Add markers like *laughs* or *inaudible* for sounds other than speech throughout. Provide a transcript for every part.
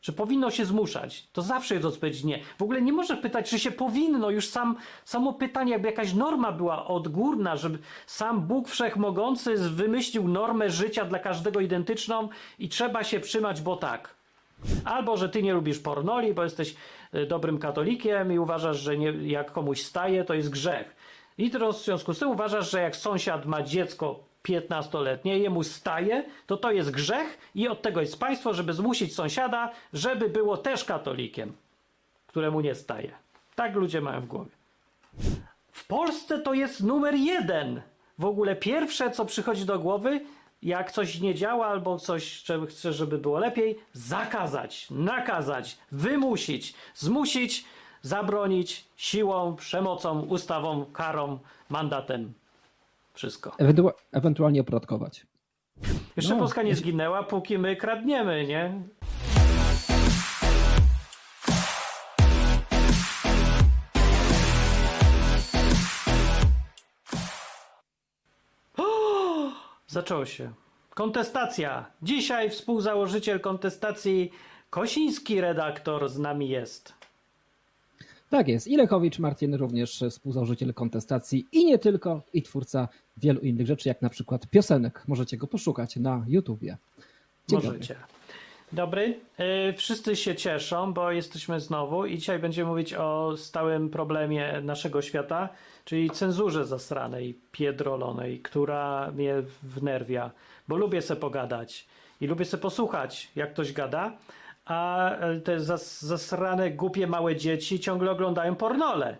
Czy powinno się zmuszać? To zawsze jest odpowiedź nie. W ogóle nie można pytać, czy się powinno. Już sam, samo pytanie, jakby jakaś norma była odgórna, żeby sam Bóg Wszechmogący wymyślił normę życia dla każdego identyczną i trzeba się trzymać, bo tak. Albo, że ty nie lubisz pornoli, bo jesteś y, dobrym katolikiem i uważasz, że nie, jak komuś staje, to jest grzech. I teraz w związku z tym uważasz, że jak sąsiad ma dziecko 15-letnie, jemu staje, to to jest grzech i od tego jest państwo, żeby zmusić sąsiada, żeby było też katolikiem, któremu nie staje. Tak ludzie mają w głowie. W Polsce to jest numer jeden. W ogóle pierwsze, co przychodzi do głowy, jak coś nie działa albo coś chce, żeby było lepiej, zakazać, nakazać, wymusić, zmusić, zabronić siłą, przemocą, ustawą, karą, mandatem. Wszystko. Ewentu ewentualnie opodatkować. Jeszcze no. Polska nie zginęła, póki my kradniemy, nie? O! Zaczęło się. Kontestacja. Dzisiaj współzałożyciel kontestacji Kosiński redaktor z nami jest. Tak jest. I Lechowicz Martin również współzałożyciel kontestacji i nie tylko, i twórca wielu innych rzeczy, jak na przykład piosenek. Możecie go poszukać na YouTubie. Dzień Możecie. Dobry. Dobry. Wszyscy się cieszą, bo jesteśmy znowu i dzisiaj będziemy mówić o stałym problemie naszego świata, czyli cenzurze zasranej, piedrolonej, która mnie wnerwia, bo lubię se pogadać i lubię se posłuchać, jak ktoś gada, a e, te zas, zasrane, głupie małe dzieci ciągle oglądają pornole.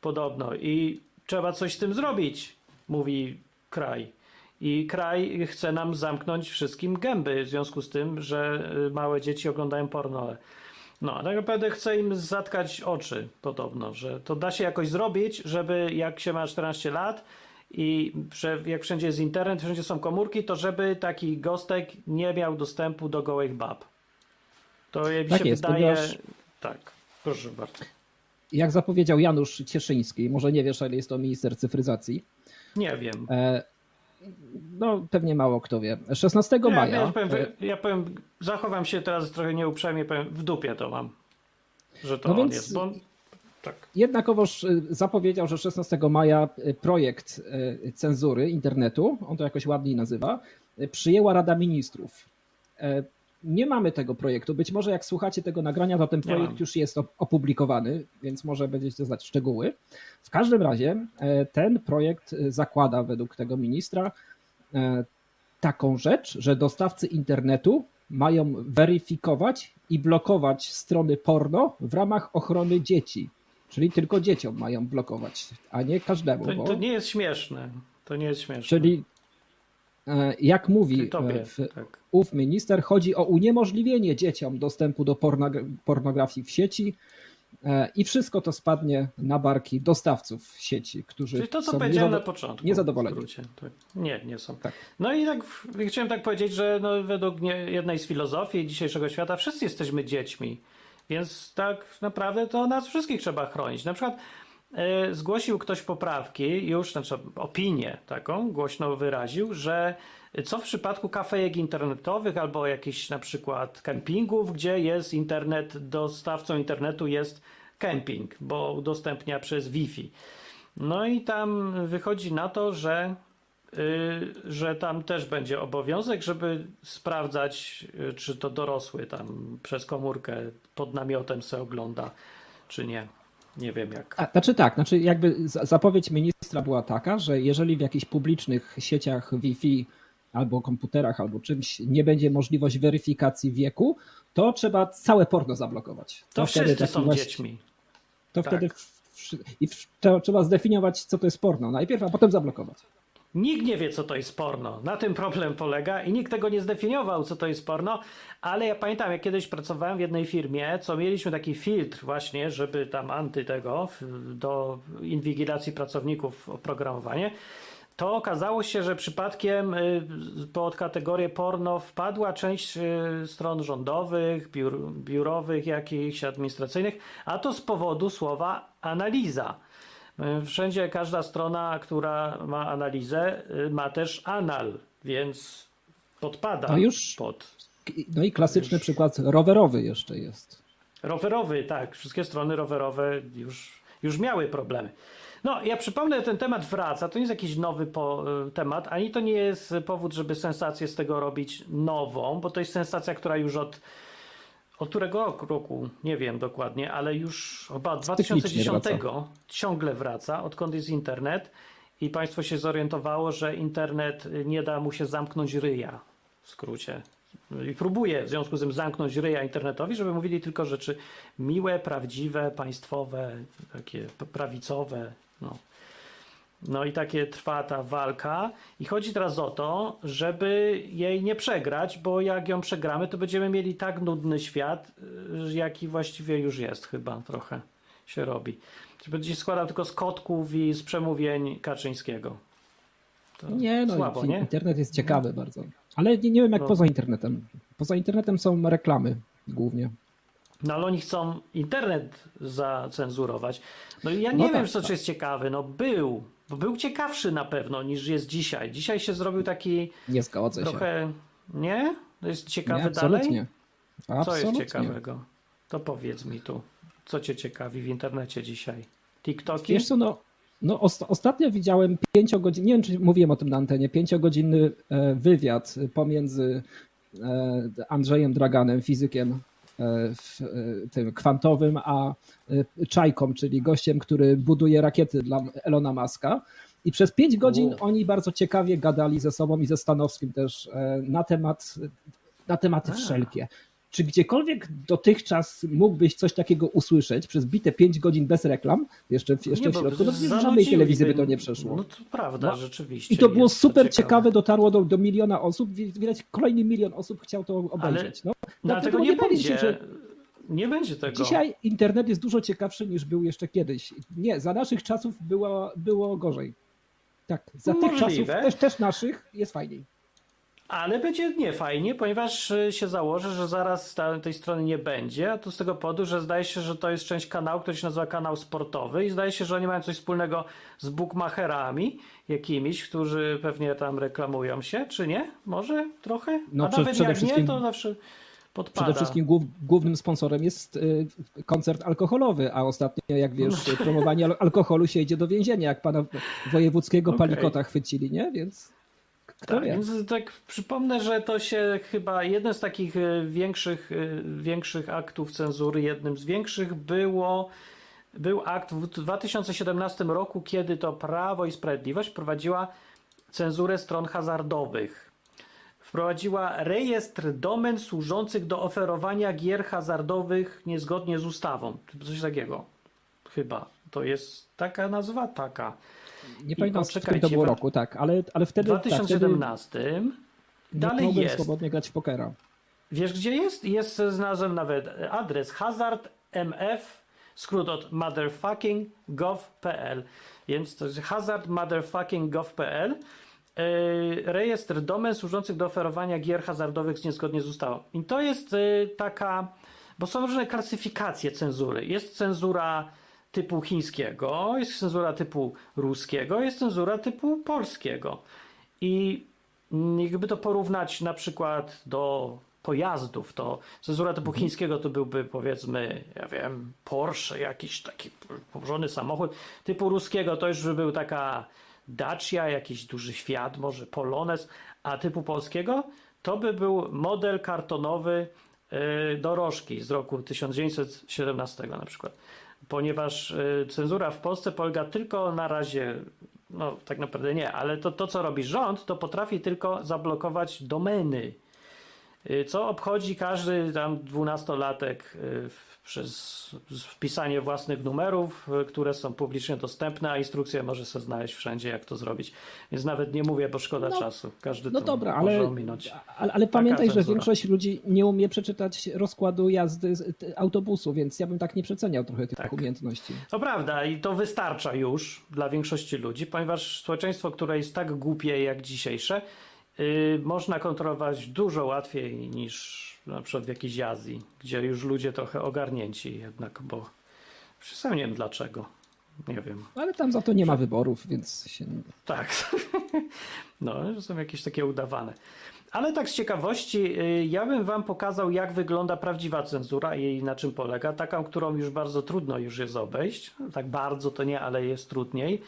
Podobno. I trzeba coś z tym zrobić, mówi kraj. I kraj chce nam zamknąć wszystkim gęby w związku z tym, że e, małe dzieci oglądają pornole. No, tak naprawdę chce im zatkać oczy, podobno, że to da się jakoś zrobić, żeby jak się ma 14 lat i jak wszędzie jest internet, wszędzie są komórki, to żeby taki gostek nie miał dostępu do gołych bab. To mi tak się jest, wydaje... Ponieważ... Tak, proszę bardzo. Jak zapowiedział Janusz Cieszyński, może nie wiesz, ale jest to minister cyfryzacji. Nie wiem. E, no, pewnie mało kto wie. 16 nie, maja. Ja powiem, e, ja powiem, zachowam się teraz trochę nieuprzejmie, powiem, w dupie to mam, że to no on więc... jest. Bo... Tak. Jednakowoż e, zapowiedział, że 16 maja projekt cenzury internetu, on to jakoś ładniej nazywa, przyjęła Rada Ministrów nie mamy tego projektu. Być może jak słuchacie tego nagrania, to ten projekt już jest opublikowany, więc może będziecie znać szczegóły. W każdym razie e, ten projekt e, zakłada według tego ministra e, taką rzecz, że dostawcy internetu mają weryfikować i blokować strony porno w ramach ochrony dzieci. Czyli tylko dzieciom mają blokować, a nie każdemu. To, bo... to nie jest śmieszne. To nie jest śmieszne. Czyli jak mówi tobie, w, tak. ów minister, chodzi o uniemożliwienie dzieciom dostępu do pornografii w sieci e, i wszystko to spadnie na barki dostawców sieci, którzy Czyli to, co są powiedziałem na początku. Niezadowoleni. Tak. Nie, nie są. Tak. No i tak chciałem tak powiedzieć, że no, według jednej z filozofii dzisiejszego świata wszyscy jesteśmy dziećmi, więc tak naprawdę to nas wszystkich trzeba chronić. Na przykład E, zgłosił ktoś poprawki, już znaczy opinię taką głośno wyraził, że co w przypadku kafejek internetowych albo jakichś na przykład kempingów, gdzie jest internet, dostawcą internetu jest kemping, bo udostępnia przez Wi-Fi. No i tam wychodzi na to, że, yy, że tam też będzie obowiązek, żeby sprawdzać, yy, czy to dorosły tam przez komórkę pod namiotem se ogląda, czy nie. Nie wiem jak. A, znaczy tak, znaczy jakby zapowiedź ministra była taka, że jeżeli w jakichś publicznych sieciach Wi-Fi albo komputerach, albo czymś nie będzie możliwość weryfikacji wieku, to trzeba całe porno zablokować. To, to wszyscy są właśnie, dziećmi. To tak. wtedy w, i w, trzeba zdefiniować, co to jest porno najpierw, a potem zablokować. Nikt nie wie, co to jest porno. Na tym problem polega i nikt tego nie zdefiniował, co to jest porno, ale ja pamiętam, jak kiedyś pracowałem w jednej firmie, co mieliśmy taki filtr właśnie, żeby tam anty tego do inwigilacji pracowników oprogramowanie, to okazało się, że przypadkiem y, pod kategorię porno wpadła część y, stron rządowych, biur, biurowych, jakichś administracyjnych, a to z powodu słowa analiza. E, wszędzie każda strona, która ma analizę, e, ma też anal, więc podpada już pod. No i klasyczny przykład rowerowy jeszcze jest. Rowerowy, tak. Wszystkie strony rowerowe już, już miały problemy. No, ja przypomnę, ten temat wraca. To nie jest jakiś nowy po, y, temat, ani to nie jest powód, żeby sensację z tego robić nową, bo to jest sensacja, która już od, od którego roku, nie wiem dokładnie, ale już chyba od Cyklicznie 2010 wraca. ciągle wraca, odkąd jest internet i państwo się zorientowało, że internet nie da mu się zamknąć ryja, w skrócie. I próbuje w związku z tym zamknąć ryja internetowi, żeby mówili tylko rzeczy miłe, prawdziwe, państwowe, takie prawicowe. No. No i takie trwa ta walka. I chodzi teraz o to, żeby jej nie przegrać, bo jak ją przegramy, to będziemy mieli tak nudny świat, y, jaki właściwie już jest chyba trochę się robi. Będzie się składał tylko z kotków i z przemówień Kaczyńskiego. To Nie, no słabo, nie? internet jest ciekawy bardzo. Ale nie, nie wiem jak No. poza internetem. Poza internetem są reklamy głównie. No ale oni chcą internet zacenzurować. No i ja nie No wiem, tak, co tak. jest ciekawy. No był. Bo był ciekawszy na pewno niż jest dzisiaj. Dzisiaj się zrobił taki Nie zgodzę się. trochę. Nie? To jest ciekawy Nie, dalej? absolutnie. Co jest Absolutnie. ciekawego? To powiedz mi tu. Co cię ciekawi w internecie dzisiaj? TikToki? Wiesz co, no, no ost- ostatnio widziałem pięciogodzinny, nie wiem czy mówiłem o tym na antenie, pięciogodzinny e, wywiad pomiędzy e, Andrzejem Draganem, fizykiem w, e, tym kwantowym, a e, Czajką, czyli gościem, który buduje rakiety dla Elona Muska. I przez pięć godzin oni bardzo ciekawie gadali ze sobą i ze Stanowskim też e, na temat, na tematy A. wszelkie. Czy gdziekolwiek dotychczas mógłbyś coś takiego usłyszeć przez bite 5 godzin bez reklam, jeszcze, w- jeszcze Nie, w środku, no przecież żadnej telewizji by to nie przeszło. No to prawda, No. rzeczywiście. I to było super ciekawe, dotarło do, do miliona osób, wi- widać kolejny milion osób chciał to obejrzeć. No, No, dlatego tego nie powiedzieć, będzie. że Nie będzie tego. Dzisiaj internet jest dużo ciekawszy niż był jeszcze kiedyś. Nie, za naszych czasów było, było gorzej. Tak, za tych Możliwe. czasów, też, też naszych, jest fajniej. Ale będzie niefajnie, ponieważ y, się założę, że zaraz tej strony nie będzie, a to z tego powodu, że zdaje się, że to jest część kanału, który się nazywa kanał sportowy i zdaje się, że oni mają coś wspólnego z bookmacherami jakimiś, którzy pewnie tam reklamują się, czy nie? Może trochę? No, a nawet jak wszystkim- nie, to zawsze podpada. Przede wszystkim głów, głównym sponsorem jest y, koncert alkoholowy, a ostatnio, jak wiesz, promowanie al- alkoholu się idzie do więzienia, jak pana wojewódzkiego Okej. palikota chwycili, nie? Więc Tak, wie. więc tak przypomnę, że to się chyba jeden z takich e, większych, e, większych aktów cenzury, jednym z większych było, był akt w 2017 roku, kiedy to Prawo i Sprawiedliwość prowadziła cenzurę stron hazardowych. Wprowadziła rejestr domen służących do oferowania gier hazardowych niezgodnie z ustawą. Coś takiego. Chyba. To jest taka nazwa? Taka. Nie I pamiętam, którym to było roku, tak, ale, ale W wtedy, tak, wtedy 2017 dalej jest. swobodnie grać w pokera. Wiesz gdzie jest? Jest znalazłem nawet adres hazardmf, skrót od motherfucking.gov.pl. Więc to jest hazardmotherfucking.gov.pl. Yy, Rejestr domen służących do oferowania gier hazardowych niezgodnie z ustawą. I to jest yy, taka, bo są różne klasyfikacje cenzury. Jest cenzura typu chińskiego, jest cenzura typu ruskiego, jest cenzura typu polskiego. I jakby to porównać na przykład do pojazdów, to cenzura typu chińskiego to byłby powiedzmy, ja wiem, Porsche, jakiś taki położony samochód. Typu ruskiego to już by był taka Dacia, jakiś duży Fiat, może Polones, a typu polskiego to by był model kartonowy yy, dorożki z roku 1917 na przykład. Ponieważ yy, cenzura w Polsce polega tylko na razie no tak naprawdę nie, ale to, to co robi rząd, to potrafi tylko zablokować domeny. Y, Co obchodzi każdy tam dwunastolatek y, przez wpisanie własnych numerów, y, które są publicznie dostępne, a instrukcję może sobie znaleźć wszędzie, jak to zrobić. Więc nawet nie mówię, bo szkoda No, czasu. Każdy No dobra, może ale, ominąć. ale, ale pamiętaj, że cenzura. większość ludzi nie umie przeczytać rozkładu jazdy autobusu, więc ja bym tak nie przeceniał trochę tych Tak. umiejętności. To prawda i to wystarcza już dla większości ludzi, ponieważ społeczeństwo, które jest tak głupie jak dzisiejsze, można kontrolować dużo łatwiej niż na przykład w jakiejś Azji, gdzie już ludzie trochę ogarnięci jednak, bo sam nie wiem dlaczego. Nie wiem. Ale tam za to nie ma wyborów, więc się... Tak. *laughs* No, są jakieś takie udawane. Ale tak z ciekawości, y, ja bym wam pokazał, jak wygląda prawdziwa cenzura i na czym polega. Taką, którą już bardzo trudno już jest obejść. Tak bardzo to nie, ale jest trudniej.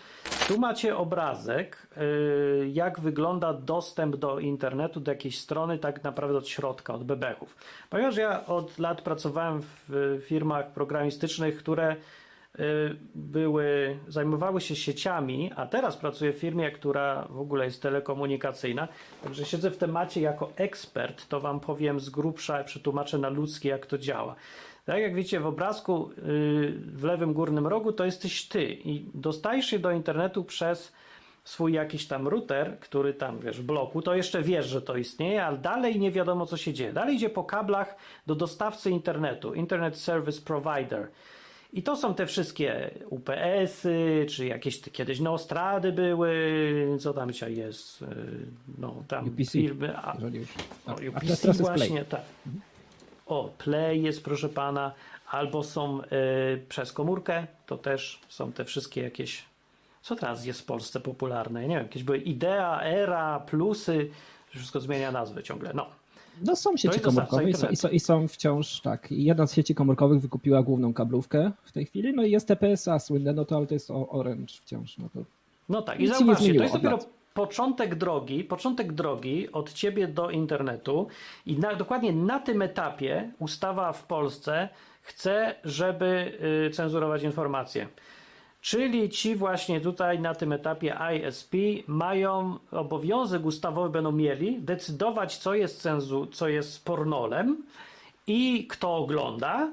Tu macie obrazek, y, jak wygląda dostęp do internetu, do jakiejś strony, tak naprawdę od środka, od bebechów. Ponieważ ja od lat pracowałem w firmach programistycznych, które były, zajmowały się sieciami, a teraz pracuję w firmie, która w ogóle jest telekomunikacyjna. Także siedzę w temacie jako ekspert, to wam powiem z grubsza, przetłumaczę na ludzkie, jak to działa. Tak jak widzicie w obrazku y, w lewym górnym rogu, to jesteś ty i dostajesz się do internetu przez swój jakiś tam router, który tam, wiesz, w bloku, to jeszcze wiesz, że to istnieje, ale dalej nie wiadomo, co się dzieje. Dalej idzie po kablach do dostawcy internetu, Internet Service Provider. I to są te wszystkie UPS-y, czy jakieś kiedyś Nostrady były, co tam dzisiaj jest, y, no tam UPC, firmy, a, już. o, A, a UPC teraz właśnie, tak. O, Play jest, proszę pana, albo są y, przez komórkę, to też są te wszystkie jakieś, co teraz jest w Polsce popularne, nie wiem, jakieś były Idea, Era, Plusy, wszystko zmienia nazwy ciągle, no. No są sieci dostawca komórkowe i są, i, są, i są wciąż tak. Jedna z sieci komórkowych wykupiła główną kablówkę w tej chwili, no i jest TPSA słynne, no to ale to jest Orange wciąż. No to No tak, i zauważcie, to jest dopiero początek drogi, początek drogi od ciebie do internetu i na, dokładnie na tym etapie ustawa w Polsce chce, żeby y, cenzurować informacje. Czyli ci właśnie tutaj na tym etapie ISP mają obowiązek ustawowy, będą mieli decydować, co jest cenzu, co jest pornolem i kto ogląda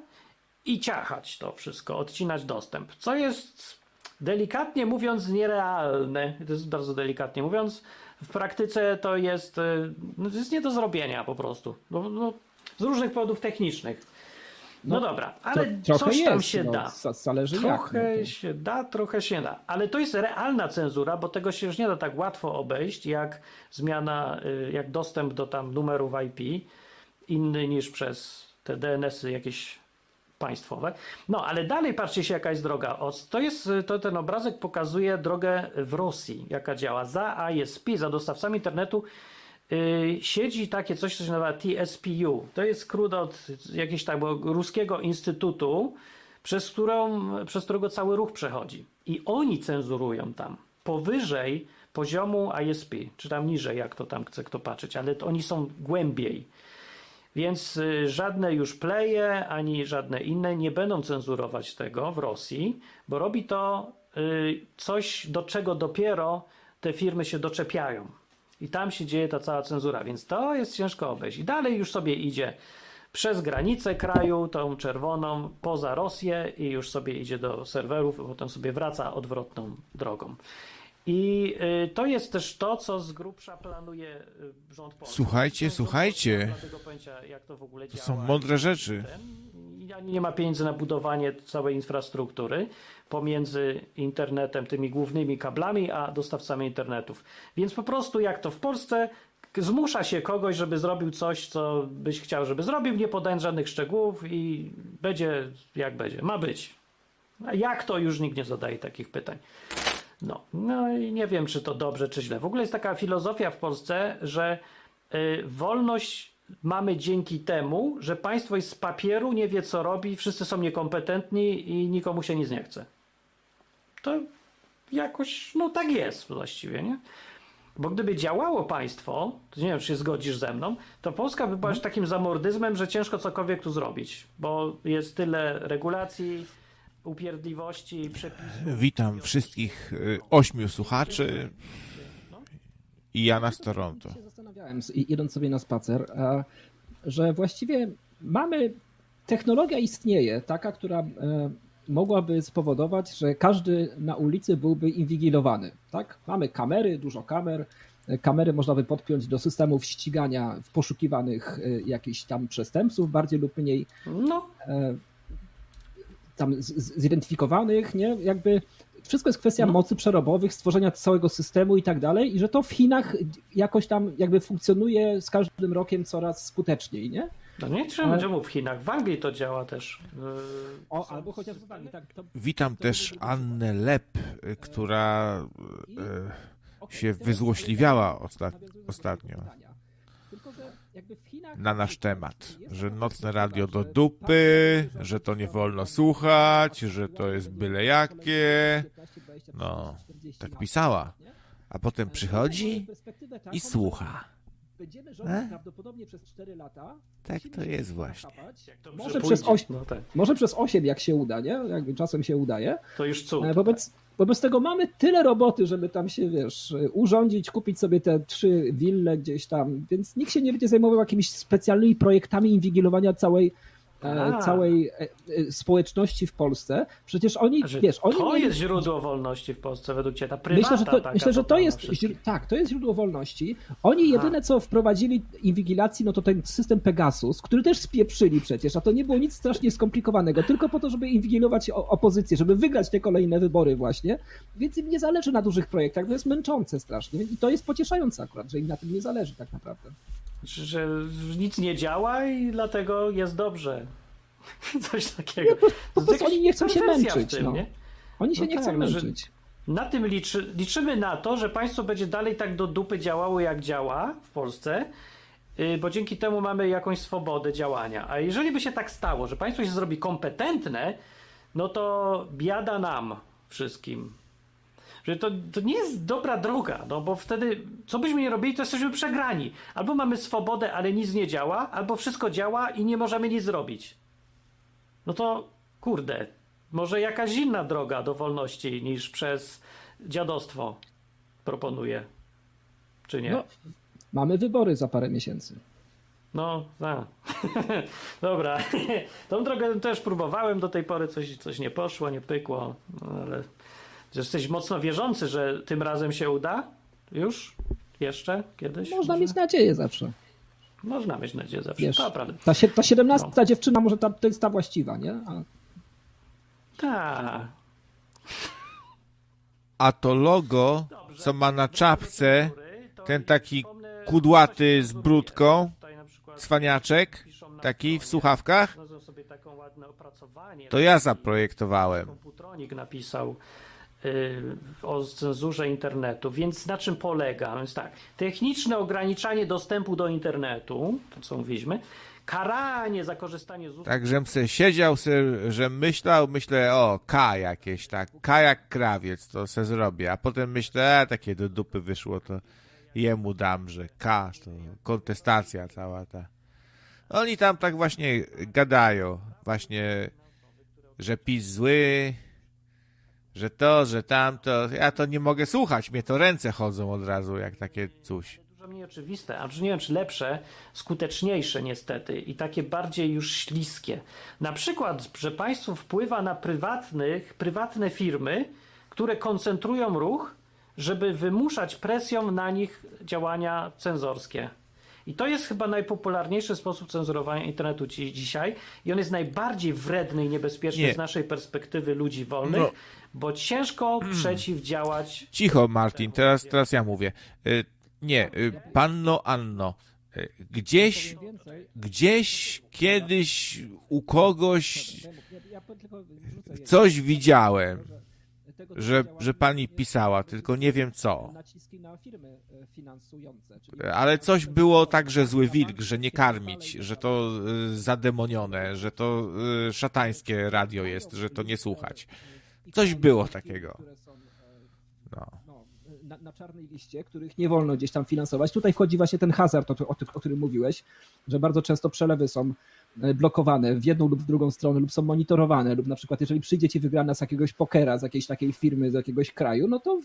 i ciachać to wszystko, odcinać dostęp. Co jest delikatnie mówiąc nierealne. To jest bardzo delikatnie mówiąc. W praktyce to jest, y, no, to jest nie do zrobienia po prostu. No, no, z różnych powodów technicznych. No, No, dobra, ale coś tam jest, się no, da. za- Zależy Trochę jak. No się da, trochę się da. Ale to jest realna cenzura, bo tego się już nie da tak łatwo obejść, jak zmiana, y, jak dostęp do tam numerów IP, inny niż przez te DNS-y jakieś państwowe. No, ale dalej patrzcie się, jaka jest droga. To jest, to ten obrazek pokazuje drogę w Rosji, jaka działa. Za ISP, za dostawcami internetu siedzi takie coś, co się nazywa TSPU. To jest skrót od jakiegoś tak bo ruskiego instytutu, przez, którą, przez którego cały ruch przechodzi. I oni cenzurują tam powyżej poziomu ISP, czy tam niżej, jak to tam chce kto patrzeć, ale to oni są głębiej. Więc y, żadne już playe, ani żadne inne nie będą cenzurować tego w Rosji, bo robi to y, coś, do czego dopiero te firmy się doczepiają. I tam się dzieje ta cała cenzura, więc to jest ciężko obejść. I dalej już sobie idzie przez granicę kraju, tą czerwoną, poza Rosję i już sobie idzie do serwerów, potem sobie wraca odwrotną drogą. I y, to jest też to, co z grubsza planuje y, rząd polski. Słuchajcie, Rząd słuchajcie. pojęcia, jak to w ogóle To są mądre rzeczy. Ani nie ma pieniędzy na budowanie całej infrastruktury pomiędzy internetem, tymi głównymi kablami, a dostawcami internetów. Więc po prostu jak to w Polsce zmusza się kogoś, żeby zrobił coś, co byś chciał, żeby zrobił, nie podając żadnych szczegółów i będzie jak będzie. Ma być. A jak to już nikt nie zadaje takich pytań. No, no i nie wiem, czy to dobrze, czy źle. W ogóle jest taka filozofia w Polsce, że y, wolność mamy dzięki temu, że państwo jest z papieru, nie wie co robi, wszyscy są niekompetentni i nikomu się nic nie chce. To jakoś, no tak jest właściwie, nie? Bo gdyby działało państwo, to nie wiem, czy się zgodzisz ze mną, to Polska by była już takim zamordyzmem, że ciężko cokolwiek tu zrobić, bo jest tyle regulacji, upierdliwości, przepisów. Witam wszystkich y, ośmiu słuchaczy i Jana z Toronto. się zastanawiałem, idąc sobie na spacer, a, że właściwie mamy, technologia istnieje, taka, która e, mogłaby spowodować, że każdy na ulicy byłby inwigilowany. Tak? Mamy kamery, dużo kamer. E, Kamery można by podpiąć do systemów ścigania w poszukiwanych e, jakichś tam przestępców, bardziej lub mniej No, tam zidentyfikowanych, nie? Jakby wszystko jest kwestia No. mocy przerobowych, stworzenia całego systemu i tak dalej, i że to w Chinach jakoś tam jakby funkcjonuje z każdym rokiem coraz skuteczniej, nie? no nie trzeba Ale- będzie w Chinach. W Anglii to działa też. Yy, O, albo chociaż systemy. tak, to, Witam też Annę Lep, y, która y, się wyzłośliwiała ostat, ostatnio. Tylko jakby w Chinach na nasz temat, że nocne radio do dupy, że to nie wolno słuchać, że to jest byle jakie. 15, 20, No, 40 tak pisała. A potem przychodzi i słucha. Będziemy rządzić E? prawdopodobnie przez 4 lata. Tak to jest właśnie. Może przez, oś, No tak. może przez 8 jak się uda, nie? Jakby czasem się udaje. To już cud. E, Wobec, wobec tego mamy tyle roboty, żeby tam się, wiesz, urządzić, kupić sobie te trzy wille gdzieś tam, więc nikt się nie będzie zajmował jakimiś specjalnymi projektami inwigilowania całej, A. całej e, e, społeczności w Polsce. Przecież oni, Że wiesz, oni to jest źródło wolności w Polsce według Ciebie, ta prywata Myślę, że to, myślę, że to jest. wszystkich. Tak, to jest źródło wolności. Oni jedyne, co wprowadzili inwigilacji, no to ten system Pegasus, który też spieprzyli przecież, a to nie było nic strasznie skomplikowanego, tylko po to, żeby inwigilować opozycję, żeby wygrać te kolejne wybory, właśnie. Więc im nie zależy na dużych projektach, to jest męczące strasznie. I to jest pocieszające akurat, że im na tym nie zależy tak naprawdę. Że nic nie działa i dlatego jest dobrze. *laughs* Coś takiego. po To jest prostu oni nie chcą się męczyć, tym, no. nie? Oni się No nie tak, chcą no, męczyć. Na tym liczy, liczymy na to, że państwo będzie dalej tak do dupy działało, jak działa w Polsce, yy, bo dzięki temu mamy jakąś swobodę działania. A jeżeli by się tak stało, że państwo się zrobi kompetentne, no to biada nam wszystkim. Że to, to nie jest dobra droga, no bo wtedy, co byśmy nie robili, to jesteśmy przegrani. Albo mamy swobodę, ale nic nie działa, albo wszystko działa i nie możemy nic zrobić. No to kurde, może jakaś inna droga do wolności niż przez dziadostwo proponuje. Czy nie? No, mamy wybory za parę miesięcy. No, a. *laughs* Dobra. *laughs* Tą drogę też próbowałem do tej pory, coś, coś nie poszło, nie pykło, no, ale jesteś mocno wierzący, że tym razem się uda? Już? Jeszcze? Kiedyś? Można Może? mieć nadzieję zawsze. Można mieć nadzieję zawsze. Wiesz, To prawda. ta, ta 17 No. dziewczyna może ta, to jest ta właściwa, nie? A Tak. A to logo, Dobrze. co ma na czapce ten taki kudłaty z brudką, Tutaj na przykład cwaniaczek, taki w słuchawkach, znalazłem sobie taką ładne opracowanie. to ja zaprojektowałem. Komputronik napisał o cenzurze internetu. Więc na czym polega? Więc tak, techniczne ograniczanie dostępu do internetu, to co mówiliśmy, karanie za korzystanie z Tak, żem se siedział, se, że myślał, myślę, o, K jakieś, tak, K jak krawiec, to se zrobię, a potem myślę, a takie do dupy wyszło, to jemu dam, że K, to kontestacja cała ta. Oni tam tak właśnie gadają, właśnie, że PiS zły, że to, że tamto, ja to nie mogę słuchać, mnie to ręce chodzą od razu, jak takie coś. dużo mniej oczywiste, a nie wiem czy lepsze, skuteczniejsze niestety i takie bardziej już śliskie. Na przykład, że państwo wpływa na prywatnych, prywatne firmy, które koncentrują ruch, żeby wymuszać presją na nich działania cenzorskie. I to jest chyba najpopularniejszy sposób cenzurowania internetu dzi- dzisiaj i on jest najbardziej wredny i niebezpieczny Nie. z naszej perspektywy ludzi wolnych, No. bo ciężko przeciwdziałać Cicho, Martin, teraz, teraz ja mówię. Y, Nie, y, panno Anno, y, gdzieś, gdzieś kiedyś u kogoś coś widziałem, że, że pani pisała, tylko nie wiem co. E, czyli- Ale coś było tak, że zły wilk, że nie karmić, że to y, zademonione, że to szatańskie radio jest, że to nie słuchać. Coś było takiego. e, No. no, na, na czarnej liście, których nie wolno gdzieś tam finansować. Tutaj wchodzi właśnie ten hazard, o, o, o którym mówiłeś, że bardzo często przelewy są e, blokowane w jedną lub w drugą stronę, lub są monitorowane, lub na przykład jeżeli przyjdzie ci wygrana z jakiegoś pokera, z jakiejś takiej firmy, z jakiegoś kraju, no to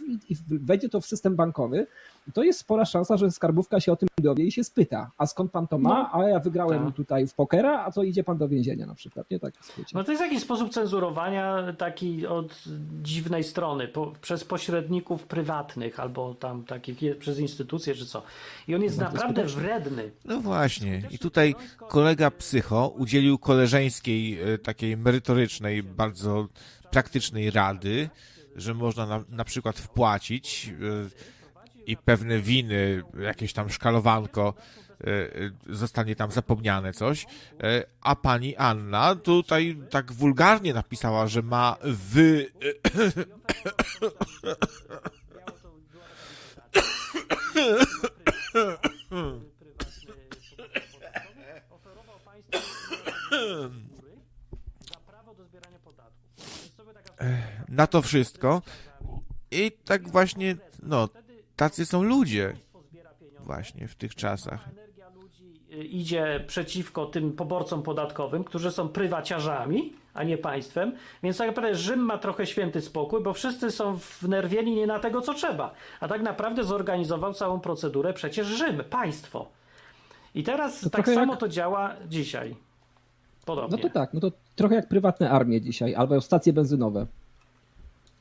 wejdzie to w system bankowy, to jest spora szansa, że skarbówka się o tym dowie i się spyta, a skąd pan to ma? A ja wygrałem Tak. tutaj w pokera, a to idzie pan do więzienia na przykład, nie tak. No to jest jakiś sposób cenzurowania taki od dziwnej strony, po, przez pośredników prywatnych albo tam takich przez instytucje czy co. I on jest Bardzo naprawdę skuteczny. wredny. No właśnie. I tutaj kolega psycho udzielił koleżeńskiej, e, takiej merytorycznej, bardzo praktycznej rady, że można na, na przykład wpłacić e, i pewne winy, jakieś tam szkalowanko e, zostanie tam zapomniane coś, a pani Anna tutaj tak wulgarnie napisała, że ma wy... *coughs* *coughs* *coughs* za prawo do zbierania podatków. Jest sobie taka na to wszystko. I tak właśnie, no, tacy są ludzie właśnie w tych czasach. Energia ludzi y, idzie przeciwko tym poborcom podatkowym, którzy są prywaciarzami, a nie państwem. Więc tak naprawdę Rzym ma trochę święty spokój, bo wszyscy są wnerwieni nie na tego, co trzeba. A tak naprawdę zorganizował całą procedurę przecież Rzym, państwo. I teraz To tak trochę samo jak- to działa dzisiaj. Podobnie. No to tak, no to trochę jak prywatne armie dzisiaj, albo stacje benzynowe.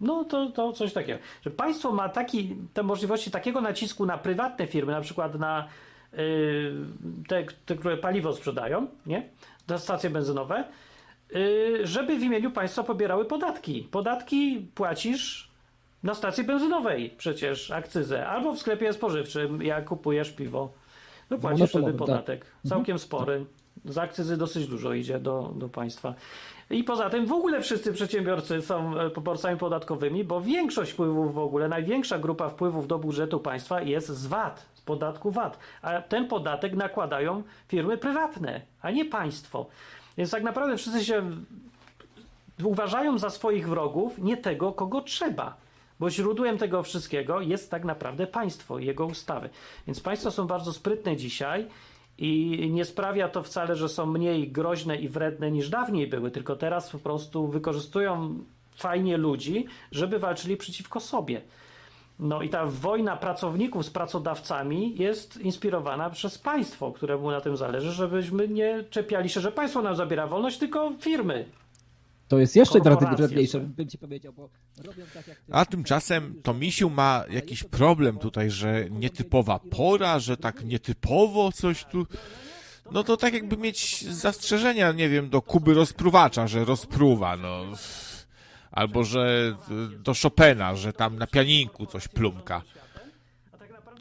No to, to coś takiego. Że państwo ma taki, te możliwości takiego nacisku na prywatne firmy, na przykład na y, te, te, które paliwo sprzedają, nie? Na stacje benzynowe, y, żeby w imieniu państwa pobierały podatki. Podatki płacisz na stacji benzynowej przecież akcyzę, albo w sklepie spożywczym, jak kupujesz piwo. No płacisz wtedy Monopolowym, tak. podatek. Całkiem spory. Z akcyzy dosyć dużo idzie do, do państwa. I poza tym w ogóle wszyscy przedsiębiorcy są e, poborcami podatkowymi, bo większość wpływów w ogóle, największa grupa wpływów do budżetu państwa jest z VAT, z podatku VAT. A ten podatek nakładają firmy prywatne, a nie państwo. Więc tak naprawdę wszyscy się uważają za swoich wrogów nie tego, kogo trzeba. Bo źródłem tego wszystkiego jest tak naprawdę państwo jego ustawy. Więc państwa są bardzo sprytne dzisiaj i nie sprawia to wcale, że są mniej groźne i wredne niż dawniej były, tylko teraz po prostu wykorzystują fajnie ludzi, żeby walczyli przeciwko sobie. No i ta wojna pracowników z pracodawcami jest inspirowana przez państwo, któremu na tym zależy, żebyśmy nie czepiali się, że państwo nam zabiera wolność, tylko firmy. To jest jeszcze dramatyczniejsze, bym ci powiedział, bo robią tak jak ty. A tymczasem to misiu ma jakiś problem tutaj, że nietypowa pora, że tak nietypowo coś tu. No to tak jakby mieć zastrzeżenia, nie wiem, do Kuby rozpruwacza, że rozpruwa, no. Albo że do Chopina, że tam na pianinku coś plumka.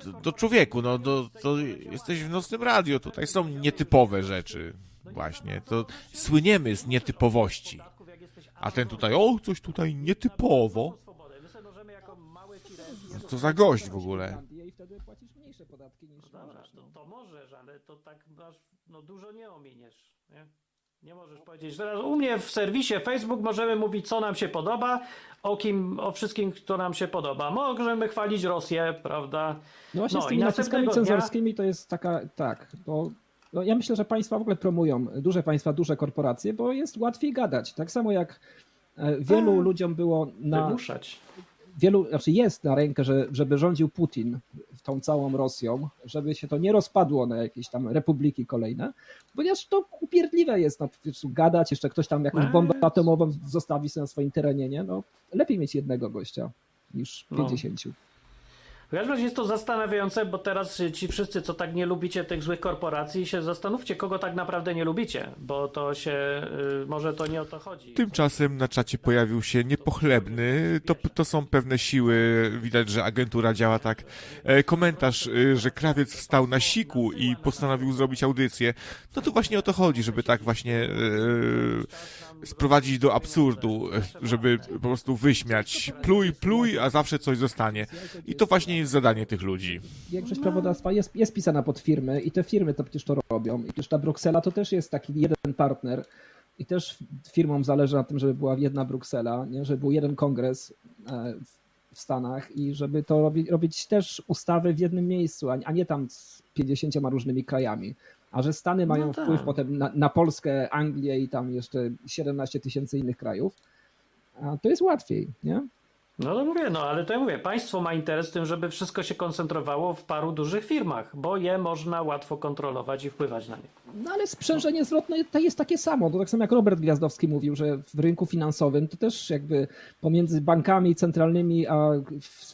Do, do człowieku, no do, to jesteś w nocnym radio, tutaj są nietypowe rzeczy. Właśnie, to słyniemy z nietypowości. A ten tutaj, o, coś tutaj nietypowo. Firmy No to za gość w ogóle. I wtedy płacisz mniejsze podatki niż Dobra, możesz. to, to możesz, ale to tak masz, no dużo nie ominiesz, nie? Nie możesz powiedzieć, teraz u mnie w serwisie Facebook możemy mówić, co nam się podoba, o kim, o wszystkim, kto nam się podoba. Możemy chwalić Rosję, prawda? No właśnie No z i tymi naciskami cenzorskimi to jest taka, tak, bo no ja myślę, że państwa w ogóle promują, duże państwa, duże korporacje, bo jest łatwiej gadać. Tak samo jak e, wielu Tak. ludziom było na, Wymuszać. wielu, znaczy jest na rękę, że, żeby rządził Putin tą całą Rosją, żeby się to nie rozpadło na jakieś tam republiki kolejne, ponieważ to upierdliwe jest, no gadać, jeszcze ktoś tam jakąś bombę atomową zostawi sobie na swoim terenie, nie? No lepiej mieć jednego gościa niż No. W każdym razie jest to zastanawiające, bo teraz y, ci wszyscy, co tak nie lubicie tych złych korporacji, się zastanówcie, kogo tak naprawdę nie lubicie, bo to się, y, może to nie o to chodzi. Tymczasem na czacie pojawił się niepochlebny. To, to są pewne siły, widać, że agentura działa tak. E, komentarz, e, że krawiec wstał na siku i postanowił zrobić audycję. No to właśnie o to chodzi, żeby tak właśnie e, sprowadzić do absurdu, e, żeby po prostu wyśmiać. Pluj, pluj, a zawsze coś zostanie. I to właśnie jest zadanie tych ludzi. Większość prawodawstwa jest, jest pisana pod firmy i te firmy to przecież to robią. I przecież ta Bruksela to też jest taki jeden partner i też firmom zależy na tym, żeby była jedna Bruksela, nie? żeby był jeden kongres e, w- w Stanach i żeby to robić, robić też ustawy w jednym miejscu, a a nie tam z 50 różnymi krajami. A że Stany mają No tak. wpływ potem na, na Polskę, Anglię i tam jeszcze 17 tysięcy innych krajów, a to jest łatwiej, nie? No to mówię, no ale to ja mówię, państwo ma interes w tym, żeby wszystko się koncentrowało w paru dużych firmach, bo je można łatwo kontrolować i wpływać na nie. No ale sprzężenie zwrotne to jest takie samo. To tak samo jak Robert Gwiazdowski mówił, że w rynku finansowym to też jakby pomiędzy bankami centralnymi a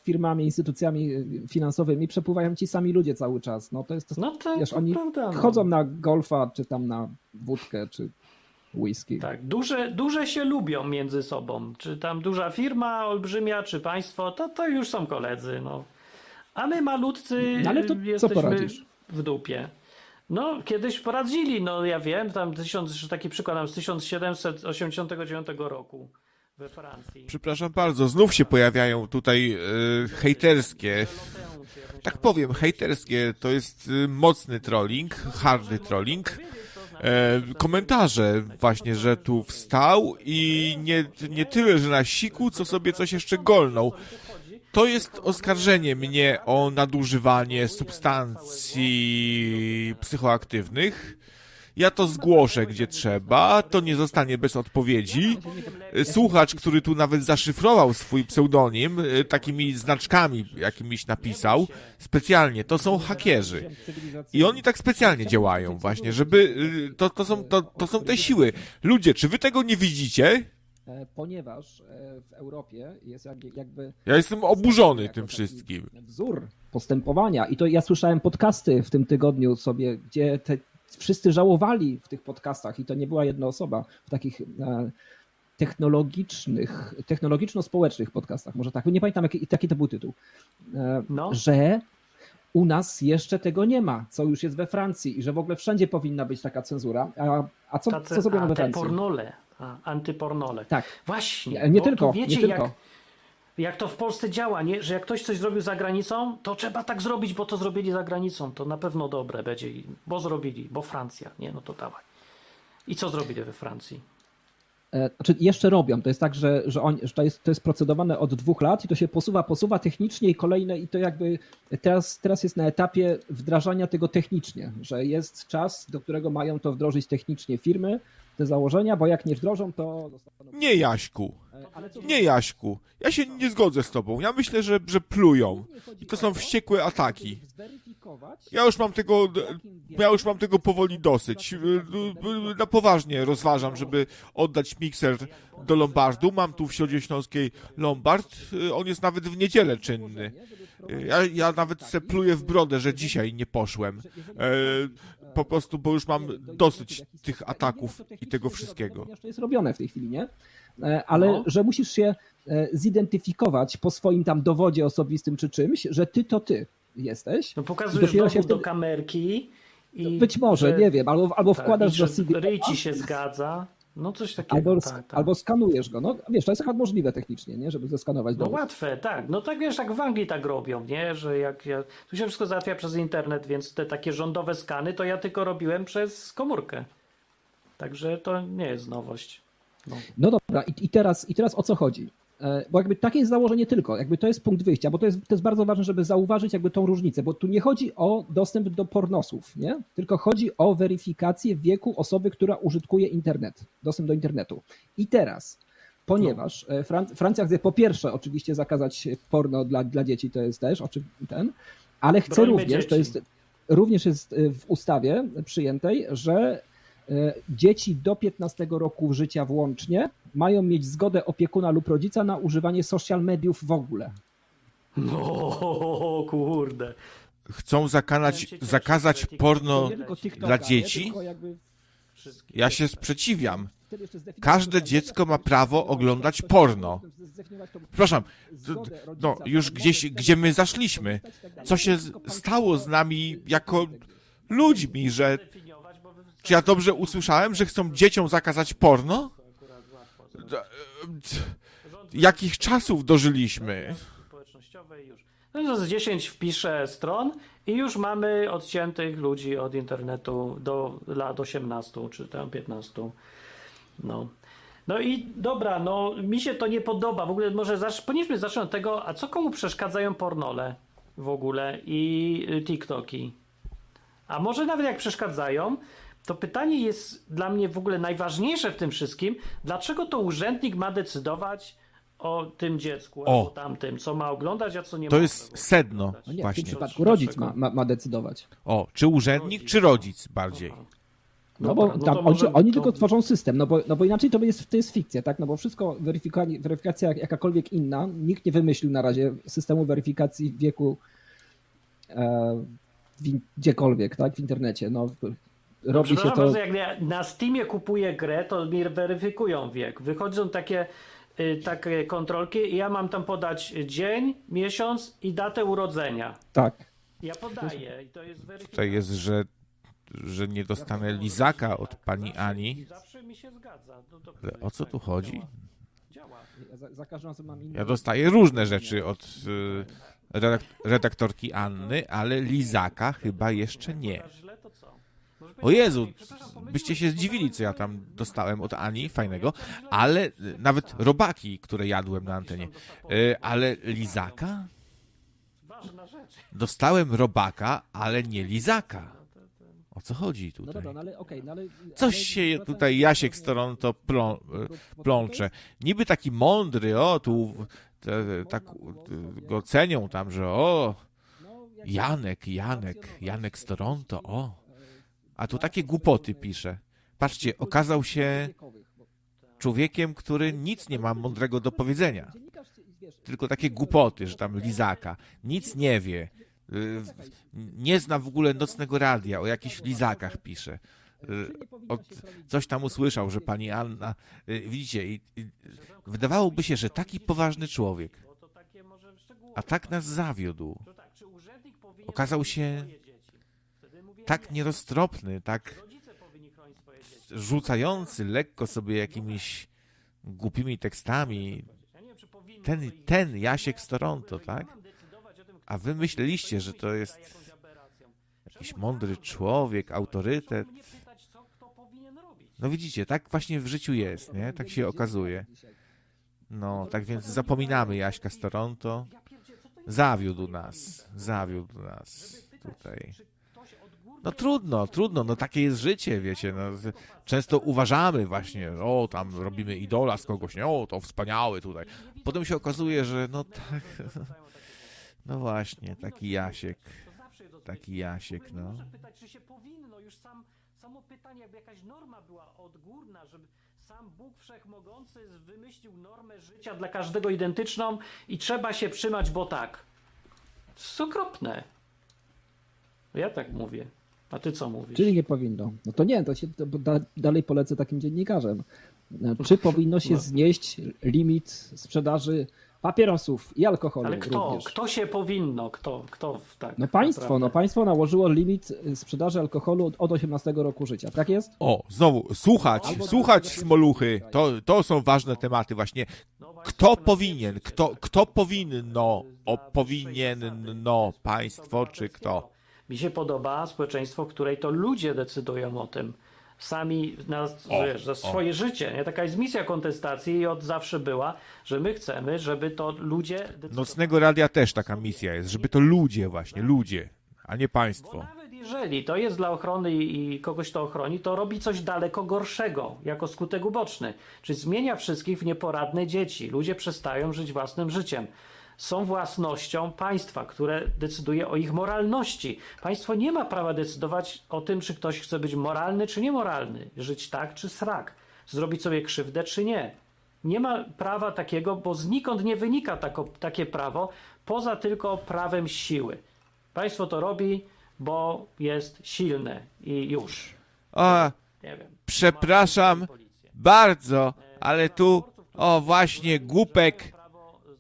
firmami, instytucjami finansowymi przepływają ci sami ludzie cały czas. No to jest to, No to, wiesz, to oni prawda. No. chodzą na golfa, czy tam na wódkę, czy whisky. Tak, duże, duże się lubią między sobą. Czy tam duża firma, olbrzymia, czy państwo, to, to już są koledzy. No. A my malutcy No ale to y, co jesteśmy poradzisz? w dupie. No, kiedyś poradzili, no ja wiem, tam tysiąc, taki przykład tam z 1789 roku we Francji. Przepraszam bardzo, znów się pojawiają tutaj e, hejterskie tak powiem, hejterskie to jest y, mocny trolling, hardy trolling. E, komentarze właśnie, że tu wstał i nie, nie tyle, że na siku, co sobie coś jeszcze golnął. To jest oskarżenie mnie o nadużywanie substancji psychoaktywnych. Ja to zgłoszę gdzie trzeba, to nie zostanie bez odpowiedzi. Słuchacz, który tu nawet zaszyfrował swój pseudonim e, takimi znaczkami jakimiś napisał, specjalnie, to są hakierzy. I oni tak specjalnie działają właśnie, żeby, y, to, to, są, to, to są te siły. Ludzie, czy wy tego nie widzicie? E, Ponieważ e, w Europie jest jak- jakby Ja jestem oburzony tym wszystkim. wzór postępowania. I to ja słyszałem podcasty w tym tygodniu sobie, gdzie te, wszyscy żałowali w tych podcastach i to nie była jedna osoba, w takich e, technologicznych, technologiczno-społecznych podcastach, może tak, nie pamiętam jaki, jaki to był tytuł, e, No. że u nas jeszcze tego nie ma, co już jest we Francji i że w ogóle wszędzie powinna być taka cenzura. A, a co, Tacy, co zrobiono we te Francji? pornole, a, antypornole. Tak. Właśnie. Nie, tylko, wiecie, nie tylko. Jak, jak to w Polsce działa, nie? że jak ktoś coś zrobił za granicą, to trzeba tak zrobić, bo to zrobili za granicą. To na pewno dobre będzie, bo zrobili, bo Francja. Nie, no to dawaj. I co zrobili we Francji? E, Znaczy jeszcze robią. To jest tak, że, że, on, że to, jest, to jest procedowane od dwóch lat i to się posuwa, posuwa technicznie i kolejne i to jakby teraz, teraz jest na etapie wdrażania tego technicznie, że jest czas, do którego mają to wdrożyć technicznie firmy, te założenia, bo jak nie wdrożą, to zostaną... Nie, Jaśku. E, Nie, Jaśku. Ja się nie zgodzę z tobą. Ja myślę, że, że plują. I to są wściekłe ataki. Ja już mam tego, ja już mam tego powoli dosyć. Y, Na poważnie rozważam, żeby oddać mikser do Lombardu. Mam tu w Środzie Śląskiej Lombard. Y, On jest nawet w niedzielę czynny. Ja, ja nawet se pluję w brodę, że dzisiaj nie poszłem. Po prostu, bo już mam dosyć tych ataków i tego wszystkiego. To jest robione w tej chwili, nie? E, Ale No. że musisz się e, zidentyfikować po swoim tam dowodzie osobistym czy czymś, że ty to ty jesteś. No pokazujesz dopiero się do wtedy- kamerki i... Być może, że- nie wiem, albo, albo tak, wkładasz do CD, Ryj ci się zgadza. No coś takiego, albo, tak, tak. albo skanujesz go. No wiesz, to jest akurat możliwe technicznie, nie? Żeby zeskanować No dowód. łatwe, tak. No tak wiesz, tak w Anglii tak robią, nie? Że jak ja... Tu się wszystko załatwia przez internet, więc te takie rządowe skany to ja tylko robiłem przez komórkę. Także to nie jest nowość. No. No dobra, i, i, teraz, i teraz o co chodzi? E, Bo jakby takie jest założenie tylko, jakby to jest punkt wyjścia, bo to jest, to jest bardzo ważne, żeby zauważyć jakby tą różnicę, bo tu nie chodzi o dostęp do pornosów, nie? Tylko chodzi o weryfikację wieku osoby, która użytkuje internet, dostęp do internetu. I teraz, ponieważ e, Fran- Francja chce po pierwsze oczywiście zakazać porno dla, dla dzieci, to jest też oczy- ten, ale chce Brońmy również, to dzieci. jest również jest e, w ustawie przyjętej, że dzieci do 15 roku życia włącznie mają mieć zgodę opiekuna lub rodzica na używanie social mediów w ogóle. No kurde. Chcą zakanać, zakazać porno dla dzieci? Ja się sprzeciwiam. Każde dziecko ma prawo oglądać porno. Przepraszam, no już gdzieś, gdzie my zaszliśmy. Co się stało z nami jako ludźmi, że... Czy ja dobrze usłyszałem, że chcą dzieciom zakazać porno? D- Jakich czasów dożyliśmy? społecznościowej już. No z 10 wpiszę stron i już mamy odciętych ludzi od internetu do lat 18 czy tam 15. No. No i dobra, no mi się to nie podoba. W ogóle może zacz, powinniśmy zacząć od tego, a co komu przeszkadzają pornole w ogóle i y, TikToki? A może nawet jak przeszkadzają, to pytanie jest dla mnie w ogóle najważniejsze w tym wszystkim. Dlaczego to urzędnik ma decydować o tym dziecku O. albo tamtym, co ma oglądać, a co nie To ma jest sedno No nie, w tym właśnie. przypadku rodzic ma, ma, ma decydować. O, czy urzędnik, czy rodzic bardziej? No Dobra, bo no tam, to oni, oni to- tylko tworzą system, no bo, no bo inaczej to jest, to jest fikcja, tak? No bo wszystko, weryfikacja, weryfikacja jak- jakakolwiek inna, nikt nie wymyślił na razie systemu weryfikacji wieku e, w, gdziekolwiek, tak? W internecie. No, robi się to... bardzo, jak ja na Steamie kupuję grę, to mi weryfikują wiek. Wychodzą takie, y, takie kontrolki i ja mam tam podać dzień, miesiąc i datę urodzenia. Tak. Ja podaję i to jest weryfikacja. Tutaj jest, że, że nie dostanę lizaka od pani Ani. zawsze mi się zgadza. No to, Ale o co tu chodzi? Działa. Ja za, za każdym razem mam inny... Ja dostaję różne rzeczy od y, redak- redaktorki Anny, ale lizaka chyba jeszcze nie. Podasz źle, to co? O Jezu, byście się zdziwili, co ja tam dostałem od Ani, fajnego, ale y, nawet robaki, które jadłem na antenie. Y, Ale lizaka? Ważna rzecz. Dostałem robaka, ale nie lizaka. O co chodzi No tutaj? dobra, no ale okej, no ale... Coś się tutaj Jasiek z Toronto plą, bo- plącze. Niby taki mądry, o, tu tak go cenią tam, że o, no, Janek, Janek, Janek z Toronto, o. A tu takie głupoty pisze. Patrzcie, okazał się człowiekiem, który nic nie ma mądrego do powiedzenia. Tylko takie głupoty, że tam lizaka. Nic nie wie. Y, Nie zna w ogóle nocnego radia, o jakichś lizakach pisze. Y, Od, coś tam usłyszał, że pani Anna. y, Widzicie, i, i, wydawałoby się, że taki poważny człowiek, a tak nas zawiódł. Okazał się swoje dzieci? Wtedy mówię, Tak nie. nieroztropny, tak rzucający lekko sobie jakimiś głupimi tekstami. Ten, ten Jasiek z Toronto, tak? A wy myśleliście, że to jest jakiś mądry człowiek, autorytet. No widzicie, tak właśnie w życiu jest, nie? Tak się okazuje. No, tak więc zapominamy Jaśka z Toronto. Zawiódł nas, zawiódł nas tutaj. Czy ktoś od góry No trudno, trudno, no takie jest życie, wiecie. No, często uważamy właśnie, o tam robimy idola z kogoś, nie? O, to wspaniały tutaj. Potem się okazuje, że no tak, *laughs* no właśnie, taki Jasiek, taki Jasiek, no. Pytać, czy się powinno, już sam, samo pytanie, jakby jakaś norma była odgórna, żeby sam Bóg Wszechmogący wymyślił normę życia dla każdego identyczną i trzeba się trzymać, bo tak. To jest okropne. Ja tak mówię. A ty co mówisz? Czyli nie powinno. No to nie, to się to da, dalej polecę takim dziennikarzem. Czy *laughs* powinno się No. znieść limit sprzedaży papierosów i alkoholu Ale kto? również? Kto się powinno? Kto? Kto w- tak? No państwo, naprawdę? no państwo nałożyło limit sprzedaży alkoholu od, od 18 roku życia. Tak jest? O, znowu, słuchać, Albo słuchać smoluchy, to, to są ważne tematy właśnie. No Kto to powinien, kto, się- kto powinno, o powinien, no, państwo czy kto? Mi się podoba społeczeństwo, w której to ludzie decydują o tym. Sami na, O, wiesz, za o. swoje życie. Nie? Taka jest misja kontestacji i od zawsze była, że my chcemy, żeby to ludzie decydowali. Nocnego radia też taka misja jest, żeby to ludzie właśnie, ludzie, a nie państwo. nawet jeżeli to jest dla ochrony i i kogoś to ochroni, to robi coś daleko gorszego, jako skutek uboczny. Czyli zmienia wszystkich w nieporadne dzieci. Ludzie przestają żyć własnym życiem. Są własnością państwa, które decyduje o ich moralności. Państwo nie ma prawa decydować o tym, czy ktoś chce być moralny, czy niemoralny. Żyć tak, czy srak. Zrobić sobie krzywdę, czy nie. Nie ma prawa takiego, bo znikąd nie wynika tako, takie prawo, poza tylko prawem siły. Państwo to robi, bo jest silne i już. Nie wiem. przepraszam bardzo, ale tu, o właśnie, głupek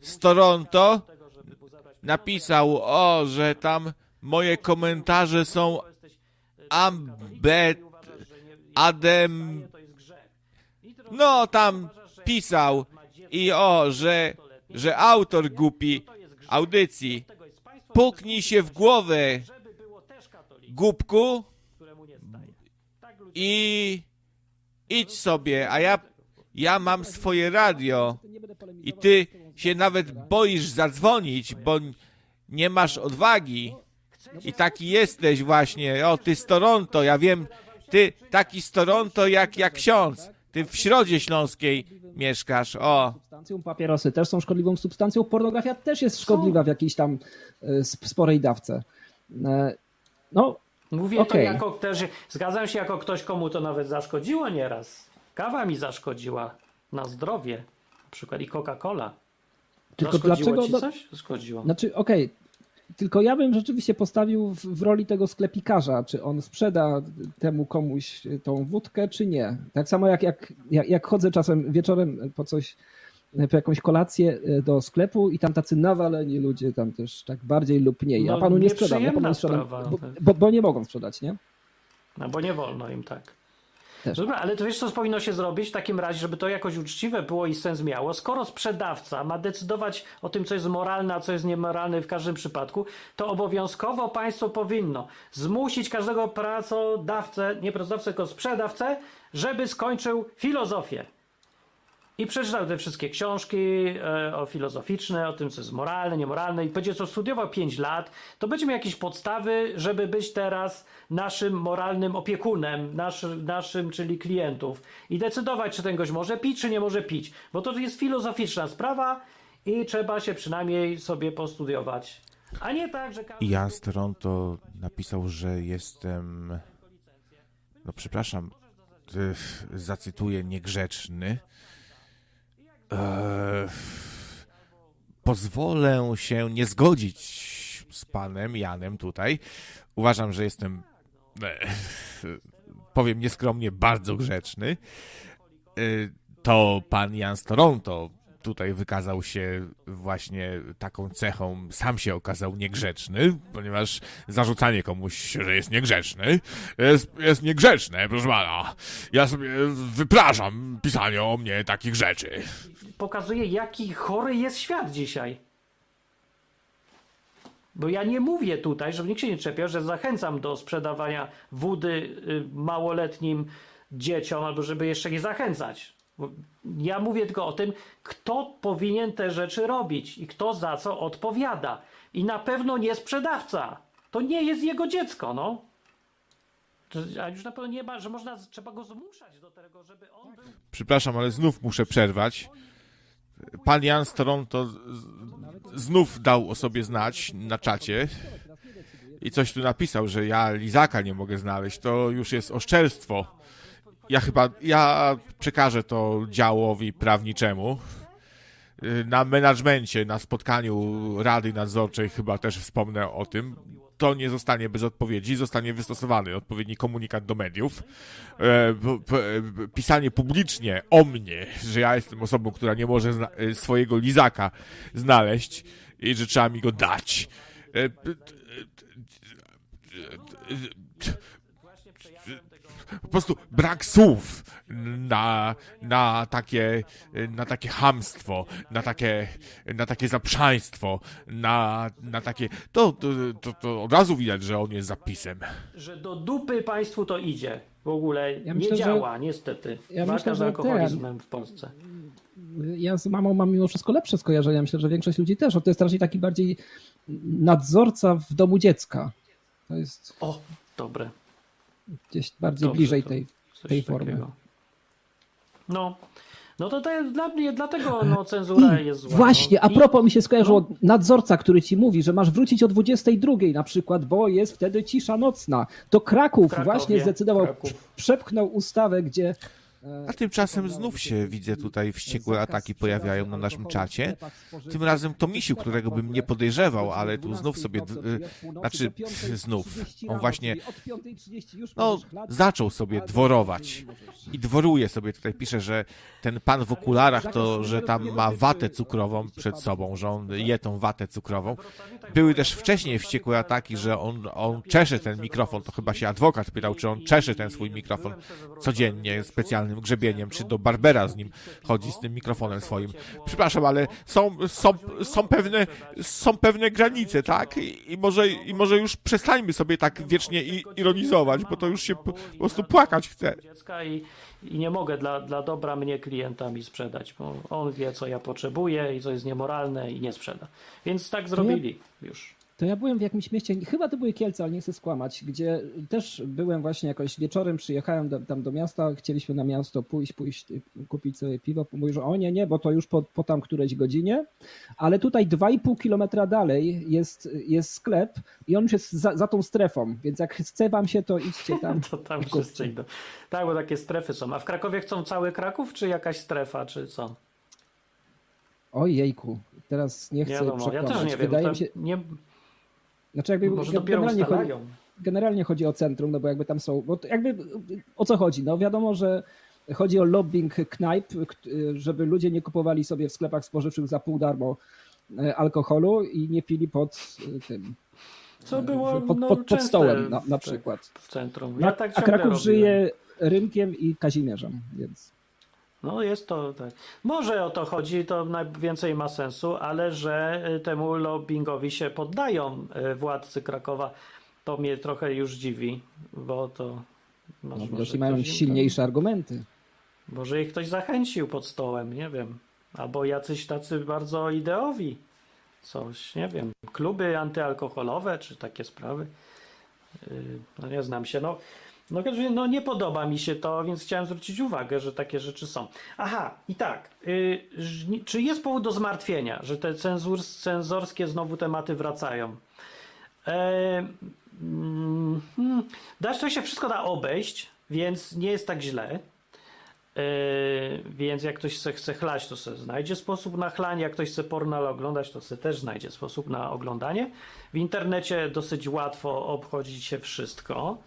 z Toronto napisał, o, że tam moje komentarze są ambet, adem, no tam pisał i o, że, że autor głupi audycji, puknij się w głowę, głupku, i idź sobie, a ja, ja mam swoje radio i ty się nawet boisz zadzwonić, bo nie masz odwagi i taki jesteś właśnie, o ty z Toronto, ja wiem, ty taki z Toronto jak, jak ksiądz, ty w Środzie Śląskiej mieszkasz, o. Substancją papierosy też są szkodliwą substancją, pornografia też jest szkodliwa w jakiejś tam e, sp- sporej dawce. E, No, Mówię Okej. to jako też, zgadzam się jako ktoś, komu to nawet zaszkodziło nieraz. Kawa mi zaszkodziła na zdrowie. Na przykład i Coca-Cola. Tylko dlaczego... ci No, coś? Zaszkodziło. Znaczy, okej, tylko ja bym rzeczywiście postawił w, w roli tego sklepikarza, czy on sprzeda temu komuś tą wódkę, czy nie. Tak samo jak, jak, jak, jak chodzę czasem wieczorem po coś, po jakąś kolację e, do sklepu i tam tacy nawaleni ludzie tam też tak bardziej lub mniej. Ja No, panu nie sprzedam, ja panu nie sprzedam, sprawa. bo, bo, bo nie mogą sprzedać, nie? No bo nie wolno im tak. Też. Dobra, ale to wiesz, co powinno się zrobić w takim razie, żeby to jakoś uczciwe było i sens miało? Skoro sprzedawca ma decydować o tym, co jest moralne, a co jest niemoralne w każdym przypadku, to obowiązkowo państwo powinno zmusić każdego pracodawcę, nie pracodawcę, tylko sprzedawcę, żeby skończył filozofię. I przeczytał te wszystkie książki e, o filozoficzne, o tym, co jest moralne, niemoralne, i będzie to studiował 5 lat, to będzie miał jakieś podstawy, żeby być teraz naszym moralnym opiekunem, nasz, naszym, czyli klientów, i decydować, czy ten gość może pić, czy nie może pić. Bo to jest filozoficzna sprawa i trzeba się przynajmniej sobie postudiować. A nie tak, że każdy. I Jan z Toronto napisał, że jestem, no przepraszam, y, zacytuję, niegrzeczny. Eee, pozwolę się nie zgodzić z panem Janem tutaj. Uważam, że jestem, e, powiem nieskromnie, bardzo grzeczny. E, To pan Jan z Toronto tutaj wykazał się właśnie taką cechą, sam się okazał niegrzeczny, ponieważ zarzucanie komuś, że jest niegrzeczny, jest, jest niegrzeczne, proszę pana. Ja sobie wypraszam pisanie o mnie takich rzeczy. pokazuje, jaki chory jest świat dzisiaj. Bo ja nie mówię tutaj, żeby nikt się nie czepiał, że zachęcam do sprzedawania wody y, małoletnim dzieciom, albo żeby jeszcze nie zachęcać. Ja mówię tylko o tym, kto powinien te rzeczy robić i kto za co odpowiada. I na pewno nie sprzedawca. To nie jest jego dziecko, no. To- A już na pewno nie ma, że można, trzeba go zmuszać do tego, żeby on był Przepraszam, ale znów muszę przerwać. Pan Jan z- z- znów dał o sobie znać na czacie i coś tu napisał, że ja lizaka nie mogę znaleźć. To już jest oszczerstwo. Ja chyba, ja przekażę to działowi prawniczemu. Y, Na menadżmencie, na spotkaniu Rady Nadzorczej chyba też wspomnę o tym. To nie zostanie bez odpowiedzi, zostanie wystosowany odpowiedni komunikat do mediów. E, pisanie publicznie o mnie, że ja jestem osobą, która nie może e, swojego lizaka znaleźć i że trzeba mi go dać. Po prostu brak słów na, na, takie, na takie hamstwo, na takie, na takie zaprzaństwo, na, na takie. To, to, to, to od razu widać, że on jest zapisem. że do dupy państwu to idzie. W ogóle Ja nie myślę, że- działa, niestety. ja Walka myślę, z że alkoholizmem w Polsce. Ja z mamą mam mimo wszystko lepsze skojarzenia. Myślę, że większość ludzi też. To jest raczej taki bardziej nadzorca w domu dziecka. To jest O, dobre. Gdzieś bardziej Dobrze, bliżej tej, tej formy. takiego. No. No to, to dla mnie, dlatego no, cenzura I jest zła. właśnie, no. a propos mi się skojarzyło, nadzorca, który ci mówi, że masz wrócić o 22 na przykład, bo jest wtedy cisza nocna. To Kraków Krakowie, właśnie zdecydował, Kraków. przepchnął ustawę, gdzie A tymczasem znów się widzę tutaj wściekłe ataki pojawiają na naszym czacie. Tym razem to misiu, którego bym nie podejrzewał, ale tu znów sobie, y, znaczy *laughs* znów, on właśnie, no, zaczął sobie dworować i dworuje sobie. Tutaj, pisze, że ten pan w okularach to, że tam ma watę cukrową przed sobą, że on je tą watę cukrową. Były też wcześniej wściekłe ataki, że on, on czesze ten mikrofon, to chyba się adwokat pytał, czy on czesze ten swój mikrofon codziennie specjalnym grzebieniem, czy do Barbera z nim chodzi z tym mikrofonem swoim. Przepraszam, ale są, są, są, pewne, są pewne granice, tak? I, i, może, I może już przestańmy sobie tak wiecznie ironizować, bo to już się po, po prostu płakać chce. i, i nie mogę dla, dla dobra mnie klienta mi sprzedać, bo on wie, co ja potrzebuję i co jest niemoralne i nie sprzeda. Więc tak zrobili już. To ja byłem w jakimś mieście, chyba to były Kielce, ale nie chcę skłamać, gdzie też byłem właśnie jakoś wieczorem, przyjechałem do, tam do miasta, chcieliśmy na miasto pójść, pójść, kupić sobie piwo. Mówi, że o nie, nie, bo to już po, po tam którejś godzinie, ale tutaj 2,5 kilometra dalej jest, jest sklep i on już jest za, za tą strefą, więc jak chce wam się, to idźcie tam. *laughs* To tam wszyscy idą. Tak, bo takie strefy są. A w Krakowie chcą cały Kraków, czy jakaś strefa, czy co? Ojejku, teraz nie Nie chcę wiadomo, ja też nie wiem. Wydaje Tam mi się, nie, znaczy jakby może dopiero generalnie chodzi, generalnie chodzi o centrum, no bo jakby tam są, bo to jakby o co chodzi? No wiadomo, że chodzi o lobbying knajp, żeby ludzie nie kupowali sobie w sklepach spożywczych za pół darmo e, alkoholu i nie pili pod e, tym, Co było pod, no, pod, pod stołem na, na przykład. w centrum. Ja tak a Kraków robiłem. żyje, Rynkiem i Kazimierzem, więc No jest to tak. Może o to chodzi, to najwięcej ma sensu, ale że y, temu lobbyingowi się poddają y, władcy Krakowa, to mnie trochę już dziwi, bo to może, no, może mają silniejsze argumenty. To, może ich ktoś zachęcił pod stołem, nie wiem. Albo jacyś tacy bardzo ideowi. Coś, nie wiem. Kluby antyalkoholowe, czy takie sprawy. Yy, No nie znam się. No, no, no nie podoba mi się to, więc chciałem zwrócić uwagę, że takie rzeczy są. Aha, i tak. Żni- czy jest powód do zmartwienia, że te cenzur, cenzorskie znowu tematy wracają? E, mm, hmm, Dasz to się wszystko da obejść, więc nie jest tak źle. E, więc jak ktoś se chce chlać, to sobie znajdzie sposób na chlanie. Jak ktoś chce porno oglądać, to sobie też znajdzie sposób na oglądanie. W internecie dosyć łatwo obchodzić się wszystko.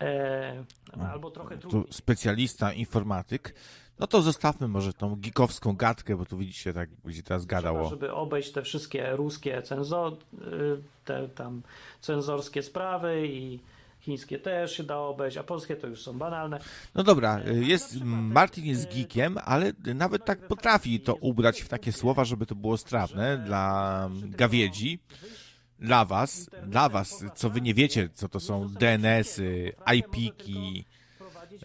E, albo trochę Tu trudniej. specjalista, informatyk. No to zostawmy może tą gikowską gadkę, bo tu widzicie, tak będzie teraz Trzeba, gadało. żeby obejść te wszystkie ruskie cenzo, y, te tam cenzorskie sprawy i chińskie też się da obejść, a polskie to już są banalne. No dobra, jest, Martin jest geekiem, ale nawet tak potrafi to ubrać w takie słowa, żeby to było strawne dla gawiedzi. Dla was, dla was, co wy nie wiecie, co to są DNS-y, IP-ki,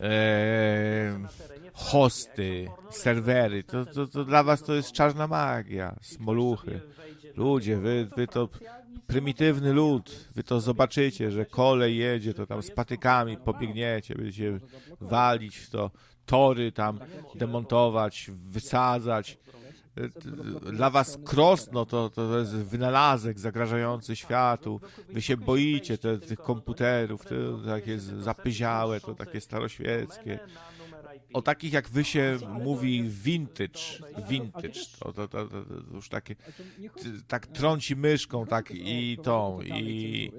e, hosty, serwery, to, to, to dla was to jest czarna magia, smoluchy. Ludzie, wy, wy to prymitywny lud, wy to zobaczycie, że kolej jedzie, to tam z patykami pobiegniecie, będziecie walić w to, tory tam demontować, wysadzać. Dla was krosno to, to jest wynalazek zagrażający światu. Wy się boicie te, tych komputerów, to takie zapyziałe, to takie staroświeckie. O takich jak wy się mówi vintage, vintage, to, to, to, to, już takie, tak trąci myszką, tak i tą, i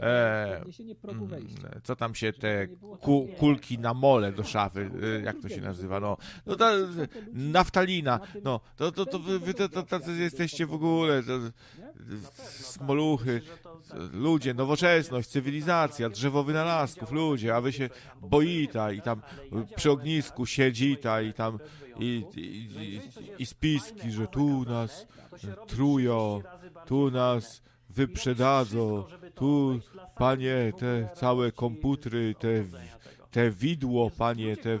e, mm, co tam się te ku, kulki na mole do szafy, e, jak to się nazywa, no, no ta, naftalina, no, to, to, to wy, wy to, to tacy jesteście w ogóle, to, smoluchy, ludzie, nowoczesność, cywilizacja, drzewo wynalazków, ludzie, a wy się boita i tam przy ognisku siedzi ta i tam i, i, i, spiski, że tu nas trują, tu nas wyprzedadzą, tu, panie, te całe komputery, te, te widło, panie, te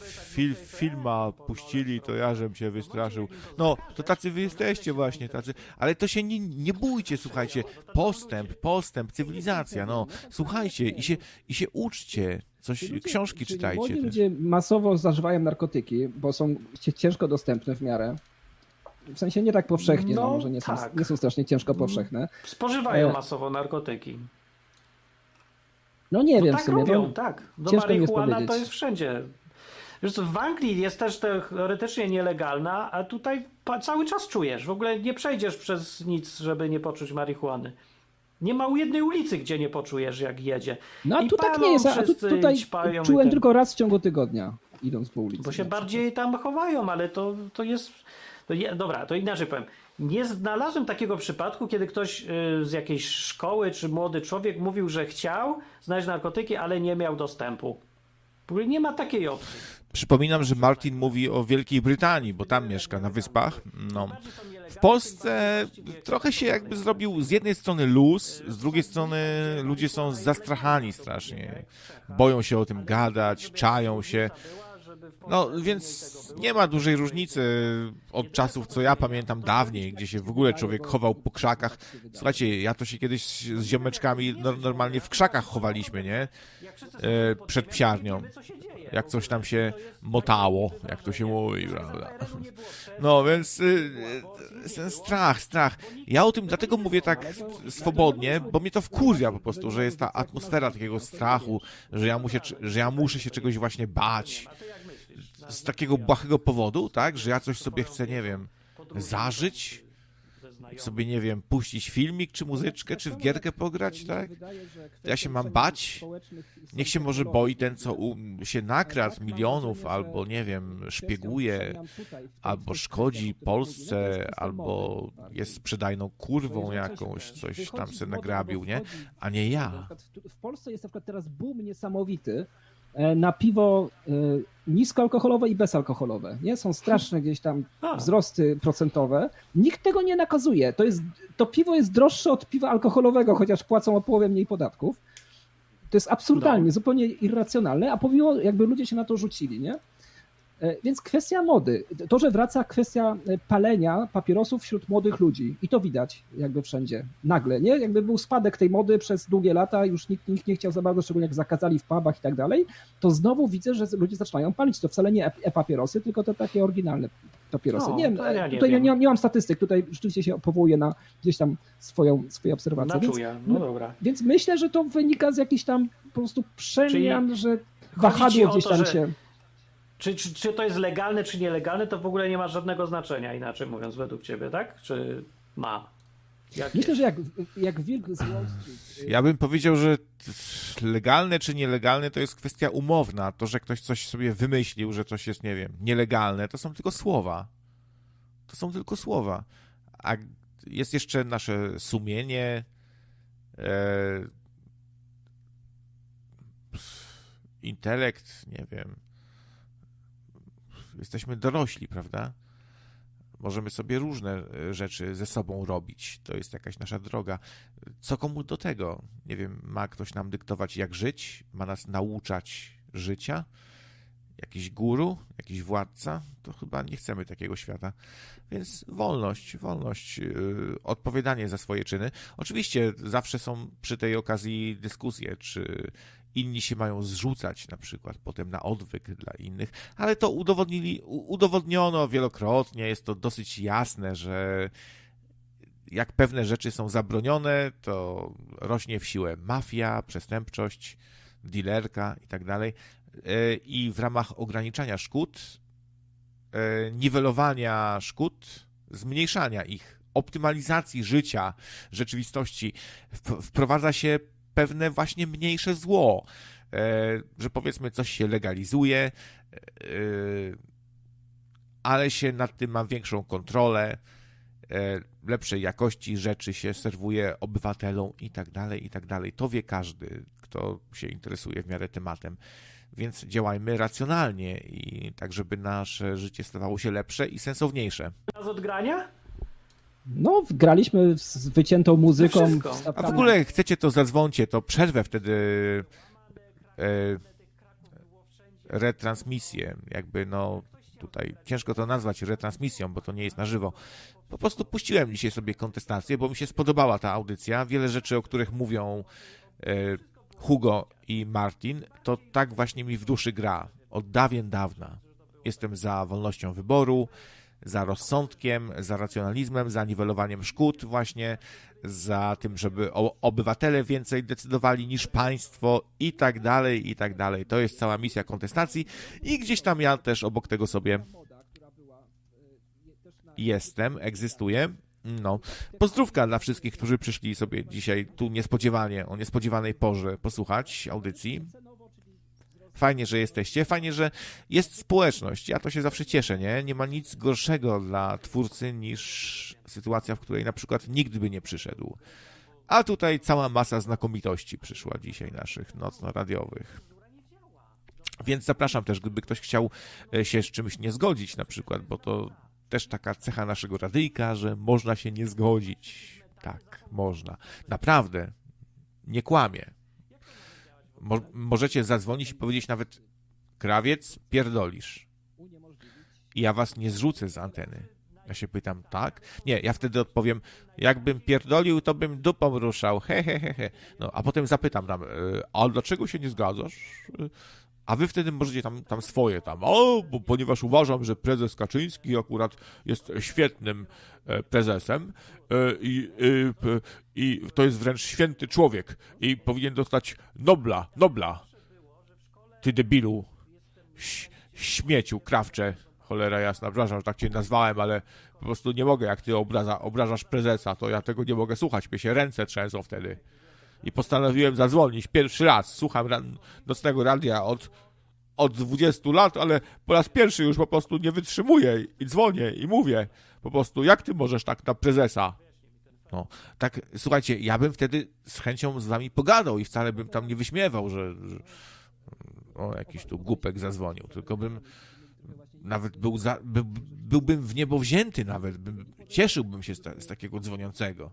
fil, filma puścili, to ja żem się wystraszył. No, to tacy wy jesteście właśnie, tacy, ale to się nie, nie bójcie, słuchajcie, postęp, postęp, cywilizacja, no, słuchajcie i się, i się uczcie, coś, Ludzie- książki czytajcie Młodzi też. ludzie masowo zażywają narkotyki, bo są ciężko dostępne w miarę. W sensie nie tak powszechnie, no, No, może nie, tak. są, nie są strasznie ciężko powszechne. Spożywają E, masowo narkotyki. No nie No wiem tak w sumie. robią, to- tak. No ciężko mi jest marihuana to jest wszędzie. Wiesz co, w Anglii jest też teoretycznie nielegalna, a tutaj cały czas czujesz. W ogóle nie przejdziesz przez nic, żeby nie poczuć marihuany. Nie ma u jednej ulicy, gdzie nie poczujesz, jak jedzie. No a I tu tak nie jest, a tu, wszyscy, tutaj czułem ten. tylko raz w ciągu tygodnia, idąc po ulicy. Bo się bardziej tam chowają, ale to, to jest. To je, dobra, to inaczej powiem. Nie znalazłem takiego przypadku, kiedy ktoś y, z jakiejś szkoły czy młody człowiek mówił, że chciał znaleźć narkotyki, ale nie miał dostępu. W ogóle nie ma takiej opcji. Przypominam, że Martin mówi o Wielkiej Brytanii, bo tam mieszka, na wyspach. No. W Polsce trochę się jakby zrobił z jednej strony luz, z drugiej strony ludzie są zastrachani strasznie. Boją się o tym gadać, czają się. No więc nie ma dużej różnicy od czasów, co ja pamiętam dawniej, gdzie się w ogóle człowiek chował po krzakach. Słuchajcie, ja to się kiedyś z ziomeczkami no, normalnie w krzakach chowaliśmy, nie? E, przed psiarnią. Jak coś tam się motało, jak to się mówi, prawda? No więc y, y, ten strach, strach. Ja o tym dlatego mówię tak swobodnie, bo mnie to wkurwia po prostu, że jest ta atmosfera takiego strachu, że ja, muszę, że ja muszę się czegoś właśnie bać. Z takiego błahego powodu, tak? Że ja coś sobie chcę, nie wiem, zażyć, sobie, nie wiem, puścić filmik, czy muzyczkę, czy w gierkę pograć, tak? Ja się mam bać? Niech się może boi ten, co się nakradł milionów, albo nie wiem, szpieguje, albo szkodzi Polsce, albo jest sprzedajną kurwą jakąś, coś tam se nagrabił, nie? A nie ja. W Polsce jest na przykład teraz boom niesamowity na piwo e, niskoalkoholowe i bezalkoholowe. Nie? Są straszne gdzieś tam A. wzrosty procentowe. Nikt tego nie nakazuje. To, jest, to piwo jest droższe od piwa alkoholowego, chociaż płacą o połowę mniej podatków. To jest absurdalnie, No. zupełnie irracjonalne, a pomimo jakby ludzie się na to rzucili, nie? E, Więc kwestia mody. To, że wraca kwestia e, palenia papierosów wśród młodych ludzi i to widać jakby wszędzie. Nagle, nie? Jakby był spadek tej mody przez długie lata, już nikt, nikt nie chciał za bardzo, szczególnie jak zakazali w pubach i tak dalej, to znowu widzę, że ludzie zaczynają palić. To wcale nie e- e-papierosy, tylko te takie oryginalne papierosy. No, nie ja nie tutaj wiem. Nie, nie mam statystyk, tutaj rzeczywiście się powołuję na gdzieś tam swoją, swoje obserwacje. Na Więc. No dobra. więc myślę, że to wynika z jakichś tam po prostu przemian, że ci wahadło gdzieś to, tam że- się... Czy, czy, czy to jest legalne, czy nielegalne, to w ogóle nie ma żadnego znaczenia, inaczej mówiąc, według ciebie, tak? Czy ma? Jakie? Myślę, że jak, jak wilk z Wall Street... Ja bym powiedział, że legalne czy nielegalne to jest kwestia umowna. To, że ktoś coś sobie wymyślił, że coś jest, nie wiem, nielegalne, to są tylko słowa. To są tylko słowa. A jest jeszcze nasze sumienie, e, intelekt, nie wiem. Jesteśmy dorośli, prawda? Możemy sobie różne e, rzeczy ze sobą robić. To jest jakaś nasza droga. Co komu do tego? Nie wiem, ma ktoś nam dyktować, jak żyć? Ma nas nauczać życia? Jakiś guru? Jakiś władca? To chyba nie chcemy takiego świata. Więc wolność, wolność, yy, odpowiadanie za swoje czyny. Oczywiście zawsze są przy tej okazji dyskusje, czy inni się mają zrzucać na przykład potem na odwyk dla innych, ale to udowodnili, udowodniono wielokrotnie, jest to dosyć jasne, że jak pewne rzeczy są zabronione, to rośnie w siłę mafia, przestępczość, dealerka i tak dalej. E, I w ramach ograniczania szkód, e, niwelowania szkód, zmniejszania ich, optymalizacji życia, rzeczywistości, wprowadza się pewne właśnie mniejsze zło, e, że powiedzmy coś się legalizuje, e, ale się nad tym ma większą kontrolę, e, lepszej jakości rzeczy się serwuje obywatelom i tak dalej, i tak dalej. To wie każdy, kto się interesuje w miarę tematem. Więc działajmy racjonalnie i tak, żeby nasze życie stawało się lepsze i sensowniejsze. Czas odgrania? No, graliśmy z wyciętą muzyką. A w ogóle chcecie to zadzwońcie, to przerwę wtedy e, retransmisję, jakby no tutaj ciężko to nazwać retransmisją, bo to nie jest na żywo. Po prostu puściłem dzisiaj sobie kontestację, bo mi się spodobała ta audycja. Wiele rzeczy, o których mówią e, Hugo i Martin, to tak właśnie mi w duszy gra. Od dawien dawna. Jestem za wolnością wyboru, za rozsądkiem, za racjonalizmem, za niwelowaniem szkód właśnie, za tym, żeby obywatele więcej decydowali niż państwo i tak dalej, i tak dalej. To jest cała misja kontestacji i gdzieś tam ja też obok tego sobie jestem, egzystuję. No, pozdrówka dla wszystkich, którzy przyszli sobie dzisiaj tu niespodziewanie, o niespodziewanej porze posłuchać audycji. Fajnie, że jesteście, fajnie, że jest społeczność. Ja to się zawsze cieszę, nie? Nie ma nic gorszego dla twórcy niż sytuacja, w której na przykład nikt by nie przyszedł. A tutaj cała masa znakomitości przyszła dzisiaj naszych nocno-radiowych. Więc zapraszam też, gdyby ktoś chciał e, się z czymś nie zgodzić na przykład, bo to też taka cecha naszego radyjka, że można się nie zgodzić. Tak, można. Naprawdę. Nie kłamie. Mo- możecie zadzwonić i powiedzieć nawet krawiec, pierdolisz. I ja was nie zrzucę z anteny. Ja się pytam, tak? Nie, ja wtedy odpowiem, jakbym pierdolił, to bym dupą ruszał, he, he, he, he. No, a potem zapytam tam, e, a dlaczego się nie zgadzasz? E, A wy wtedy możecie tam, tam swoje tam, o, bo, ponieważ uważam, że prezes Kaczyński akurat jest świetnym e, prezesem e, i, i to jest wręcz święty człowiek i powinien dostać Nobla, Nobla. Ty debilu, Ś- śmieciu, krawcze, cholera jasna, przepraszam, że tak cię nazwałem, ale po prostu nie mogę, jak ty obraza, obrażasz prezesa, to ja tego nie mogę słuchać, mnie się ręce trzęsą wtedy. I postanowiłem zadzwonić pierwszy raz. Słucham ran, nocnego radia od, od 20 lat, ale po raz pierwszy już po prostu nie wytrzymuję i dzwonię i mówię po prostu, jak ty możesz tak na prezesa? No, tak, słuchajcie, ja bym wtedy z chęcią z wami pogadał i wcale bym tam nie wyśmiewał, że, że O, jakiś tu głupek zadzwonił, tylko bym nawet był za, by, byłbym w niebo wzięty nawet, bym, cieszyłbym się z, ta, z takiego dzwoniącego.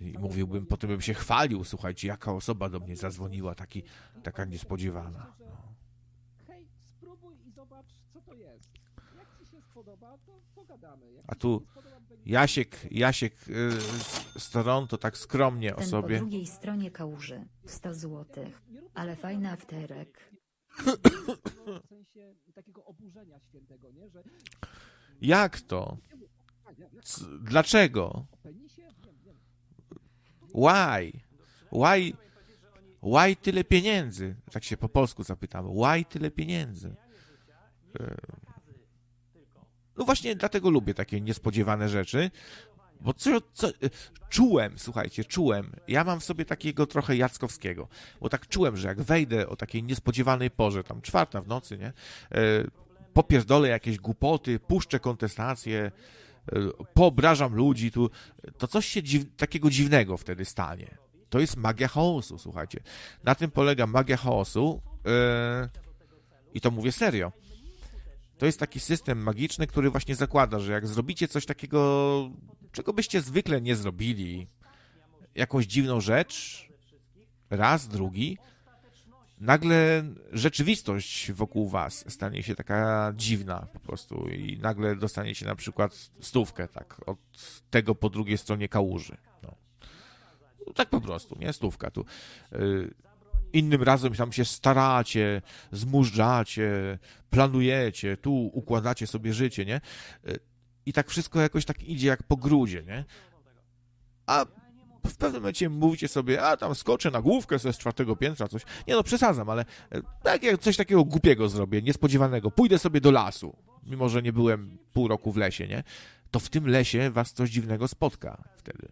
I mówiłbym, potem bym się chwalił, słuchajcie, jaka osoba do mnie zadzwoniła, taki, taka niespodziewana. No. Hej, spróbuj i zobacz, co to jest. Jak ci się spodoba, to pogadamy. Jak A tu Jasiek, Jasiek y, z- Toronto tak skromnie o Ten po sobie. drugiej stronie kałuży. 100 złotych. Ale fajny afterek. w sensie takiego oburzenia świętego, nie? Że Jak to? C- dlaczego? o penisie? Wiem, wiem. Why? Why? Why tyle pieniędzy? Tak się po polsku zapytamy. Why tyle pieniędzy? E, No właśnie dlatego lubię takie niespodziewane rzeczy, bo co, co, e, czułem, słuchajcie, czułem, ja mam w sobie takiego trochę Jackowskiego, bo tak czułem, że jak wejdę o takiej niespodziewanej porze, tam czwarta w nocy, nie, e, popierdolę jakieś głupoty, puszczę kontestację, e, poobrażam ludzi, tu, to coś się dziw, takiego dziwnego wtedy stanie. To jest magia chaosu, słuchajcie. Na tym polega magia chaosu e, i to mówię serio. To jest taki system magiczny, który właśnie zakłada, że jak zrobicie coś takiego, czego byście zwykle nie zrobili, jakąś dziwną rzecz, raz, drugi, nagle rzeczywistość wokół was stanie się taka dziwna po prostu i nagle dostaniecie na przykład stówkę, tak, od tego po drugiej stronie kałuży. No. No, tak po prostu, nie? Stówka tu. Y, Innym razem tam się staracie, zmużdżacie, planujecie, tu układacie sobie życie, nie? Y, I tak wszystko jakoś tak idzie jak po grudzie, nie? A w pewnym momencie mówicie sobie, a tam skoczę na główkę ze z czwartego piętra, coś. Nie no, przesadzam, ale e, tak jak coś takiego głupiego zrobię, niespodziewanego. Pójdę sobie do lasu, mimo że nie byłem pół roku w lesie, nie? To w tym lesie was coś dziwnego spotka wtedy.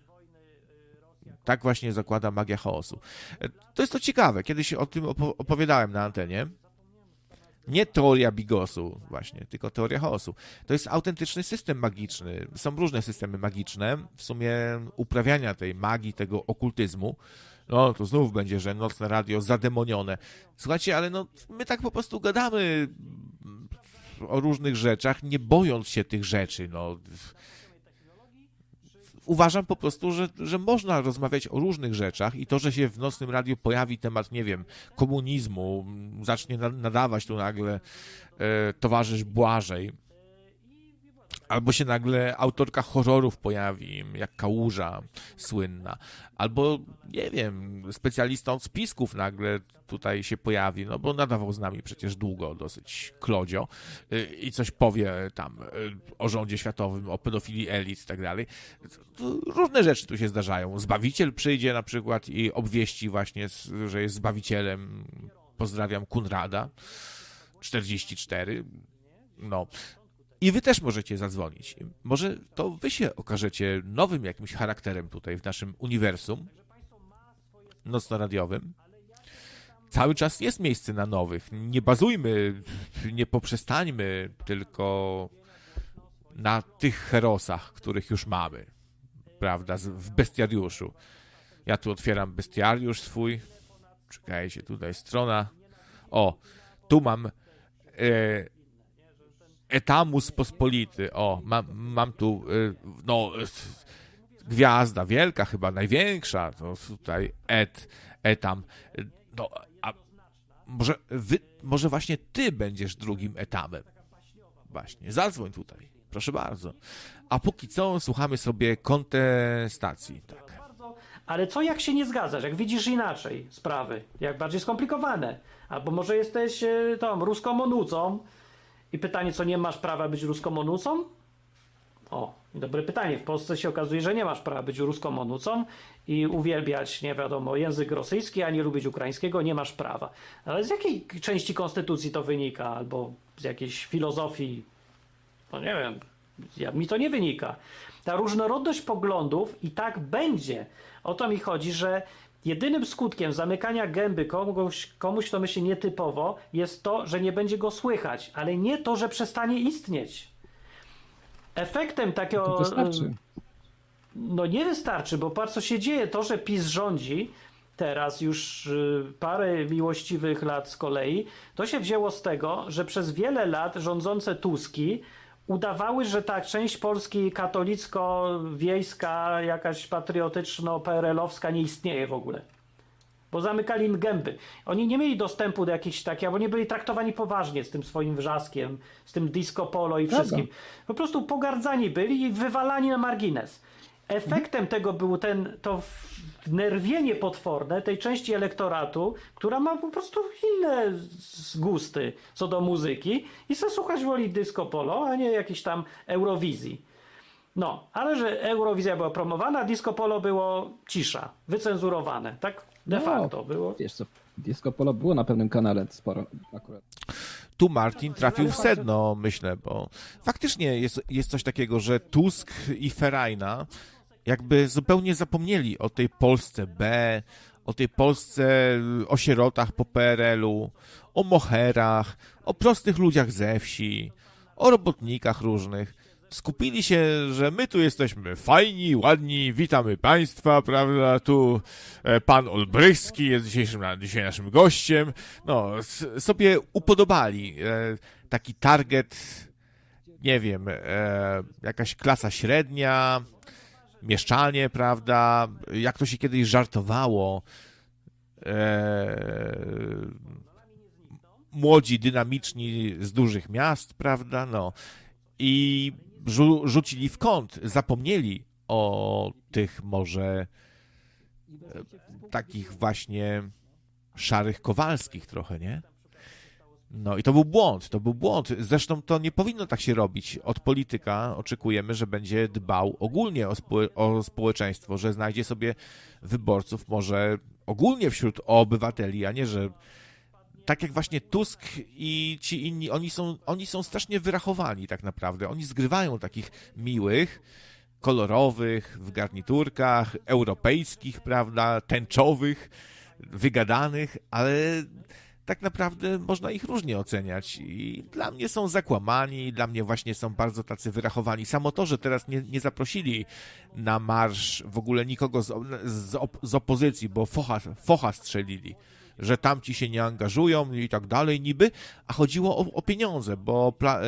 Tak właśnie zakłada magia chaosu. E, To jest to ciekawe, kiedyś o tym opo- opowiadałem na antenie. Nie teoria Bigosu właśnie, tylko teoria chaosu. To jest autentyczny system magiczny. Są różne systemy magiczne, w sumie uprawiania tej magii, tego okultyzmu. No, to znów będzie, że nocne radio zademonione. Słuchajcie, ale no, my tak po prostu gadamy o różnych rzeczach, nie bojąc się tych rzeczy, no. Uważam po prostu, że, że można rozmawiać o różnych rzeczach i to, że się w nocnym radiu pojawi temat, nie wiem, komunizmu, zacznie na- nadawać tu nagle e, towarzysz Błażej, albo się nagle autorka horrorów pojawi, jak Kałuża słynna, albo, nie wiem, specjalista od spisków nagle tutaj się pojawi, no bo nadawał z nami przecież długo, dosyć klodzio y, i coś powie tam y, o rządzie światowym, o pedofilii elit i tak dalej. Różne rzeczy tu się zdarzają. Zbawiciel przyjdzie na przykład i obwieści właśnie, że jest zbawicielem. Pozdrawiam Kunrada 44. No. I wy też możecie zadzwonić. Może to wy się okażecie nowym jakimś charakterem tutaj w naszym uniwersum nocno-radiowym. Cały czas jest miejsce na nowych. Nie bazujmy, nie poprzestańmy tylko na tych herosach, których już mamy. Prawda? W bestiariuszu. Ja tu otwieram bestiariusz swój. Czekajcie, tutaj strona. O, tu mam e, Etamus Pospolity. O, mam, mam tu, y, no, y, gwiazda wielka, chyba największa. To tutaj et, etam. Y, No, a może, wy, może właśnie ty będziesz drugim etamem. Właśnie, zadzwoń tutaj. Proszę bardzo. A póki co słuchamy sobie kontestacji. Tak. Ale co jak się nie zgadzasz, jak widzisz inaczej sprawy, jak bardziej skomplikowane? Albo może jesteś e, tą ruskomonucą i pytanie, co nie masz prawa być ruskomonucą? O, dobre pytanie. W Polsce się okazuje, że nie masz prawa być ruskomonucą i uwielbiać, nie wiadomo, język rosyjski, a nie lubić ukraińskiego, nie masz prawa. Ale z jakiej części konstytucji to wynika? Albo z jakiejś filozofii no nie wiem, ja, mi to nie wynika. Ta różnorodność poglądów i tak będzie. O to mi chodzi, że jedynym skutkiem zamykania gęby komuś, komuś kto myśli nietypowo, jest to, że nie będzie go słychać, ale nie to, że przestanie istnieć. Efektem takiego. To wystarczy. No nie wystarczy, bo patrz co się dzieje. To, że PiS rządzi, teraz już y, parę miłościwych lat z kolei, to się wzięło z tego, że przez wiele lat rządzące Tuski udawały, że ta część Polski katolicko-wiejska, jakaś patriotyczno-PRL-owska nie istnieje w ogóle. Bo zamykali im gęby. Oni nie mieli dostępu do jakichś takich, albo nie byli traktowani poważnie z tym swoim wrzaskiem, z tym disco polo i Prawda. wszystkim. Po prostu pogardzani byli i wywalani na margines. Efektem tego było ten, to wnerwienie potworne tej części elektoratu, która ma po prostu inne z- gusty co do muzyki i chce słuchać woli disco polo, a nie jakiejś tam Eurowizji. No, ale że Eurowizja była promowana, disco polo było cisza, wycenzurowane, tak de No, facto było. Wiesz co, Disco Polo było na pewnym kanale sporo akurat. tu Martin trafił w sedno, myślę, bo faktycznie jest, jest coś takiego, że Tusk i Ferajna jakby zupełnie zapomnieli o tej Polsce B, o tej Polsce o sierotach po PRL-u, o moherach, o prostych ludziach ze wsi, o robotnikach różnych. Skupili się, że my tu jesteśmy fajni, ładni, witamy Państwa, prawda? Tu e, pan Olbrychski jest dzisiejszym, dzisiaj naszym gościem. No, sobie upodobali e, taki target, nie wiem, e, jakaś klasa średnia, mieszczanie, prawda? Jak to się kiedyś żartowało. E, młodzi, dynamiczni z dużych miast, prawda? No. I rzu- rzucili w kąt, zapomnieli o tych może e, takich właśnie szarych Kowalskich trochę, nie? No i to był błąd, to był błąd. Zresztą to nie powinno tak się robić. Od polityka oczekujemy, że będzie dbał ogólnie o, spo- o społeczeństwo, że znajdzie sobie wyborców może ogólnie wśród obywateli, a nie, że tak jak właśnie Tusk i ci inni, oni są, oni są strasznie wyrachowani tak naprawdę. Oni zgrywają takich miłych, kolorowych, w garniturkach, europejskich, prawda, tęczowych, wygadanych, ale tak naprawdę można ich różnie oceniać i dla mnie są zakłamani, dla mnie właśnie są bardzo tacy wyrachowani. Samo to, że teraz nie, nie zaprosili na marsz w ogóle nikogo z, z, op, z opozycji, bo focha, focha strzelili, że tamci się nie angażują i tak dalej niby, a chodziło o, o pieniądze, bo pla,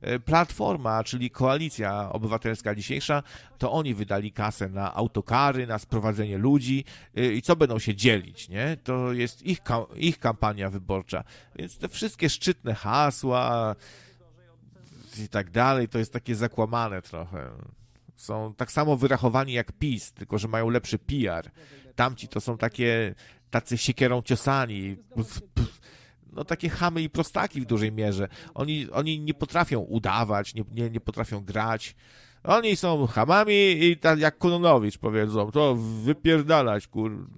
e, Platforma, czyli Koalicja Obywatelska dzisiejsza, to oni wydali kasę na autokary, na sprowadzenie ludzi e, i co będą się dzielić, nie? To jest ich, ich kampania wyborcza. Więc te wszystkie szczytne hasła i tak dalej, to jest takie zakłamane trochę. Są tak samo wyrachowani jak PiS, tylko że mają lepszy PR. Tamci to są takie, tacy siekierą ciosani, no takie chamy i prostaki w dużej mierze. Oni, oni nie potrafią udawać, nie, nie, nie potrafią grać. Oni są hamami i tak jak Kononowicz powiedzą, to wypierdalać, kur,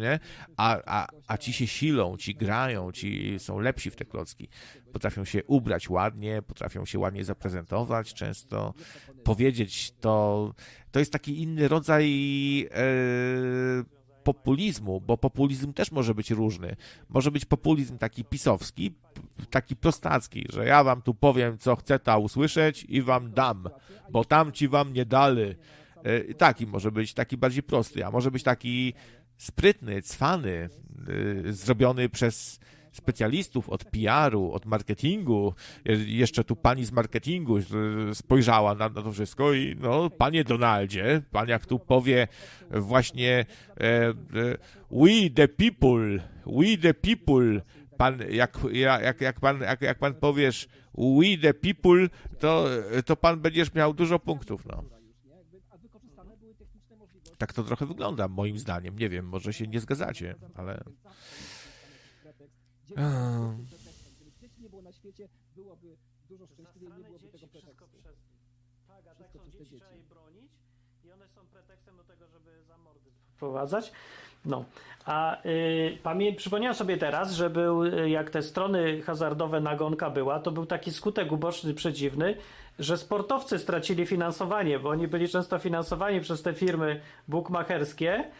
nie? A, a, a ci się silą, ci grają, ci są lepsi w te klocki. Potrafią się ubrać ładnie, potrafią się ładnie zaprezentować często, powiedzieć to, to jest taki inny rodzaj e, populizmu, bo populizm też może być różny. Może być populizm taki pisowski, taki prostacki, że ja wam tu powiem, co chcę ta usłyszeć i wam dam, bo tamci wam nie dali. E, Taki może być, taki bardziej prosty, a może być taki sprytny, cwany, y, zrobiony przez specjalistów od PR-u, od marketingu. Je- Jeszcze tu pani z marketingu spojrzała na, na to wszystko i no, panie Donaldzie, pan jak tu powie właśnie e, e, we the people, we the people, pan, jak, ja- jak, jak, pan, jak, jak pan powiesz we the people, to, to pan będziesz miał dużo punktów, no. Tak to trochę wygląda, moim zdaniem. Nie wiem, może się nie zgadzacie, ale... Ehm, Gdyby nie było na świecie, byłoby dużo szczęśliwiej, nie byłoby tego pretekstu. Tak, a tak są dzieci, dzieci. trzeba je bronić i one są pretekstem do tego, żeby za mordy wprowadzać. No, a y, pamię- przypomniałem sobie teraz, że był, y, jak te strony hazardowe nagonka była, to był taki skutek uboczny, przeciwny, że sportowcy stracili finansowanie, bo oni byli często finansowani przez te firmy bukmacherskie,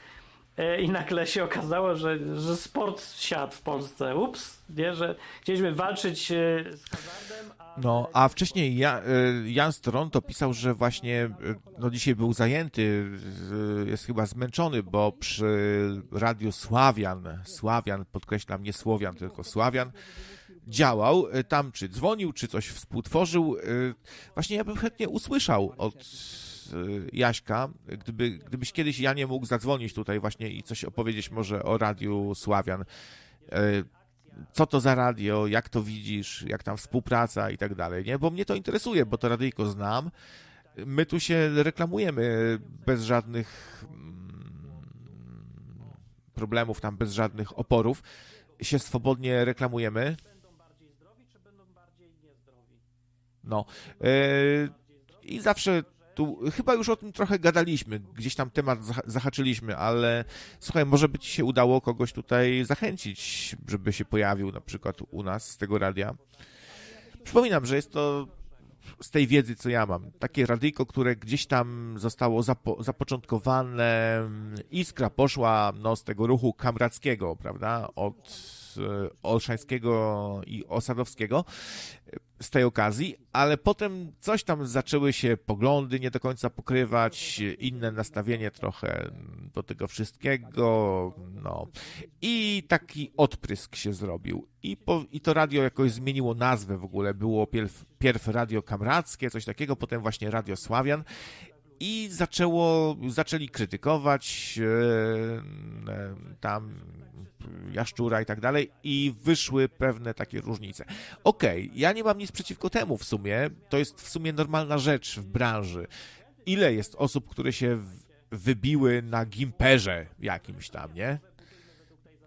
i nagle się okazało, że, że sport siadł w Polsce. Ups, nie, że chcieliśmy walczyć e, z hazardem, a... No, a wcześniej ja, y, Jan z Toronto pisał, że właśnie no dzisiaj był zajęty, jest chyba zmęczony, bo przy Radiu Sławian, Sławian, podkreślam, nie Słowian, tylko Sławian, działał tam, czy dzwonił, czy coś współtworzył. Właśnie ja bym chętnie usłyszał od y, Jaśka, gdyby, gdybyś kiedyś ja nie mógł zadzwonić tutaj właśnie i coś opowiedzieć może o Radiu Sławian. Y, Co to za radio, jak to widzisz, jak tam współpraca i tak dalej, nie? Bo mnie to interesuje, bo to radyjko znam. My tu się reklamujemy bez żadnych mm, problemów, tam bez żadnych oporów. Się swobodnie reklamujemy. No. E, I zawsze tu, chyba już o tym trochę gadaliśmy, gdzieś tam temat zaha- zahaczyliśmy, ale słuchaj, może by ci się udało kogoś tutaj zachęcić, żeby się pojawił na przykład u nas z tego radia. Przypominam, że jest to z tej wiedzy, co ja mam, takie radyjko, które gdzieś tam zostało zapo- zapoczątkowane, iskra poszła no, z tego ruchu kamrackiego, prawda, od Olszańskiego i Osadowskiego e, z tej okazji, ale potem coś tam zaczęły się poglądy nie do końca pokrywać, inne nastawienie trochę do tego wszystkiego, no. I taki odprysk się zrobił. I, po, I to radio jakoś zmieniło nazwę w ogóle. Było pierw, pierw Radio Kamrackie, coś takiego, potem właśnie Radio Sławian. I zaczęło, zaczęli krytykować e, e, tam Jaszczura i tak dalej i wyszły pewne takie różnice. Okej, ja nie mam nic przeciwko temu w sumie, to jest w sumie normalna rzecz w branży. Ile jest osób, które się wybiły na gimperze jakimś tam, nie?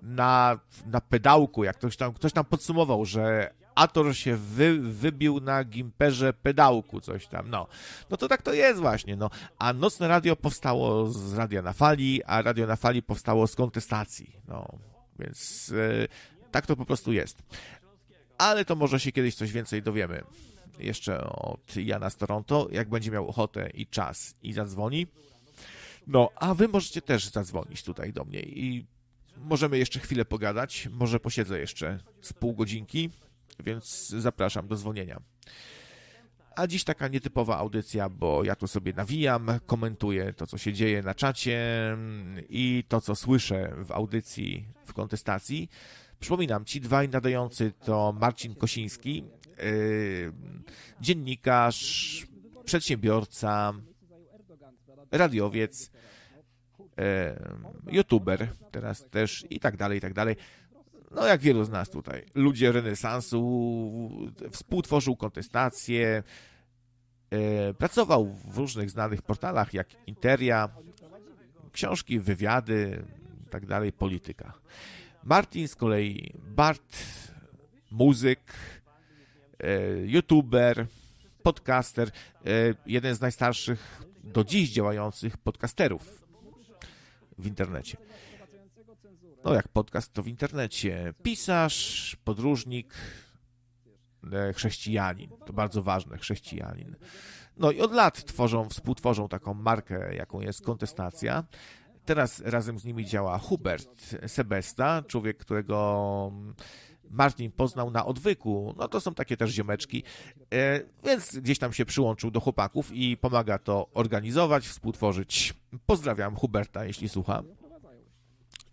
Na, na pedałku, jak ktoś tam, ktoś tam podsumował, że Ator się wy, wybił na gimperze pedałku, coś tam, no. No to tak to jest właśnie, no. A Nocne Radio powstało z Radia na Fali, a Radio na Fali powstało z kontestacji, no. Więc e, tak to po prostu jest. Ale to może się kiedyś coś więcej dowiemy. Jeszcze od Jana z Toronto, jak będzie miał ochotę i czas i zadzwoni. No, a wy możecie też zadzwonić tutaj do mnie i możemy jeszcze chwilę pogadać. Może posiedzę jeszcze z pół godzinki, więc zapraszam do dzwonienia. A dziś taka nietypowa audycja, bo ja tu sobie nawijam, komentuję to, co się dzieje na czacie i to, co słyszę w audycji w kontestacji. Przypominam, ci dwaj nadający to Marcin Kosiński, yy, dziennikarz, przedsiębiorca, radiowiec, yy, youtuber teraz też i tak dalej, i tak dalej. No jak wielu z nas tutaj. Ludzie renesansu, współtworzył kontestację, e, pracował w różnych znanych portalach jak Interia, książki, wywiady, tak dalej, polityka. Martin z kolei Bart, muzyk, e, youtuber, podcaster, e, jeden z najstarszych do dziś działających podcasterów w internecie. No jak podcast to w internecie. Pisarz, podróżnik, e, chrześcijanin. To bardzo ważne, chrześcijanin. No i od lat tworzą, współtworzą taką markę, jaką jest kontestacja. Teraz razem z nimi działa Hubert Sebesta, człowiek, którego Martin poznał na odwyku. No to są takie też ziomeczki, e, więc gdzieś tam się przyłączył do chłopaków i pomaga to organizować, współtworzyć. Pozdrawiam Huberta, jeśli słucha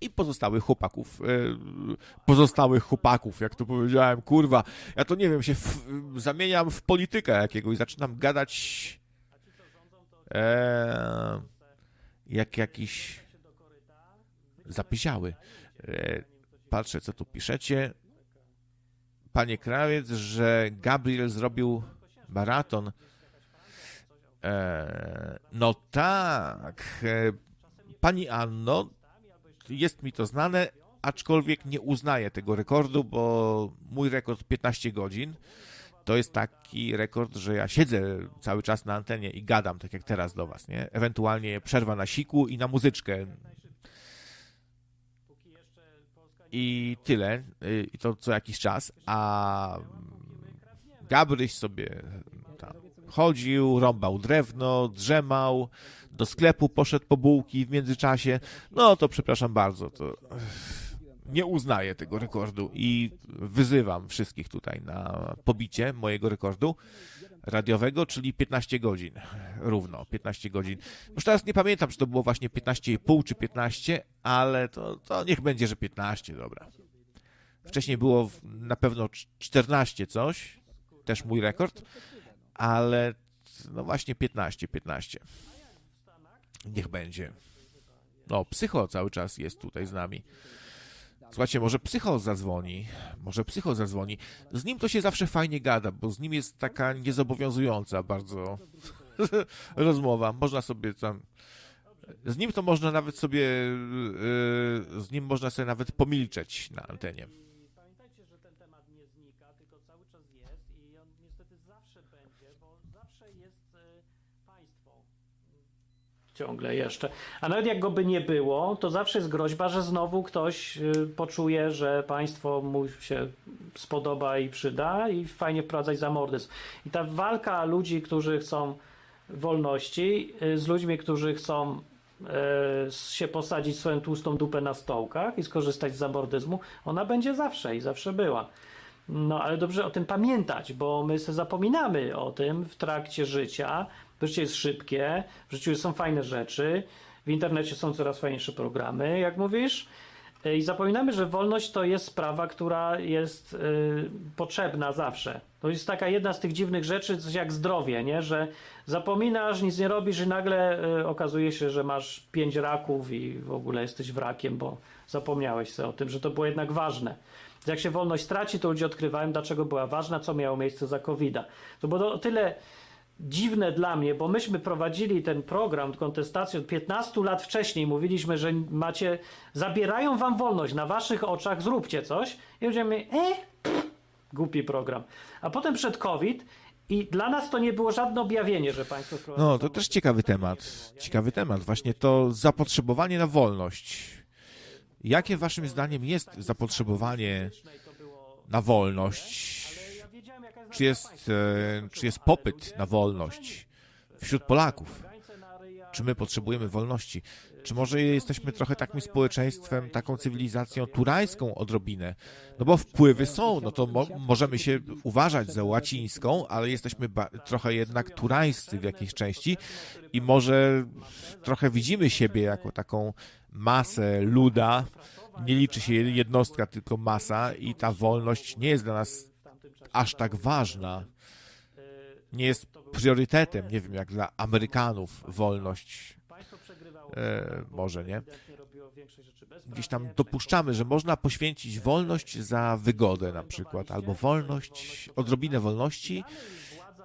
i pozostałych chłopaków. e, Pozostałych chłopaków, jak to powiedziałem, kurwa. Ja to nie wiem, się w, zamieniam w politykę jakiegoś, zaczynam gadać e, jak jakiś zapyziały. E, patrzę, co tu piszecie. Panie Krawiec, że Gabriel zrobił maraton. E, no tak. E, pani Anno, jest mi to znane, aczkolwiek nie uznaję tego rekordu, bo mój rekord 15 godzin to jest taki rekord, że ja siedzę cały czas na antenie i gadam, tak jak teraz do was, nie? Ewentualnie przerwa na siku i na muzyczkę. I tyle. Y, I to co jakiś czas. A Gabryś sobie Chodził, rąbał drewno, drzemał, do sklepu poszedł po bułki w międzyczasie. No to przepraszam bardzo, to nie uznaję tego rekordu i wyzywam wszystkich tutaj na pobicie mojego rekordu radiowego, czyli 15 godzin. Równo 15 godzin. Już teraz nie pamiętam, czy to było właśnie 15,5 czy 15, ale to, to niech będzie, że 15, dobra. Wcześniej było na pewno cz- 14 coś, też mój rekord, ale no właśnie 15, 15. Niech będzie. No, psycho cały czas jest tutaj z nami. Słuchajcie, może psycho zadzwoni. Może psycho zadzwoni. Z nim to się zawsze fajnie gada, bo z nim jest taka niezobowiązująca bardzo *laughs* rozmowa. Można sobie tam. Z nim to można nawet sobie. yy, Z nim można sobie nawet pomilczeć na antenie. Ciągle jeszcze. A nawet jak go by nie było, to zawsze jest groźba, że znowu ktoś y, poczuje, że państwo mu się spodoba i przyda i fajnie wprowadzać zamordyzm. I ta walka ludzi, którzy chcą wolności y, z ludźmi, którzy chcą e, się posadzić swoją tłustą dupę na stołkach i skorzystać z zamordyzmu, ona będzie zawsze i zawsze była. No ale dobrze o tym pamiętać, bo my sobie zapominamy o tym w trakcie życia. Życie jest szybkie, w życiu są fajne rzeczy, w internecie są coraz fajniejsze programy, jak mówisz. Y, I zapominamy, że wolność to jest sprawa, która jest y, potrzebna zawsze. To jest taka jedna z tych dziwnych rzeczy, coś jak zdrowie, nie? że zapominasz, nic nie robisz i nagle y, okazuje się, że masz pięć raków i w ogóle jesteś wrakiem, bo zapomniałeś sobie o tym, że to było jednak ważne. Jak się wolność straci, to ludzie odkrywają, dlaczego była ważna, co miało miejsce za COVID-a. To było o tyle dziwne dla mnie, bo myśmy prowadzili ten program kontestacji od 15 lat wcześniej. Mówiliśmy, że macie, zabierają wam wolność na waszych oczach, zróbcie coś. I ludzie mówią, e, głupi program. A potem przed COVID i dla nas to nie było żadne objawienie, że państwo No, to też ciekawy temat. Ciekawy temat. Właśnie to zapotrzebowanie na wolność. Jakie waszym zdaniem jest zapotrzebowanie na wolność? Ja wiedziałem, jaka jest Czy jest, e, czy jest popyt na wolność wśród Polaków? Czy my potrzebujemy wolności? Czy może jesteśmy trochę takim społeczeństwem, taką cywilizacją turańską odrobinę? No bo wpływy są, no to mo możemy się uważać za łacińską, ale jesteśmy trochę jednak turańscy w jakiejś części i może trochę widzimy siebie jako taką masę luda. Nie liczy się jednostka, tylko masa i ta wolność nie jest dla nas aż tak ważna. Nie jest priorytetem, nie wiem, jak dla Amerykanów wolność e, może, nie? Gdzieś tam dopuszczamy, że można poświęcić wolność za wygodę na przykład, albo wolność, odrobinę wolności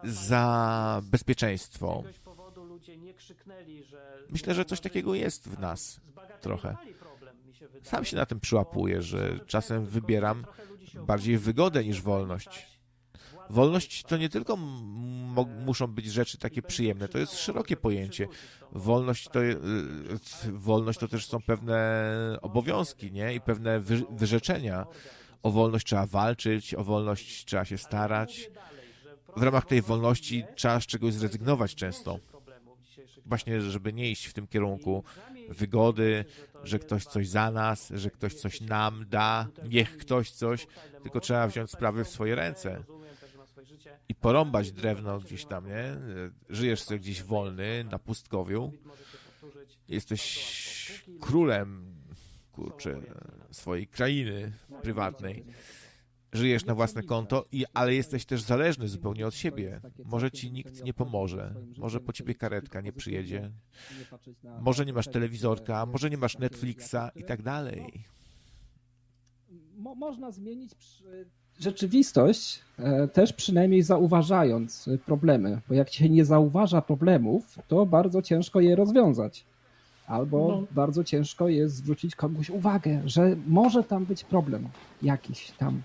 za bezpieczeństwo. Myślę, że coś takiego jest w nas trochę. Sam się na tym przyłapuję, że czasem wybieram bardziej wygodę niż wolność. Wolność to nie tylko muszą być rzeczy takie przyjemne, to jest szerokie pojęcie. Wolność to, wolność to też są pewne obowiązki, nie? I pewne wy, wyrzeczenia. O wolność trzeba walczyć, o wolność trzeba się starać. W ramach tej wolności trzeba z czegoś zrezygnować często. Właśnie, żeby nie iść w tym kierunku wygody, że ktoś coś za nas, że ktoś coś nam da, niech ktoś coś, tylko trzeba wziąć sprawy w swoje ręce i porąbać drewno gdzieś tam, nie? Żyjesz sobie gdzieś wolny, na pustkowiu. Jesteś królem, kurczę, swojej krainy prywatnej. Żyjesz na własne konto, i, ale jesteś też zależny zupełnie od siebie. Może ci nikt nie pomoże, może po ciebie karetka nie przyjedzie, może nie masz telewizorka, może nie masz Netflixa i tak dalej. Mo można zmienić rzeczywistość też przynajmniej zauważając problemy, bo jak się nie zauważa problemów, to bardzo ciężko je rozwiązać. Albo no. bardzo ciężko jest zwrócić komuś uwagę, że może tam być problem jakiś tam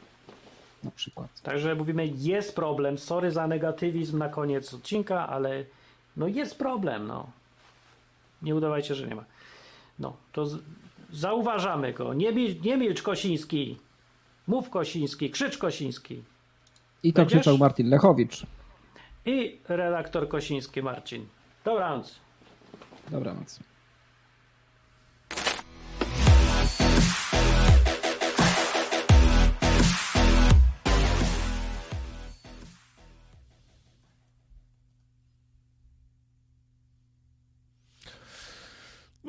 na przykład. Także mówimy, jest problem, sorry za negatywizm na koniec odcinka, ale no jest problem, no. Nie udawajcie, że nie ma. No, to zauważamy go. Nie, mil nie milcz Kosiński. Mów Kosiński, krzycz Kosiński. I to Będziesz? krzyczał Martin Lechowicz. i redaktor Kosiński Marcin. Dobranoc. Dobranoc.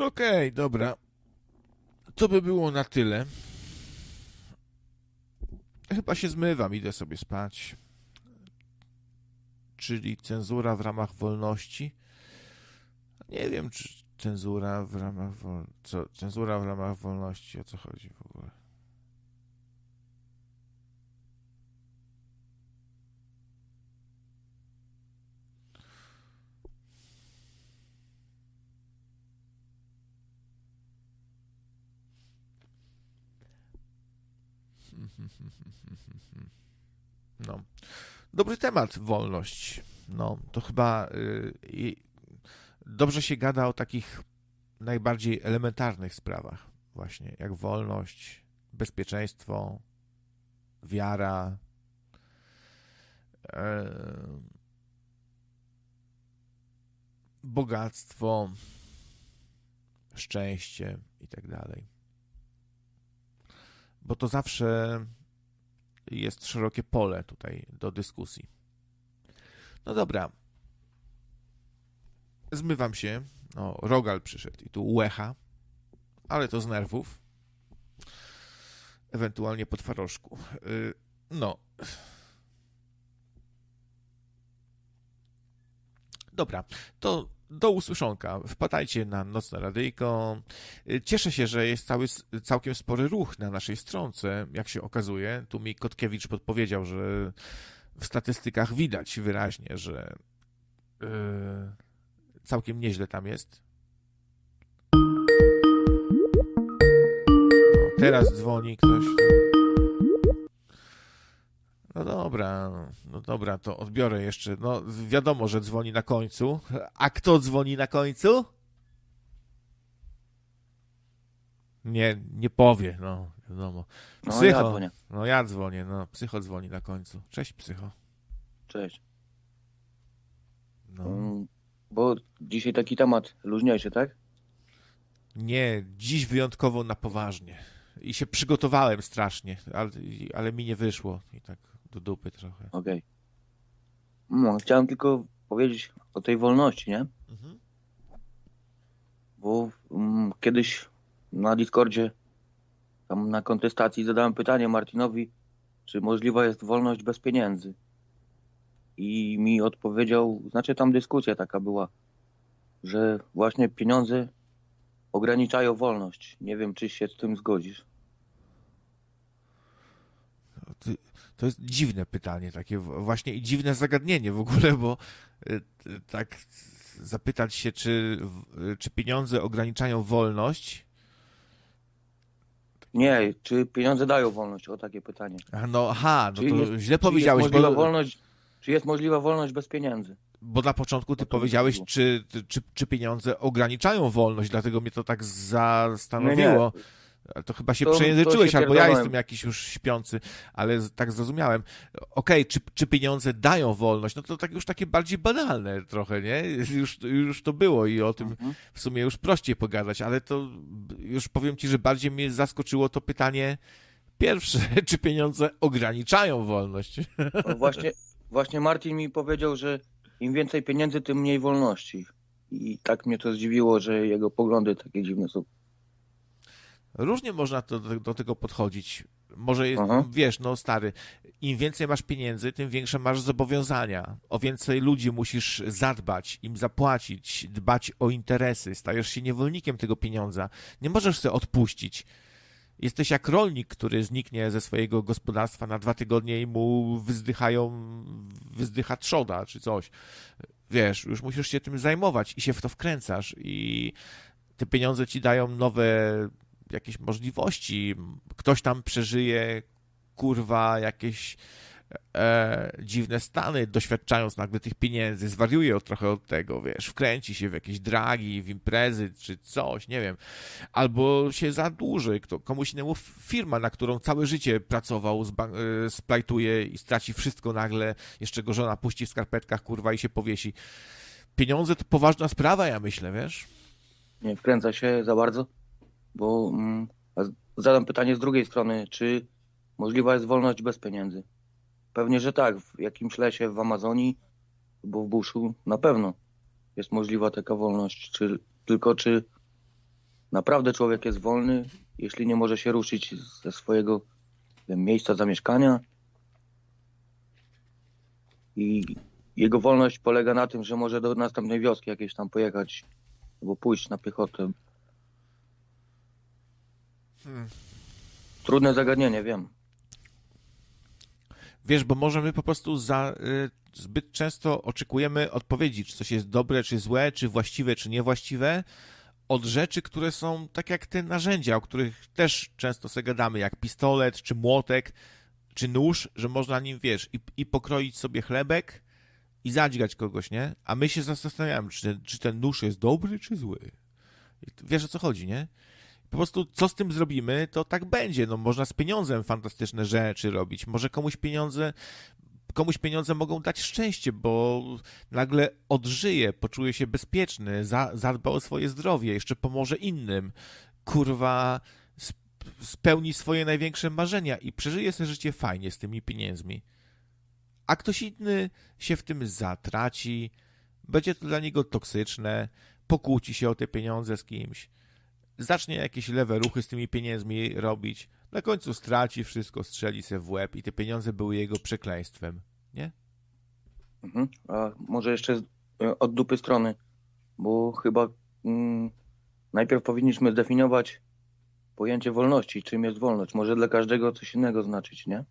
No Okej, dobra. To by było na tyle. Chyba się zmywam, idę sobie spać. Czyli cenzura w ramach wolności. Nie wiem, czy cenzura w ramach wol... co cenzura w ramach wolności, o co chodzi w ogóle. *laughs* No. Dobry temat, wolność. No, to chyba y, i dobrze się gada o takich najbardziej elementarnych sprawach, właśnie jak wolność, bezpieczeństwo, wiara, e, bogactwo, szczęście i tak dalej. Bo to zawsze jest szerokie pole tutaj do dyskusji. No dobra. Zmywam się. O, Rogal przyszedł i tu łecha, ale to z nerwów. Ewentualnie po twarożku. Yy, no. Dobra, to do usłyszonka. Wpadajcie na Nocne Radyjko. Y, Cieszę się, że jest cały, całkiem spory ruch na naszej stronce, jak się okazuje. Tu mi Kotkiewicz podpowiedział, że w statystykach widać wyraźnie, że yy, całkiem nieźle tam jest. No, teraz dzwoni ktoś. No dobra, no dobra, to odbiorę jeszcze. No wiadomo, że dzwoni na końcu. A kto dzwoni na końcu? Nie, nie powie, no wiadomo. No Psycho. ja dzwonię. No ja dzwonię, no psycho dzwoni na końcu. Cześć psycho. Cześć. No. Mm, Bo dzisiaj taki temat luźniejszy, tak? Nie, dziś wyjątkowo na poważnie. I się przygotowałem strasznie, ale, ale mi nie wyszło. I tak do dupy trochę. Okej. No, chciałem tylko powiedzieć o tej wolności, nie? Mhm. Bo mm, kiedyś na Discordzie, tam na kontestacji zadałem pytanie Martinowi, czy możliwa jest wolność bez pieniędzy. I mi odpowiedział, znaczy tam dyskusja taka była, że właśnie pieniądze ograniczają wolność. Nie wiem, czy się z tym zgodzisz. To, to jest dziwne pytanie, takie właśnie i dziwne zagadnienie w ogóle, bo y, tak zapytać się, czy, czy pieniądze ograniczają wolność. Nie, czy pieniądze dają wolność? O takie pytanie. A No aha, no Czy to jest- źle powiedziałeś, jest bo, wolność, czy jest możliwa wolność bez pieniędzy? bo na początku ty powiedziałeś, czy, czy, czy pieniądze ograniczają wolność, dlatego mnie to tak zastanowiło. To chyba się To- to przejęzyczyłeś, się albo ja jestem jakiś już śpiący, ale tak zrozumiałem. Okej, czy, czy pieniądze dają wolność? No to tak już takie bardziej banalne trochę, nie? *laughs* Już, już to było i o tym Mhm. w sumie już prościej pogadać, ale to już powiem ci, że bardziej mnie zaskoczyło to pytanie pierwsze, *laughs* czy pieniądze ograniczają wolność? No właśnie, właśnie Martin mi powiedział, że im więcej pieniędzy, tym mniej wolności. I tak mnie to zdziwiło, że jego poglądy takie dziwne są. Różnie można to, do, do tego podchodzić. Może jest, Aha. wiesz, no stary, im więcej masz pieniędzy, tym większe masz zobowiązania. O więcej ludzi musisz zadbać, im zapłacić, dbać o interesy. Stajesz się niewolnikiem tego pieniądza. Nie możesz sobie odpuścić. Jesteś jak rolnik, który zniknie ze swojego gospodarstwa na dwa tygodnie i mu wyzdychają, wyzdycha trzoda czy coś. Wiesz, już musisz się tym zajmować i się w to wkręcasz i te pieniądze ci dają nowe jakieś możliwości. Ktoś tam przeżyje, kurwa, jakieś e, dziwne stany, doświadczając nagle tych pieniędzy, zwariuje trochę od tego, wiesz, wkręci się w jakieś dragi, w imprezy czy coś, nie wiem, albo się zadłuży, kto, komuś innemu firma, na którą całe życie pracował, e, splajtuje i straci wszystko nagle, jeszcze go żona puści w skarpetkach, kurwa, i się powiesi. Pieniądze to poważna sprawa, ja myślę, wiesz? Nie wkręca się za bardzo, bo mm, zadam pytanie z drugiej strony, czy możliwa jest wolność bez pieniędzy? Pewnie, że tak. W jakimś lesie w Amazonii albo w buszu na pewno jest możliwa taka wolność. Czy, tylko czy naprawdę człowiek jest wolny, jeśli nie może się ruszyć ze swojego wiem, miejsca zamieszkania? I jego wolność polega na tym, że może do następnej wioski jakieś tam pojechać albo pójść na piechotę. Trudne zagadnienie, wiem. Wiesz, bo może my po prostu za, y, zbyt często oczekujemy odpowiedzi, czy coś jest dobre, czy złe, czy właściwe, czy niewłaściwe, od rzeczy, które są tak jak te narzędzia, o których też często sobie gadamy, jak pistolet, czy młotek, czy nóż, że można nim, wiesz, i, i pokroić sobie chlebek i zadźgać kogoś, nie? A my się zastanawiamy, czy czy ten nóż jest dobry, czy zły. Wiesz o co chodzi, nie? Po prostu co z tym zrobimy, to tak będzie. No, można z pieniądzem fantastyczne rzeczy robić. Może komuś pieniądze, komuś pieniądze mogą dać szczęście, bo nagle odżyje, poczuje się bezpieczny, za, zadba o swoje zdrowie, jeszcze pomoże innym. Kurwa, sp- spełni swoje największe marzenia i przeżyje sobie życie fajnie z tymi pieniędzmi. A ktoś inny się w tym zatraci, będzie to dla niego toksyczne, pokłóci się o te pieniądze z kimś zacznie jakieś lewe ruchy z tymi pieniędzmi robić, na końcu straci wszystko, strzeli se w łeb i te pieniądze były jego przekleństwem, nie? Mhm. A może jeszcze e, od dupy strony, bo chyba mm, najpierw powinniśmy zdefiniować pojęcie wolności, czym jest wolność. Może dla każdego coś innego znaczyć, nie?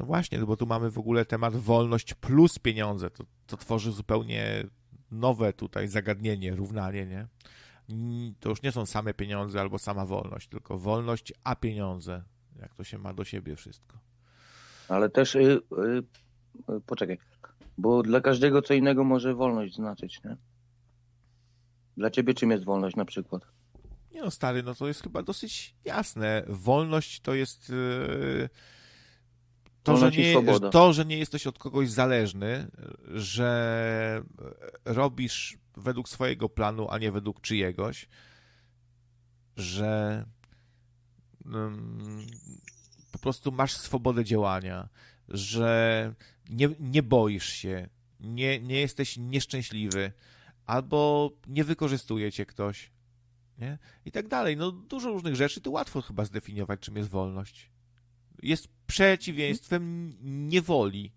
No właśnie, bo tu mamy w ogóle temat wolność plus pieniądze. To, to tworzy zupełnie nowe tutaj zagadnienie, równanie, nie? To już nie są same pieniądze albo sama wolność, tylko wolność a pieniądze. Jak to się ma do siebie wszystko. Ale też, y, y, y, poczekaj, bo dla każdego co innego może wolność znaczyć, nie? Dla ciebie czym jest wolność na przykład? Nie no, stary, no to jest chyba dosyć jasne. Wolność to jest yy, to, że Wolność i nie, to, że nie jesteś od kogoś zależny, że robisz według swojego planu, a nie według czyjegoś, że mm, po prostu masz swobodę działania, że nie, nie boisz się, nie, nie jesteś nieszczęśliwy, albo nie wykorzystuje cię ktoś, nie? I tak dalej. No dużo różnych rzeczy, to łatwo chyba zdefiniować, czym jest wolność. Jest przeciwieństwem niewoli.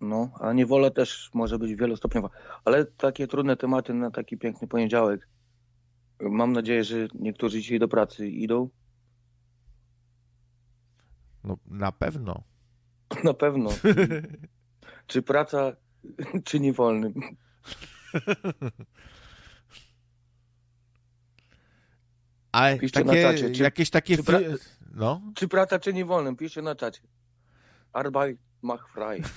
No, a niewola też może być wielostopniowa. Ale takie trudne tematy na taki piękny poniedziałek. Mam nadzieję, że niektórzy dzisiaj do pracy idą. No na pewno. *laughs* Na pewno. *laughs* Czy praca *laughs* czyni wolnym? A Piszcie na takie, czacie, czy- jakieś takie... czy pra- No, Czy praca czyni wolnym? Piszcie na czacie. Arbeit macht frei. *laughs*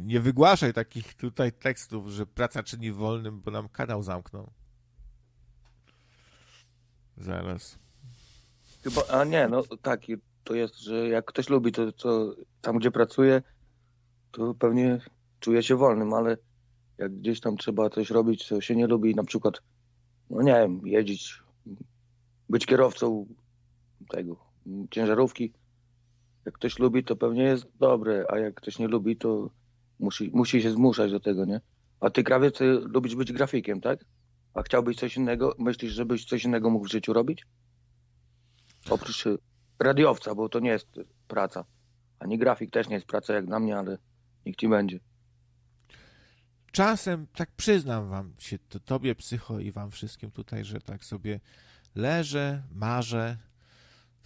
nie wygłaszaj takich tutaj tekstów, że praca czyni wolnym, bo nam kanał zamkną. Zaraz. Chyba, a nie, no taki to jest, że jak ktoś lubi to, co tam gdzie pracuje, to pewnie czuje się wolnym, ale jak gdzieś tam trzeba coś robić, co się nie lubi, na przykład, no nie wiem, jeździć, być kierowcą tego, ciężarówki, jak ktoś lubi, to pewnie jest dobre, a jak ktoś nie lubi, to musi, musi się zmuszać do tego, nie? A ty, krawiec, ty lubisz być grafikiem, tak? A chciałbyś coś innego? Myślisz, żebyś coś innego mógł w życiu robić? Oprócz y, radiowca, bo to nie jest praca. Ani grafik też nie jest praca jak na mnie, ale niech ci będzie. Czasem, tak przyznam wam się, to tobie psycho i wam wszystkim tutaj, że tak sobie leżę, marzę.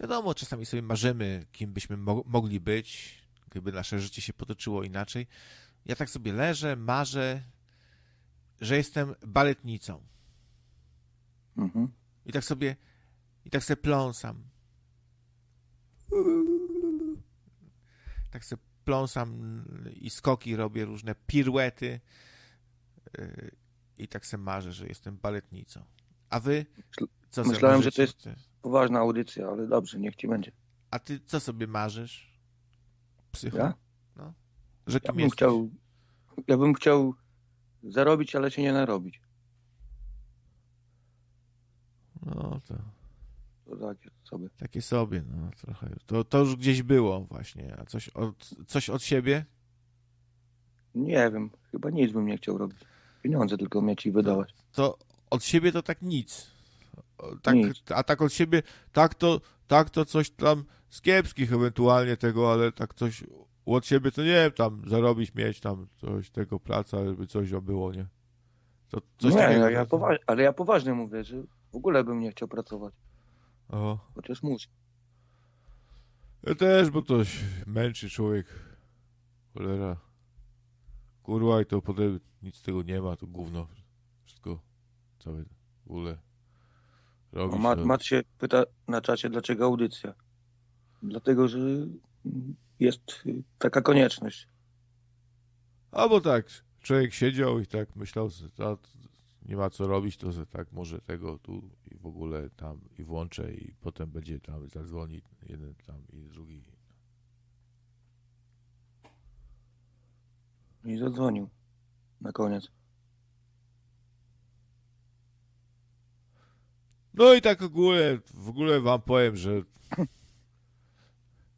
Wiadomo, czasami sobie marzymy, kim byśmy mo- mogli być, gdyby nasze życie się potoczyło inaczej. Ja tak sobie leżę, marzę, że jestem baletnicą. Mhm. I tak sobie, i tak sobie pląsam. Tak sobie pląsam i skoki robię, różne piruety. Yy, I tak sobie marzę, że jestem baletnicą. A wy? Co Myślałem, że to jest- Poważna audycja, ale dobrze, niech ci będzie. A ty co sobie marzysz? Psycho? Ja? No. Że Ja kim bym jesteś? chciał, ja bym chciał zarobić, ale się nie narobić. No to To takie sobie. takie sobie, no trochę. To, to już gdzieś było właśnie. A coś od, coś od siebie? Nie wiem, chyba nic bym nie chciał robić. Pieniądze tylko mieć i wydawać. To od siebie to tak nic. Tak, Nic. a tak od siebie, tak to, tak to coś tam z kiepskich ewentualnie tego, ale tak coś od siebie to nie wiem, tam zarobić, mieć tam coś tego, praca, żeby coś było, nie? To coś nie, takiego. ja, poważ, ale ja poważnie mówię, że w ogóle bym nie chciał pracować. O. Chociaż muszę. Ja też, bo to się męczy człowiek. Cholera. Kurwa i to potem nic z tego nie ma, to gówno. Wszystko, całe w ogóle robi O, się. Mat, Mat się pyta na czacie, dlaczego audycja. Dlatego, że jest taka konieczność. Albo tak, człowiek siedział i tak myślał, że ta, nie ma co robić, to że tak może tego tu i w ogóle tam i włączę i potem będzie tam zadzwoni jeden tam i drugi. I zadzwonił. Na koniec. No i tak w ogóle, w ogóle wam powiem, że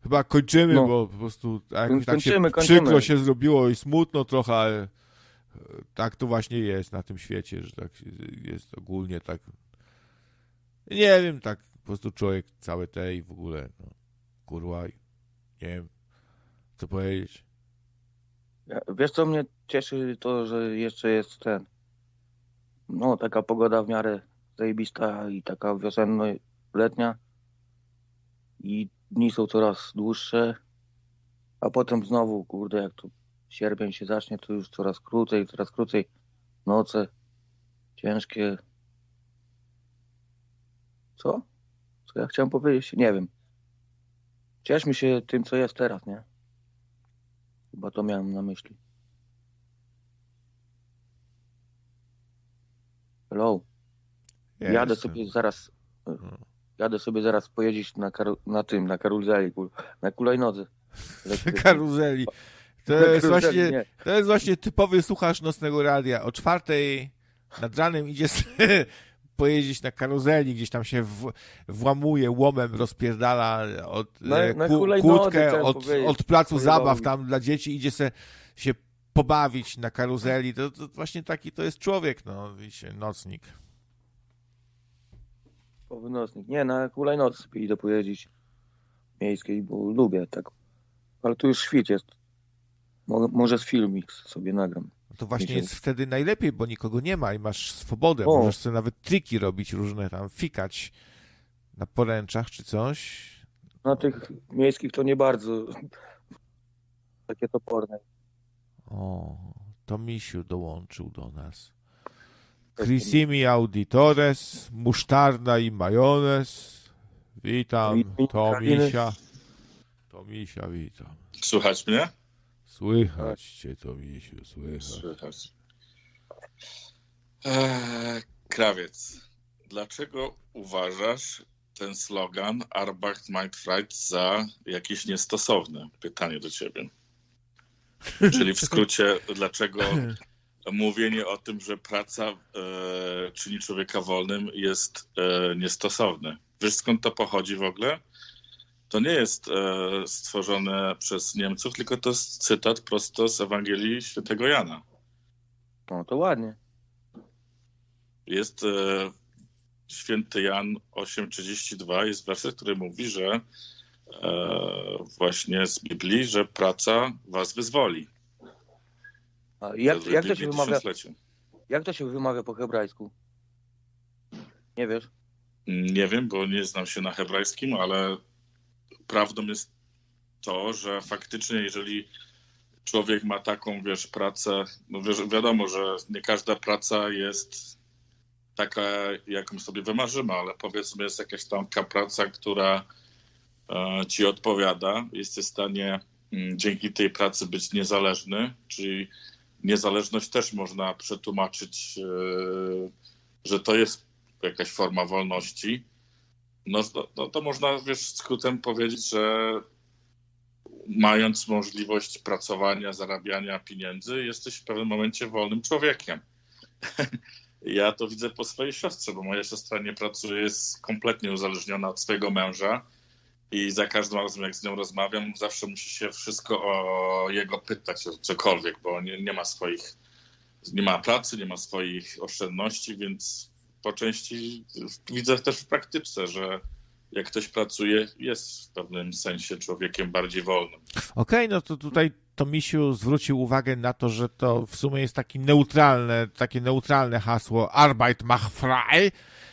chyba kończymy, No. bo po prostu tak, Koń- tak się kończymy, kończymy. przykro się zrobiło i smutno trochę, ale e, tak to właśnie jest na tym świecie, że tak się- jest ogólnie tak nie wiem, tak po prostu człowiek całe te i w ogóle no, kurwa nie wiem co powiedzieć. Ja, wiesz co mnie cieszy to, że jeszcze jest ten. No, taka pogoda w miarę zajebista i taka wiosenno-letnia. I dni są coraz dłuższe. A potem znowu, kurde, jak tu sierpień się zacznie, to już coraz krócej, coraz krócej. Noce ciężkie. Co? Co ja chciałem powiedzieć? Nie wiem. Cieszmy się tym, co jest teraz, nie? Chyba to miałem na myśli. Hello. Jadę Jestem. sobie zaraz. Jadę sobie zaraz pojeździć na, karu, na tym, na karuzeli, na kulajnodze. *laughs* karuzeli. To Na jest, karuzeli, właśnie, nie. to jest właśnie typowy słuchacz nocnego radia. O czwartej nad ranem idzie *laughs* pojeździć na karuzeli, gdzieś tam się w, włamuje, łomem rozpierdala od Na- e, na ku, hulajnodze kłódkę od, od placu zabaw tam dla dzieci, idzie se, się pobawić na karuzeli. To, to właśnie taki to jest człowiek, no, wiecie, nocnik. Po wynosnik. Nie, na hulajnodze sobie idę pojeździć miejskiej, bo lubię tak. Ale tu już świt jest. Mo, może z filmik sobie nagram. To właśnie jest wtedy najlepiej, bo nikogo nie ma i masz swobodę. O. Możesz sobie nawet triki robić różne tam, fikać na poręczach czy coś. Na tych miejskich to nie bardzo takie toporne. O, to Misiu dołączył do nas. Crisimi auditores, musztarda i majonez. Witam, Witam, to Kariny. Misia. To Misia, witam. Słychać mnie? Słychać cię, to Misiu, słychać. Słychać. Eee, krawiec, dlaczego uważasz ten slogan Arbeit macht Freude za jakiś niestosowny? Pytanie do ciebie. Czyli w skrócie, dlaczego mówienie o tym, że praca e, czyni człowieka wolnym jest e, niestosowne? Wiesz skąd to pochodzi w ogóle? To nie jest e, stworzone przez Niemców, tylko to jest cytat prosto z Ewangelii Świętego Jana. No to ładnie. Jest e, święty Jan 8,32, jest werset, który mówi, że e, właśnie z Biblii, że praca was wyzwoli. A jak, jak, to się wymawia, jak to się wymawia po hebrajsku? Nie wiesz? Nie wiem, bo nie znam się na hebrajskim, ale prawdą jest to, że faktycznie jeżeli człowiek ma taką, wiesz, pracę, no wiesz, wiadomo, że nie każda praca jest taka, jaką sobie wymarzymy, ale powiedzmy jest jakaś tam taka praca, która e, ci odpowiada, jesteś w stanie mm, dzięki tej pracy być niezależny, czyli niezależność też można przetłumaczyć, e, że to jest jakaś forma wolności. No, no, no to można, wiesz, skrótem powiedzieć, że mając możliwość pracowania, zarabiania pieniędzy, jesteś w pewnym momencie wolnym człowiekiem. *laughs* Ja to widzę po swojej siostrze, bo moja siostra nie pracuje, jest kompletnie uzależniona od swojego męża i za każdym razem, jak z nią rozmawiam, zawsze musi się wszystko o jego pytać, o cokolwiek, bo nie, nie ma swoich, nie ma pracy, nie ma swoich oszczędności, więc po części widzę też w praktyce, że jak ktoś pracuje, jest w pewnym sensie człowiekiem bardziej wolnym. Okej, no to tutaj Tomisiu zwrócił uwagę na to, że to w sumie jest taki neutralne, takie neutralne hasło Arbeit macht frei.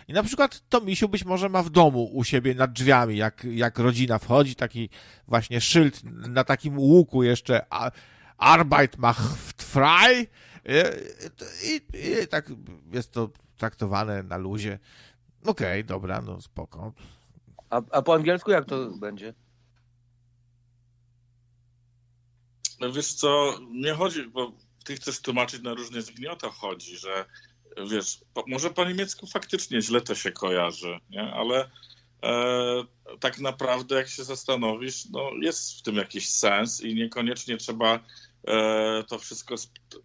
I na przykład Tomisiu być może ma w domu u siebie nad drzwiami, jak, jak rodzina wchodzi, taki właśnie szyld na takim łuku jeszcze Arbeit macht frei. I, i, I tak jest to traktowane na luzie. Okej, dobra, no spoko. A, a po angielsku jak to będzie? No wiesz co, nie chodzi, bo ty chcesz tłumaczyć na różne to chodzi, że wiesz, po, może po niemiecku faktycznie źle to się kojarzy, nie? ale e, tak naprawdę jak się zastanowisz, no jest w tym jakiś sens i niekoniecznie trzeba e, to wszystko,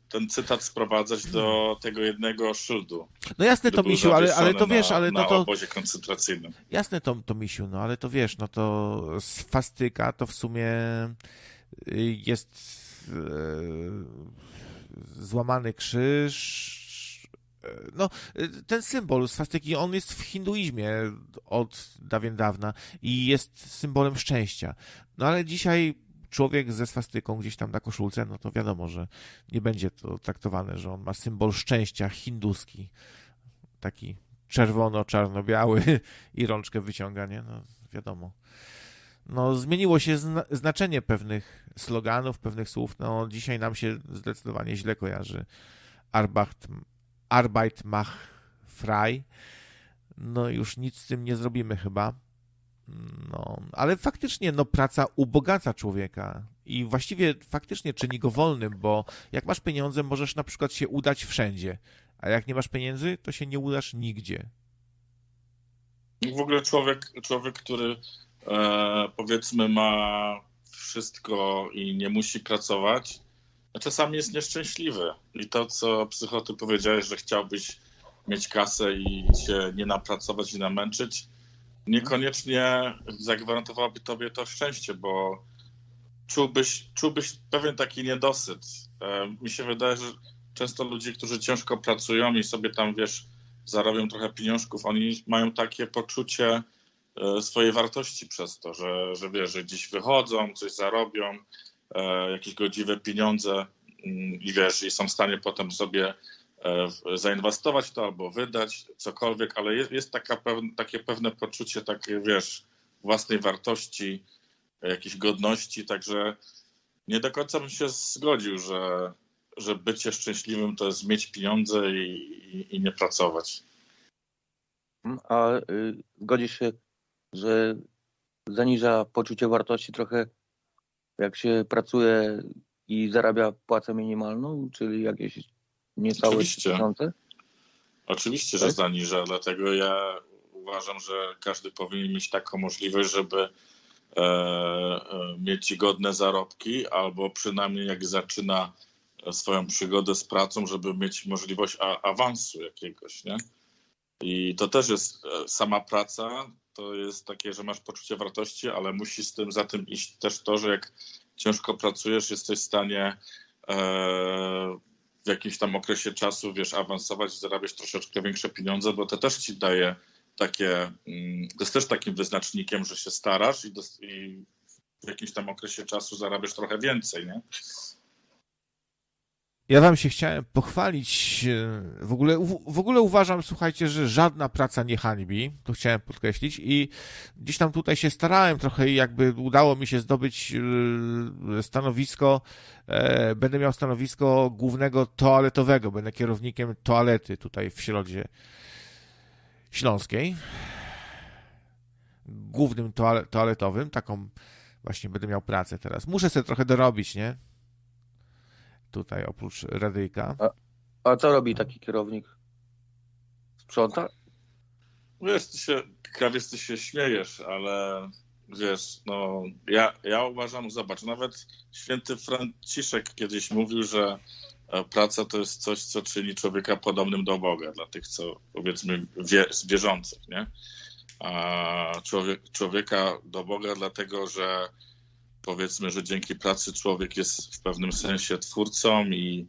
ten cytat sprowadzać do tego jednego szyldu. No jasne, był Tomisiu, ale, ale to wiesz, na, ale no na to... obozie koncentracyjnym. Jasne, to, to misiu, no ale to wiesz, no to swastyka to w sumie y, jest e, złamany krzyż. No, y, ten symbol swastyki, on jest w hinduizmie od dawien dawna i jest symbolem szczęścia. No ale dzisiaj człowiek ze swastyką gdzieś tam na koszulce, no to wiadomo, że nie będzie to traktowane, że on ma symbol szczęścia hinduski. Taki czerwono-czarno-biały *laughs* i rączkę wyciąga, nie? No, wiadomo. No, zmieniło się zna znaczenie pewnych sloganów, pewnych słów. No, dzisiaj nam się zdecydowanie źle kojarzy. Arbeit, Arbeit macht frei. No, już nic z tym nie zrobimy chyba. No, ale faktycznie, no, praca ubogaca człowieka i właściwie faktycznie czyni go wolnym, bo jak masz pieniądze, możesz na przykład się udać wszędzie, a jak nie masz pieniędzy, to się nie udasz nigdzie. W ogóle człowiek, człowiek który e, powiedzmy ma wszystko i nie musi pracować, czasami jest nieszczęśliwy. I to, co psychoty powiedziałeś, że chciałbyś mieć kasę i się nie napracować i namęczyć, niekoniecznie zagwarantowałoby tobie to szczęście, bo czułbyś, czułbyś pewien taki niedosyt. E, mi się wydaje, że często ludzie, którzy ciężko pracują i sobie tam, wiesz, zarobią trochę pieniążków, oni mają takie poczucie e, swojej wartości przez to, że, że wiesz, że gdzieś wychodzą, coś zarobią, jakieś godziwe pieniądze mm, i wiesz, i są w stanie potem sobie e, zainwestować to albo wydać, cokolwiek, ale jest, jest taka pewn, takie pewne poczucie, takie wiesz, własnej wartości, e, jakiejś godności, także nie do końca bym się zgodził, że, że bycie szczęśliwym to jest mieć pieniądze i, i, i nie pracować. Mm, A y, zgodzisz się, że zaniża poczucie wartości trochę, jak się pracuje i zarabia płacę minimalną, czyli jakieś niecałe Oczywiście. tysiące? Oczywiście, że Tak? zaniża, dlatego ja uważam, że każdy powinien mieć taką możliwość, żeby e, e, mieć godne zarobki, albo przynajmniej jak zaczyna swoją przygodę z pracą, żeby mieć możliwość a, awansu jakiegoś, nie? I to też jest e, sama praca, to jest takie, że masz poczucie wartości, ale musi z tym za tym iść też to, że jak ciężko pracujesz, jesteś w stanie e, w jakimś tam okresie czasu, wiesz, awansować, zarabiać troszeczkę większe pieniądze, bo to też ci daje takie, mm, to jest też takim wyznacznikiem, że się starasz i, i w jakimś tam okresie czasu zarabiasz trochę więcej, nie? Ja wam się chciałem pochwalić. e, W ogóle, w, ogóle uważam, słuchajcie, że żadna praca nie hańbi. To chciałem podkreślić. I gdzieś tam tutaj się starałem trochę i jakby udało mi się zdobyć e, stanowisko. e, Będę miał stanowisko głównego toaletowego. Będę kierownikiem toalety tutaj w Środzie. Śląskiej, głównym toale- toaletowym, taką właśnie będę miał pracę teraz. Muszę sobie trochę dorobić, nie? Tutaj oprócz radyjka. A co robi taki kierownik? Sprząta? Wiesz, ty się, krawiec, ty się śmiejesz, ale wiesz, no ja, ja uważam, zobacz, nawet święty Franciszek kiedyś mówił, że e, praca to jest coś, co czyni człowieka podobnym do Boga, dla tych, co powiedzmy wie, wierzących, nie? A człowiek, człowieka do Boga, dlatego że powiedzmy, że dzięki pracy człowiek jest w pewnym sensie twórcą i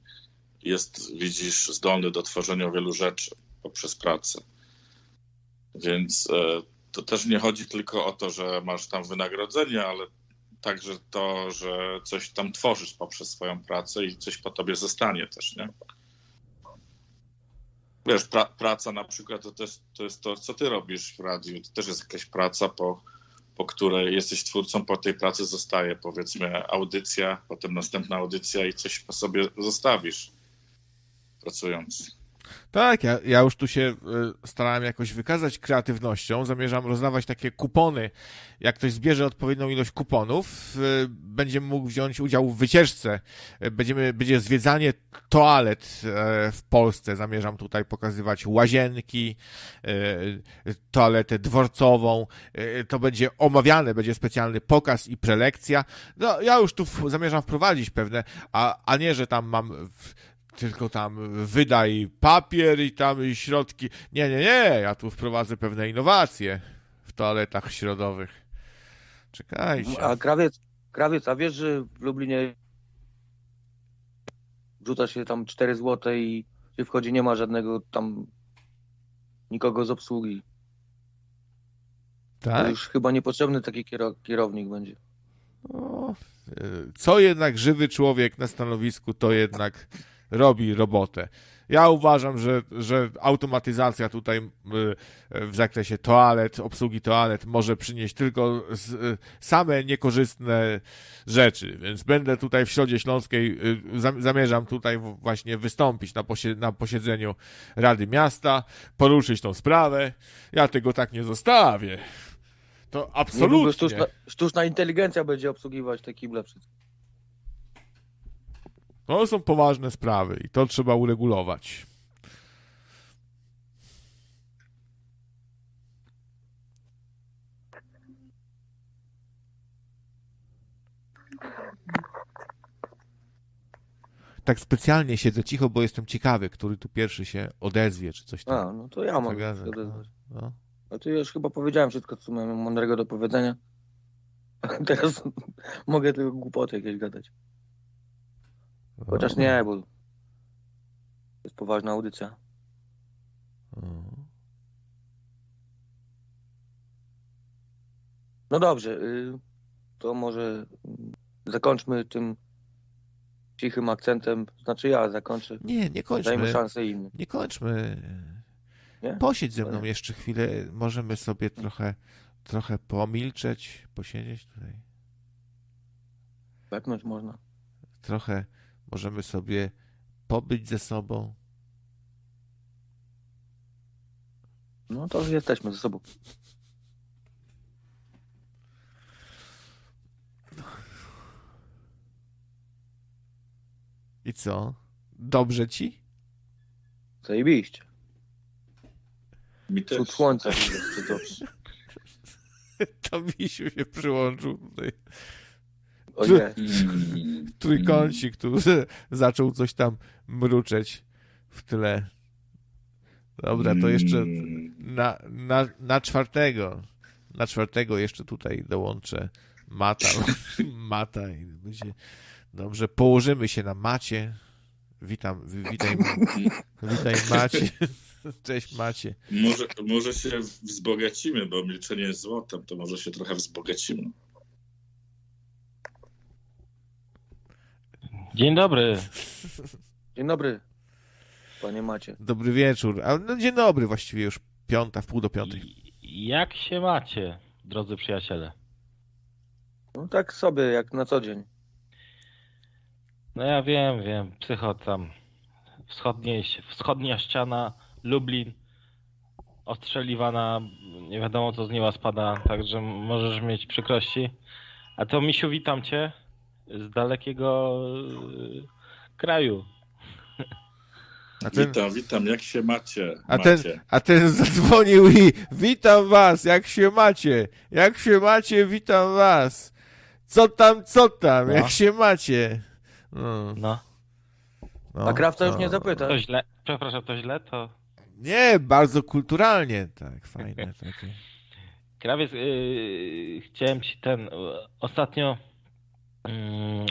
jest, widzisz, zdolny do tworzenia wielu rzeczy poprzez pracę. Więc e, to też nie chodzi tylko o to, że masz tam wynagrodzenie, ale także to, że coś tam tworzysz poprzez swoją pracę i coś po tobie zostanie też, nie? Wiesz, pra, praca na przykład to, też, to jest to, co ty robisz w radiu. To też jest jakaś praca, po, po której jesteś twórcą, po tej pracy zostaje powiedzmy audycja, potem następna audycja i coś po sobie zostawisz pracując. Tak, ja, ja już tu się y, starałem jakoś wykazać kreatywnością. Zamierzam rozdawać takie kupony. Jak ktoś zbierze odpowiednią ilość kuponów, y, będzie mógł wziąć udział w wycieczce. Y, Będziemy, będzie zwiedzanie toalet e, w Polsce. Zamierzam tutaj pokazywać łazienki, toaletę dworcową. To będzie omawiane, będzie specjalny pokaz i prelekcja. No, ja już tu zamierzam wprowadzić pewne, a, a nie, że tam mam w, tylko tam wydaj papier i tam środki. Nie, nie, nie, ja tu wprowadzę pewne innowacje w toaletach środowych. Czekajcie. A krawiec, krawiec, a wiesz, że w Lublinie rzuca się tam 4 złote i się wchodzi, nie ma żadnego tam nikogo z obsługi. To Tak? już chyba niepotrzebny taki kiero- kierownik będzie. O, y, co jednak żywy człowiek na stanowisku, to jednak robi robotę. Ja uważam, że, że automatyzacja tutaj y, w zakresie toalet, obsługi toalet może przynieść tylko y, same niekorzystne rzeczy, więc będę tutaj w Środzie Śląskiej, y, zam- zamierzam tutaj właśnie wystąpić na, posie, na posiedzeniu Rady Miasta, poruszyć tą sprawę. Ja tego tak nie zostawię. To absolutnie. sztuczna, sztuczna inteligencja będzie obsługiwać te kible wszystkie. To są poważne sprawy i to trzeba uregulować. Tak specjalnie siedzę cicho, bo jestem ciekawy, który tu pierwszy się odezwie, czy coś tam. A, no to ja mogę się odezwać. No. No to już chyba powiedziałem wszystko, co miałem mądrego do powiedzenia. Teraz *laughs* mogę tylko głupoty jakieś gadać. Chociaż nie, bo to jest poważna audycja. O. No dobrze, y, to może zakończmy tym cichym akcentem. Znaczy ja zakończę. Nie, nie Dajmy kończmy. szansę innym. Nie kończmy. Nie? Posiedź ze mną Nie. jeszcze chwilę. Możemy sobie trochę, trochę pomilczeć, posiedzieć tutaj. Wepnąć można. Trochę możemy sobie pobyć ze sobą. No to jesteśmy ze sobą. I co? Dobrze ci? Zajebiście. Mi też. Wschód słońca dobrze. *laughs* To misiu się przyłączył tutaj. Mm. Trójkącik tu zaczął coś tam mruczeć w tle. Dobra, to jeszcze na, na, na czwartego. Na czwartego jeszcze tutaj dołączę mata. *laughs* Mata i będzie dobrze. Położymy się na macie. Witam, wi- witaj, *laughs* witaj Macie. *laughs* Cześć Macie. Może, może się wzbogacimy, bo milczenie jest złotem, to może się trochę wzbogacimy. Dzień dobry. Dzień dobry, panie Macie. Dobry wieczór. A no dzień dobry, właściwie już piąta, w pół do piątej. Jak się macie, drodzy przyjaciele? No tak sobie, jak na co dzień. No ja wiem, wiem, psycho tam. Wschodnie, wschodnia ściana, Lublin. ostrzeliwana, nie wiadomo co z nieba spada, także możesz mieć przykrości. A to Misiu, witam cię z dalekiego y, kraju. A ten, Witam, witam, jak się macie? a ten, macie? a ten zadzwonił i witam was, jak się macie? Jak się macie, witam was. Co tam, co tam, No. jak się macie? No, No, no, A krawca już no. nie zapyta. to źle, przepraszam, to źle, to Nie, bardzo kulturalnie, tak, fajne *laughs* takie. Krawiec, yy, chciałem ci ten. Ostatnio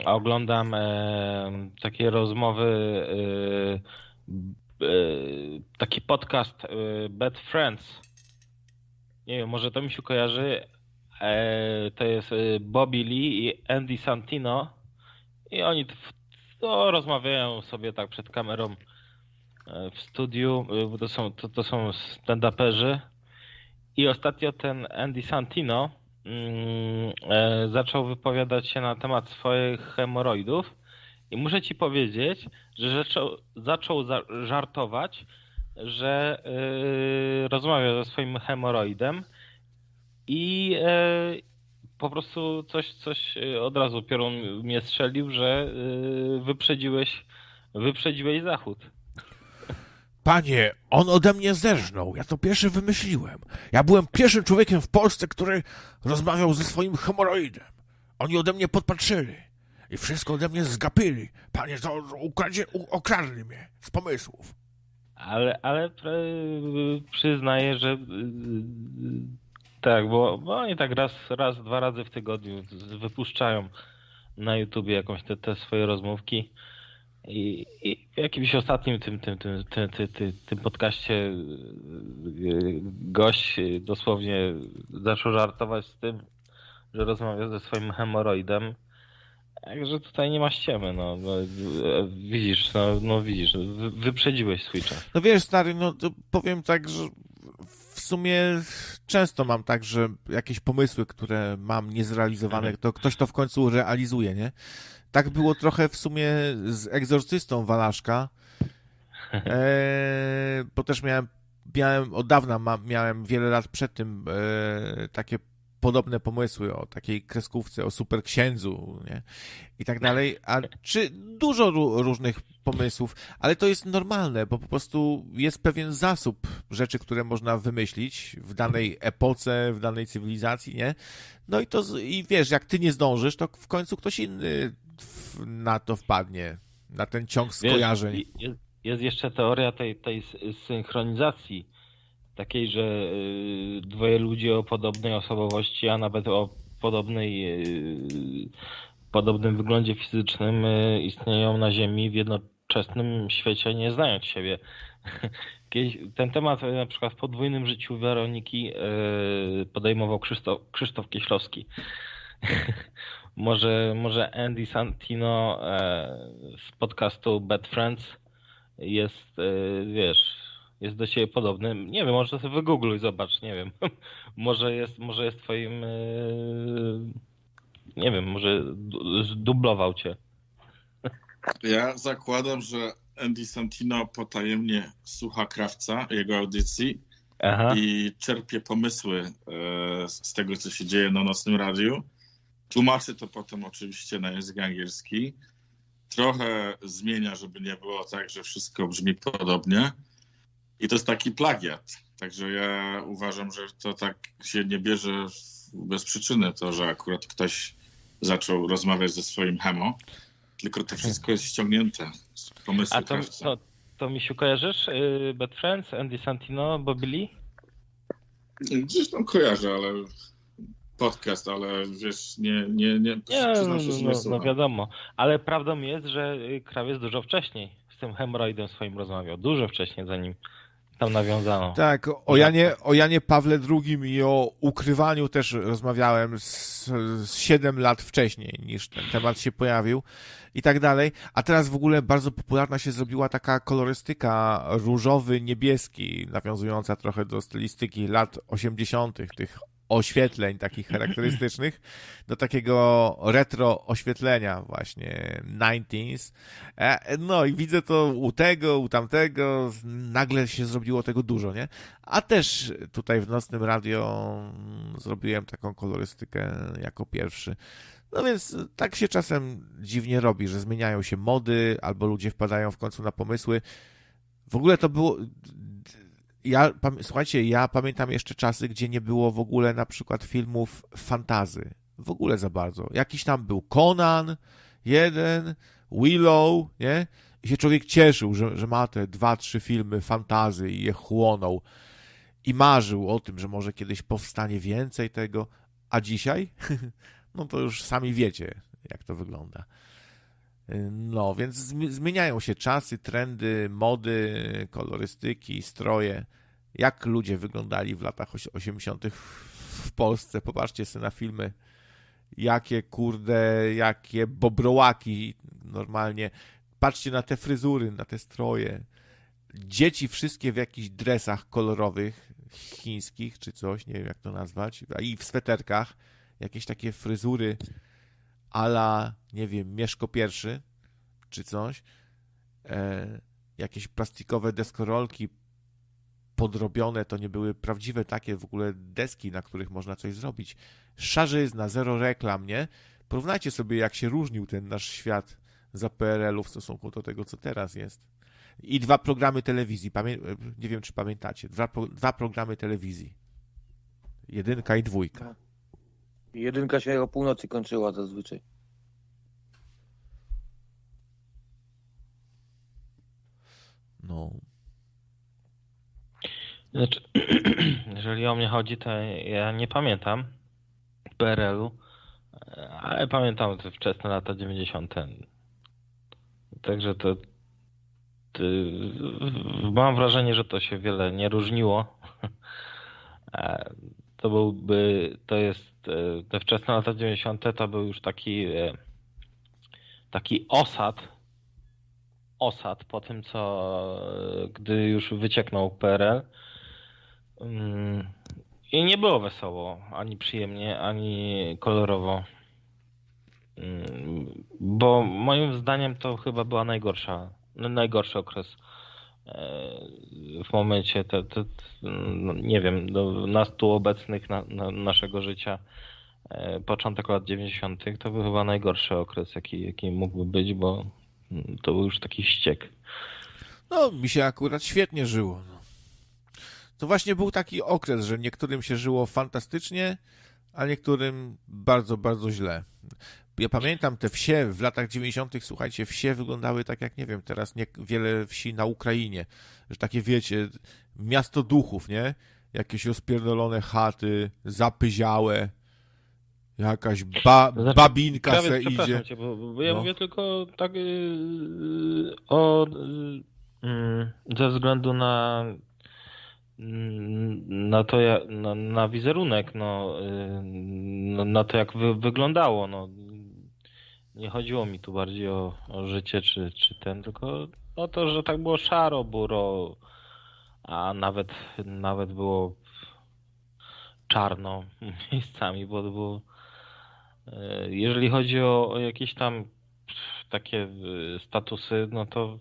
oglądam e, takie rozmowy, yy, yy, taki podcast yy, Bad Friends. Nie wiem, może to mi się kojarzy. E, to jest yy, Bobby Lee i Andy Santino. I oni to rozmawiają sobie tak przed kamerą e, w studiu. To są, to, to są stand-uperzy. I ostatnio ten Andy Santino mm, e, zaczął wypowiadać się na temat swoich hemoroidów i muszę ci powiedzieć, że zaczął, zaczął za, żartować, że e, rozmawia ze swoim hemoroidem i e, po prostu coś, coś e, od razu piorun mnie strzelił, że e, wyprzedziłeś, wyprzedziłeś zachód. Panie, on ode mnie zerżnął. Ja to pierwszy wymyśliłem. Ja byłem pierwszym człowiekiem w Polsce, który rozmawiał ze swoim hemoroidem. Oni ode mnie podpatrzyli. I wszystko ode mnie zgapili. Panie, to ukradzie, okradli mnie z pomysłów. Ale, ale pre- przyznaję, że yy, tak, bo, bo oni tak raz, raz, dwa razy w tygodniu wypuszczają na YouTubie jakąś te, te swoje rozmówki. I, I w jakimś ostatnim tym, tym, tym, tym, tym, tym, tym podcaście yy, gość yy, dosłownie zaczął żartować z tym, że rozmawia ze swoim hemoroidem. Także tutaj nie ma ściemy, no, no widzisz, no, no widzisz, wy, wyprzedziłeś swój czas. No wiesz, stary, no to powiem tak, że w sumie często mam tak, że jakieś pomysły, które mam niezrealizowane, to ktoś to w końcu realizuje, nie? Tak było trochę w sumie z egzorcystą Walaszka, *laughs* e, bo też miałem, miałem od dawna ma, miałem wiele lat przed tym e, takie podobne pomysły o takiej kreskówce, o superksiędzu, nie? I tak dalej, a czy dużo ró- różnych pomysłów, ale to jest normalne, bo po prostu jest pewien zasób rzeczy, które można wymyślić w danej epoce, w danej cywilizacji, nie? No i to, i wiesz, jak ty nie zdążysz, to w końcu ktoś inny na to wpadnie, na ten ciąg skojarzeń. Jest, jest jeszcze teoria tej, tej synchronizacji, takiej, że y, dwoje ludzi o podobnej osobowości, a nawet o podobnej, y, podobnym wyglądzie fizycznym y, istnieją na Ziemi w jednoczesnym świecie, nie znając siebie. *laughs* Ten temat na przykład w podwójnym życiu Weroniki podejmował Krzysztof, Krzysztof Kieślowski. *laughs* może, może Andy Santino e, z podcastu Bad Friends jest, e, wiesz, jest do siebie podobny. Nie wiem, może sobie wygoogluj, zobacz, nie wiem. *laughs* może jest, może jest twoim, e, nie wiem, może du- zdublował cię. Ja zakładam, że Andy Santino potajemnie słucha krawca, jego audycji Aha. i czerpie pomysły z tego, co się dzieje na nocnym radiu. Tłumaczy to potem oczywiście na język angielski. Trochę zmienia, żeby nie było tak, że wszystko brzmi podobnie. I to jest taki plagiat. Także ja uważam, że to tak się nie bierze bez przyczyny, to, że akurat ktoś zaczął rozmawiać ze swoim hemo. Tylko to wszystko jest ściągnięte z pomysłu A to, to, to mi się kojarzysz? y, Bad Friends, Andy Santino, Bobby Lee? Gdzieś tam kojarzę, ale podcast, ale wiesz, nie, nie, nie, Nie, przyznam się, że no, nie no słucham. wiadomo. Ale prawdą jest, że y, krawiec dużo wcześniej z tym hemoroidem swoim rozmawiał. Dużo wcześniej, zanim tam nawiązano. Tak, o Janie, o Janie Pawle II i o ukrywaniu też rozmawiałem z, z 7 lat wcześniej niż ten temat się pojawił i tak dalej. A teraz w ogóle bardzo popularna się zrobiła taka kolorystyka różowy, niebieski, nawiązująca trochę do stylistyki lat 80., tych oświetleń takich charakterystycznych do takiego retro oświetlenia właśnie 90s. E, No i widzę to u tego, u tamtego, nagle się zrobiło tego dużo, nie? A też tutaj w Nocnym Radio mm, zrobiłem taką kolorystykę jako pierwszy. No więc tak się czasem dziwnie robi, że zmieniają się mody, albo ludzie wpadają w końcu na pomysły. W ogóle to było. Ja, słuchajcie, ja pamiętam jeszcze czasy, gdzie nie było w ogóle na przykład filmów fantazy. W ogóle za bardzo. Jakiś tam był Conan, jeden, Willow, nie? I się człowiek cieszył, że, że ma te dwa, trzy filmy fantazy i je chłonął. I marzył o tym, że może kiedyś powstanie więcej tego. A dzisiaj? *laughs* no to już sami wiecie, jak to wygląda. No, więc zmi- zmieniają się czasy, trendy, mody, kolorystyki, stroje. Jak ludzie wyglądali w latach oś- 80. w Polsce? Popatrzcie sobie na filmy. Jakie kurde, jakie bobrołaki normalnie. Patrzcie na te fryzury, na te stroje. Dzieci wszystkie w jakichś dresach kolorowych, chińskich czy coś, nie wiem jak to nazwać, i w sweterkach. Jakieś takie fryzury ala, nie wiem, Mieszko pierwszy, czy coś, e, jakieś plastikowe deskorolki podrobione, to nie były prawdziwe takie w ogóle deski, na których można coś zrobić. Szarzyzna, zero reklam, nie? Porównajcie sobie, jak się różnił ten nasz świat za PRL-u w stosunku do tego, co teraz jest. I dwa programy telewizji, Pamię nie wiem, czy pamiętacie, dwa, pro dwa programy telewizji. Jedynka i dwójka. Jedynka się o północy kończyła zazwyczaj. No. Znaczy, *clears throat* jeżeli o mnie chodzi, to ja nie pamiętam PRL-u, ale pamiętam te wczesne lata 90. Także to, to mam wrażenie, że to się wiele nie różniło. *laughs* To byłby, to jest, e, te wczesne lata 90. to był już taki e, taki osad, osad po tym, co e, gdy już wycieknął PRL. Mm, I nie było wesoło, ani przyjemnie, ani kolorowo. Mm, Bo moim zdaniem to chyba była najgorsza, najgorszy okres w momencie, te, te, no, nie wiem, do nas tu obecnych, na, na naszego życia, e, początek lat 90. to był chyba najgorszy okres, jaki, jaki mógłby być, bo mm, to był już taki ściek. No, mi się akurat świetnie żyło. No. To właśnie był taki okres, że niektórym się żyło fantastycznie, a niektórym bardzo, bardzo źle. Ja pamiętam te wsie w latach 90., słuchajcie, wsie wyglądały tak jak, nie wiem, teraz nie, wiele wsi na Ukrainie, że takie, wiecie, miasto duchów, nie? Jakieś rozpierdolone chaty, zapyziałe, jakaś ba, znaczy, babinka se idzie. Cię, bo, bo ja No. mówię tylko tak yy, o yy, ze względu na yy, na to na, na wizerunek, no, yy, no, na to jak wy, wyglądało, no. Nie chodziło mi tu bardziej o, o życie czy, czy ten, tylko o to, że tak było szaro, buro, a nawet nawet było czarno *laughs* miejscami, bo było E, Jeżeli chodzi o, o jakieś tam takie e, statusy, no to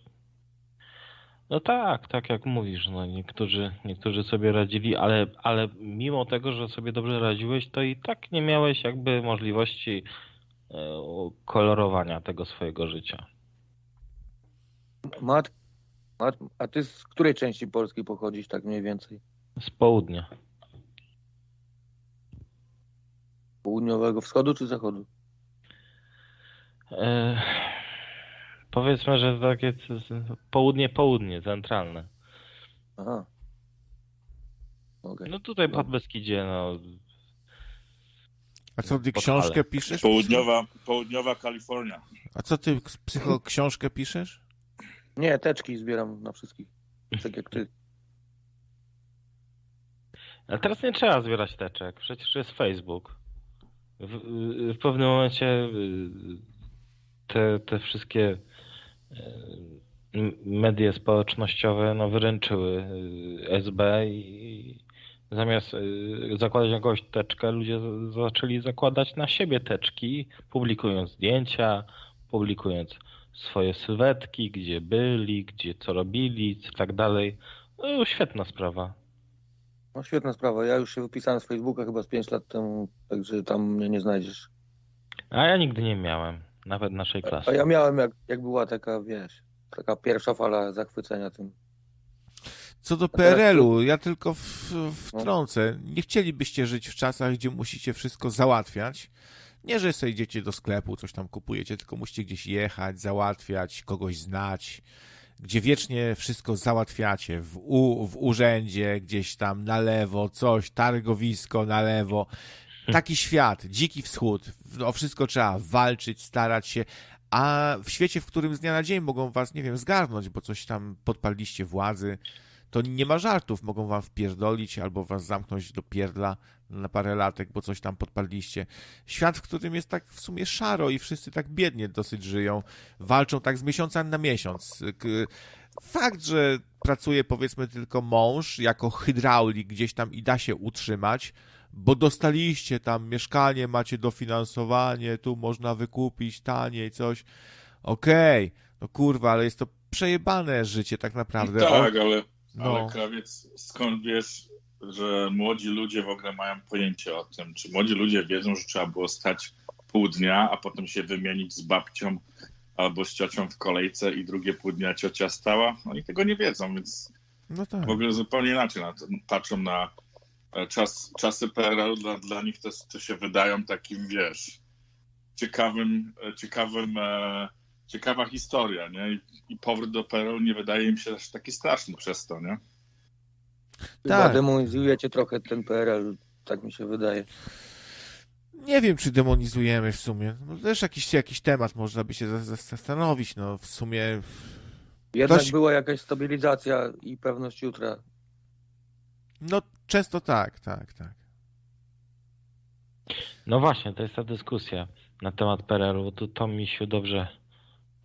no tak, tak jak mówisz, no niektórzy, niektórzy sobie radzili, ale, ale mimo tego, że sobie dobrze radziłeś, to i tak nie miałeś jakby możliwości kolorowania tego swojego życia. Mat, Mat, a ty z której części Polski pochodzisz tak mniej więcej? Z południa. Południowego wschodu czy zachodu? E, powiedzmy, że takie c- c- południe, południe, centralne. Aha. Okej. No tutaj pod Beskidzie, no A co, ty książkę piszesz? Południowa, południowa Kalifornia. A co ty, psycho, książkę piszesz? Nie, teczki zbieram na wszystkich. Tak jak ty. Ale teraz nie trzeba zbierać teczek, przecież jest Facebook. W, w pewnym momencie y, te, te wszystkie y, media społecznościowe no, wyręczyły y, SB i zamiast y, zakładać na kogoś teczkę, ludzie zaczęli zakładać na siebie teczki, publikując zdjęcia, publikując swoje sylwetki, gdzie byli, gdzie co robili, i tak dalej. No, świetna sprawa. No świetna sprawa. Ja już się wypisałem z Facebooka chyba z 5 lat temu, także tam mnie nie znajdziesz. A ja nigdy nie miałem, nawet naszej klasy. A ja miałem, jak, jak była taka, wiesz, taka pierwsza fala zachwycenia tym. Co do PRL-u, ja tylko w, wtrącę. Nie chcielibyście żyć w czasach, gdzie musicie wszystko załatwiać. Nie, że sobie idziecie do sklepu, coś tam kupujecie, tylko musicie gdzieś jechać, załatwiać, kogoś znać, gdzie wiecznie wszystko załatwiacie. W, u, w urzędzie, gdzieś tam na lewo, coś, targowisko na lewo. Taki świat, dziki wschód. O wszystko trzeba walczyć, starać się. A w świecie, w którym z dnia na dzień mogą was, nie wiem, zgarnąć, bo coś tam podpaliliście władzy, to nie ma żartów. Mogą wam wpierdolić albo was zamknąć do pierdla na parę latek, bo coś tam podpaliliście. Świat, w którym jest tak w sumie szaro i wszyscy tak biednie dosyć żyją. Walczą tak z miesiąca na miesiąc. Fakt, że pracuje powiedzmy tylko mąż jako hydraulik gdzieś tam i da się utrzymać, bo dostaliście tam mieszkanie, macie dofinansowanie, tu można wykupić taniej coś. Okej, no kurwa, ale jest to przejebane życie tak naprawdę. tak, ale, No. ale krawiec, skąd wiesz, że młodzi ludzie w ogóle mają pojęcie o tym? Czy młodzi ludzie wiedzą, że trzeba było stać pół dnia, a potem się wymienić z babcią albo z ciocią w kolejce i drugie pół dnia ciocia stała? Oni tego nie wiedzą, więc No tak. w ogóle zupełnie inaczej na to, patrzą na e, czas, czasy PRL. Dla, dla nich to, to się wydają takim, wiesz, ciekawym, e, ciekawym, e, ciekawa historia, nie? I, I powrót do PRL nie wydaje im się aż taki straszny przez to, nie? Tak. demonizujecie trochę ten PRL, tak mi się wydaje. Nie wiem, czy demonizujemy w sumie. No, też jakiś, jakiś temat można by się za- za- zastanowić. No, w sumie Jednak Ktoś- była jakaś stabilizacja i pewność jutra. No, często tak, tak, tak. No właśnie, to jest ta dyskusja na temat PRL-u, to, to mi się dobrze,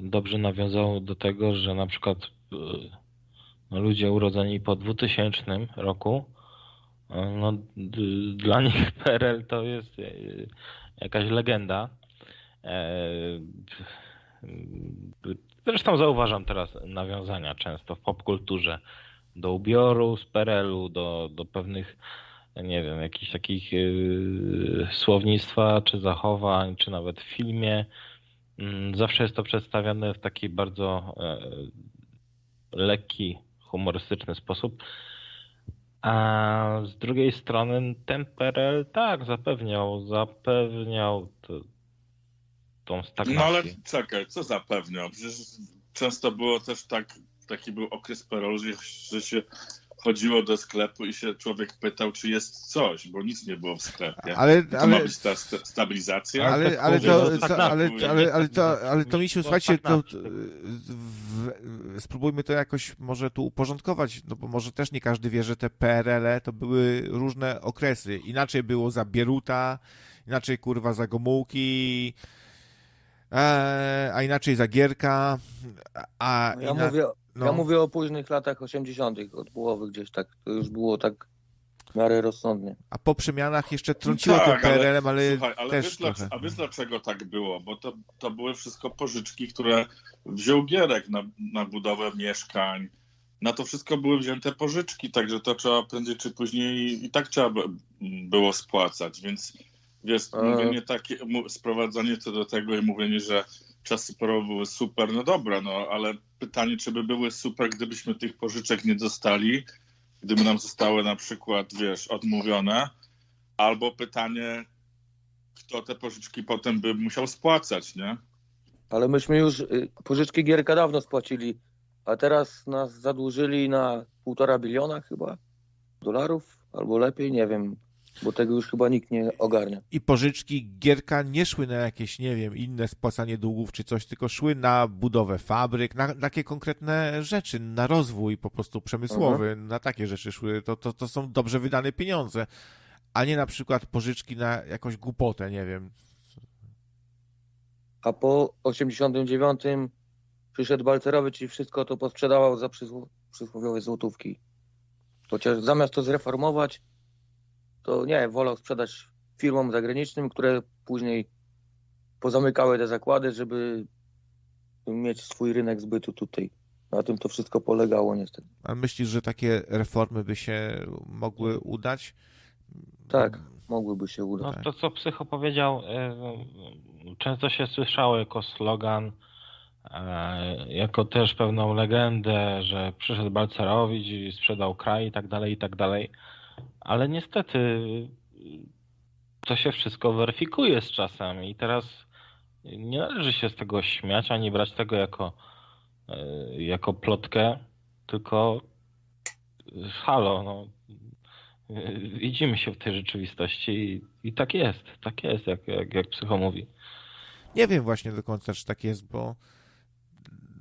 dobrze nawiązało do tego, że na przykład no, ludzie urodzeni po 2000 roku, y, no, dla nich *laughs* PRL to jest y, jakaś legenda. E, Zresztą zauważam teraz nawiązania często w popkulturze do ubioru z PRL-u, do, do pewnych nie wiem, jakichś takich słownictwa, czy zachowań, czy nawet w filmie. Mm, Zawsze jest to przedstawiane w taki bardzo e, lekki, humorystyczny sposób. A z drugiej strony ten PRL tak zapewniał, zapewniał to, tą stagnację. No ale czekaj, co zapewniał? Przecież często było też tak, taki był okres że, że się chodziło do sklepu i się człowiek pytał, czy jest coś, bo nic nie było w sklepie. Ale, To ma ale, być ta sta- stabilizacja? ale, tak ale, mówię, to, to, tak ale, ale, ale to, ale to misiu, słuchajcie, tak to, w, spróbujmy to jakoś może tu uporządkować, no bo może też nie każdy wie, że te PRL-e to były różne okresy. Inaczej było za Bieruta, inaczej kurwa za Gomułki, e, a inaczej za Gierka, a Ja, mówię, no. ja mówię o późnych latach 80., od połowy gdzieś tak. To już było tak w miarę rozsądnie. A po przemianach jeszcze trąciło No tym tak, ale- PRL-em, ale, Słuchaj, ale też wiesz, trochę. a wiesz dlaczego tak było? Bo to, to były wszystko pożyczki, które wziął Gierek na, na budowę mieszkań. Na to wszystko były wzięte pożyczki, także to trzeba prędzej czy później i tak trzeba by- było spłacać, więc wiesz, A. mówienie takie, sprowadzanie to do tego i mówienie, że czasy PRL były super, no dobra, no ale pytanie, czy by były super, gdybyśmy tych pożyczek nie dostali, gdyby nam zostały na przykład, wiesz, odmówione, albo pytanie, kto te pożyczki potem by musiał spłacać, nie? Ale myśmy już y, pożyczki Gierka dawno spłacili, a teraz nas zadłużyli na półtora biliona chyba dolarów, albo lepiej, nie wiem, bo tego już chyba nikt nie ogarnia. I pożyczki Gierka nie szły na jakieś, nie wiem, inne spłacanie długów czy coś, tylko szły na budowę fabryk, na takie konkretne rzeczy, na rozwój po prostu przemysłowy, na takie rzeczy szły. To, to, to są dobrze wydane pieniądze, a nie na przykład pożyczki na jakąś głupotę, nie wiem. A po 89 przyszedł Balcerowicz i wszystko to posprzedawał za przysł- przysłowiowe złotówki. Chociaż zamiast to zreformować, to nie, wolał sprzedać firmom zagranicznym, które później pozamykały te zakłady, żeby mieć swój rynek zbytu tutaj. Na tym to wszystko polegało niestety. A myślisz, że takie reformy by się mogły udać? Tak, mogłyby się udać. No to co Psycho powiedział, e, często się słyszało jako slogan, e, jako też pewną legendę, że przyszedł Balcerowicz i sprzedał kraj i tak dalej, i tak dalej. Ale niestety to się wszystko weryfikuje z czasem i teraz nie należy się z tego śmiać, ani brać tego jako, e, jako plotkę, tylko e, halo, no, widzimy się w tej rzeczywistości i, i tak jest, tak jest, jak, jak, jak psycho mówi. Nie wiem właśnie do końca, czy tak jest, bo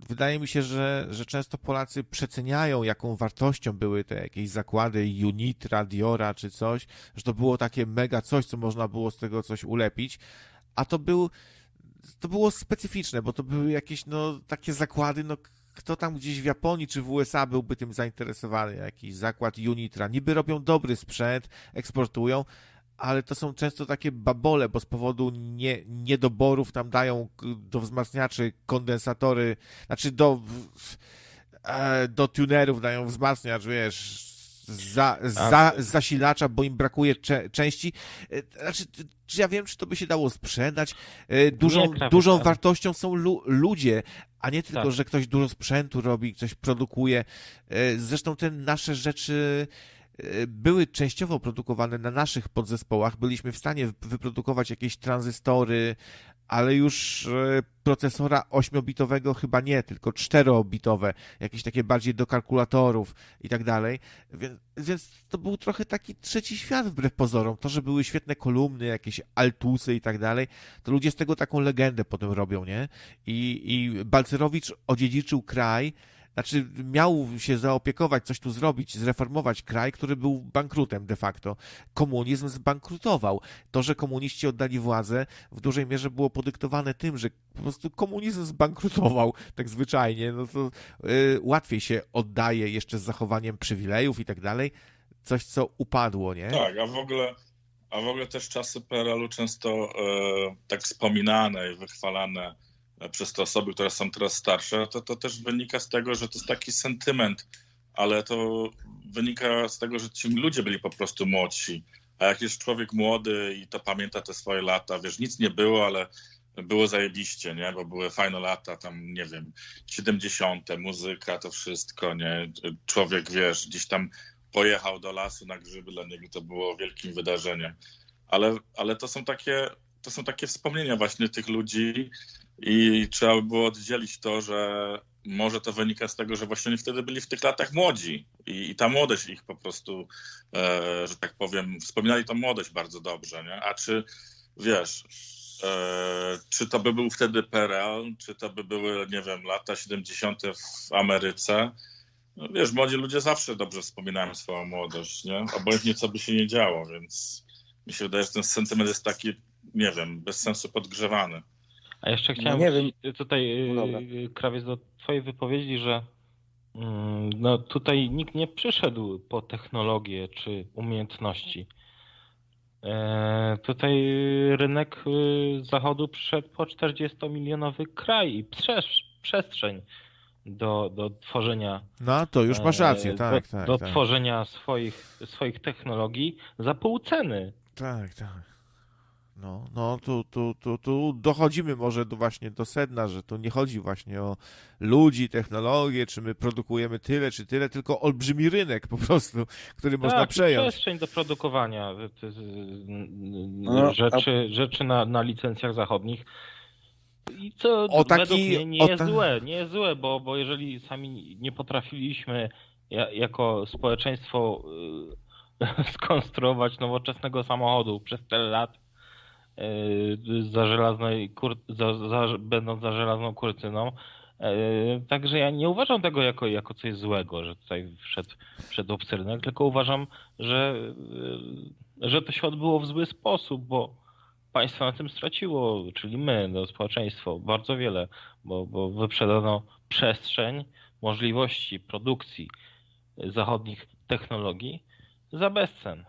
wydaje mi się, że, że często Polacy przeceniają, jaką wartością były te jakieś zakłady Unitra, Diora czy coś, że to było takie mega coś, co można było z tego coś ulepić, a to był to było specyficzne, bo to były jakieś no takie zakłady, no kto tam gdzieś w Japonii czy w USA byłby tym zainteresowany, jakiś zakład Unitra. Niby robią dobry sprzęt, eksportują, ale to są często takie babole, bo z powodu nie, niedoborów tam dają do wzmacniaczy kondensatory, znaczy do, e, do tunerów dają wzmacniacz, wiesz, za, za, zasilacza, bo im brakuje cze, części. E, Znaczy, czy ja wiem, czy to by się dało sprzedać? E, Dużą, Nie, dużą ale- wartością są lu, ludzie, a nie tylko, Tak. że ktoś dużo sprzętu robi, coś produkuje. Zresztą te nasze rzeczy były częściowo produkowane na naszych podzespołach. Byliśmy w stanie wyprodukować jakieś tranzystory, ale już e, procesora 8-bitowego chyba nie, tylko 4-bitowe, jakieś takie bardziej do kalkulatorów i tak dalej. Więc, więc to był trochę taki trzeci świat wbrew pozorom. To, że były świetne kolumny, jakieś altusy i tak dalej, to ludzie z tego taką legendę potem robią, nie? I, i Balcerowicz odziedziczył kraj, znaczy miał się zaopiekować, coś tu zrobić, zreformować kraj, który był bankrutem de facto. Komunizm zbankrutował. To, że komuniści oddali władzę, w dużej mierze było podyktowane tym, że po prostu komunizm zbankrutował, tak zwyczajnie. No to y, łatwiej się oddaje jeszcze z zachowaniem przywilejów i tak dalej. Coś, co upadło, nie? Tak, a w ogóle, a w ogóle też czasy PRL-u często e, tak wspominane i wychwalane przez te osoby, które są teraz starsze, to, to też wynika z tego, że to jest taki sentyment, ale to wynika z tego, że ci ludzie byli po prostu młodsi. A jak jest człowiek młody i to pamięta te swoje lata, wiesz, nic nie było, ale było zajebiście, nie? Bo były fajne lata, tam, nie wiem, 70., muzyka, to wszystko, nie? Człowiek, wiesz, gdzieś tam pojechał do lasu na grzyby, dla niego to było wielkim wydarzeniem. Ale, ale to są takie, to są takie wspomnienia właśnie tych ludzi i trzeba by było oddzielić to, że może to wynika z tego, że właśnie oni wtedy byli w tych latach młodzi i, i ta młodość ich po prostu, e, że tak powiem, wspominali tą młodość bardzo dobrze, nie? A czy, wiesz, e, czy to by był wtedy PRL, czy to by były, nie wiem, lata 70. w Ameryce, no wiesz, młodzi ludzie zawsze dobrze wspominają swoją młodość, nie? Obojętnie co by się nie działo, więc mi się wydaje, że ten sentyment jest taki, nie wiem, bez sensu podgrzewany. A jeszcze No chciałem nie wrócić tutaj, No dobra. yy, Krawiec, do twojej wypowiedzi, że mm, no tutaj nikt nie przyszedł po technologię czy umiejętności. E, tutaj rynek y, zachodu przyszedł po 40-milionowy kraj i przesz- przestrzeń do, do tworzenia No to już masz rację, e, tak, do, tak. do tak. tworzenia swoich, swoich technologii za pół ceny. Tak, tak. No, no tu, tu, tu, tu dochodzimy może do właśnie do sedna, że tu nie chodzi właśnie o ludzi, technologię, czy my produkujemy tyle, czy tyle, tylko olbrzymi rynek po prostu, który można tak, przejąć. przestrzeń do produkowania jest, No, a- rzeczy, rzeczy na, na licencjach zachodnich. I co O taki- według mnie nie o jest ta- złe, nie jest złe, bo, bo jeżeli sami nie potrafiliśmy ja, jako społeczeństwo y, *laughs* skonstruować nowoczesnego samochodu przez tyle lat, za żelaznej kur, za, za, będąc za żelazną kurtyną, y, Także ja nie uważam tego jako, jako coś złego, że tutaj wszedł, wszedł tylko uważam, że, y, że to się odbyło w zły sposób, bo państwo na tym straciło, czyli my, no, społeczeństwo, bardzo wiele, bo, bo wyprzedano przestrzeń możliwości produkcji zachodnich technologii za bezcen.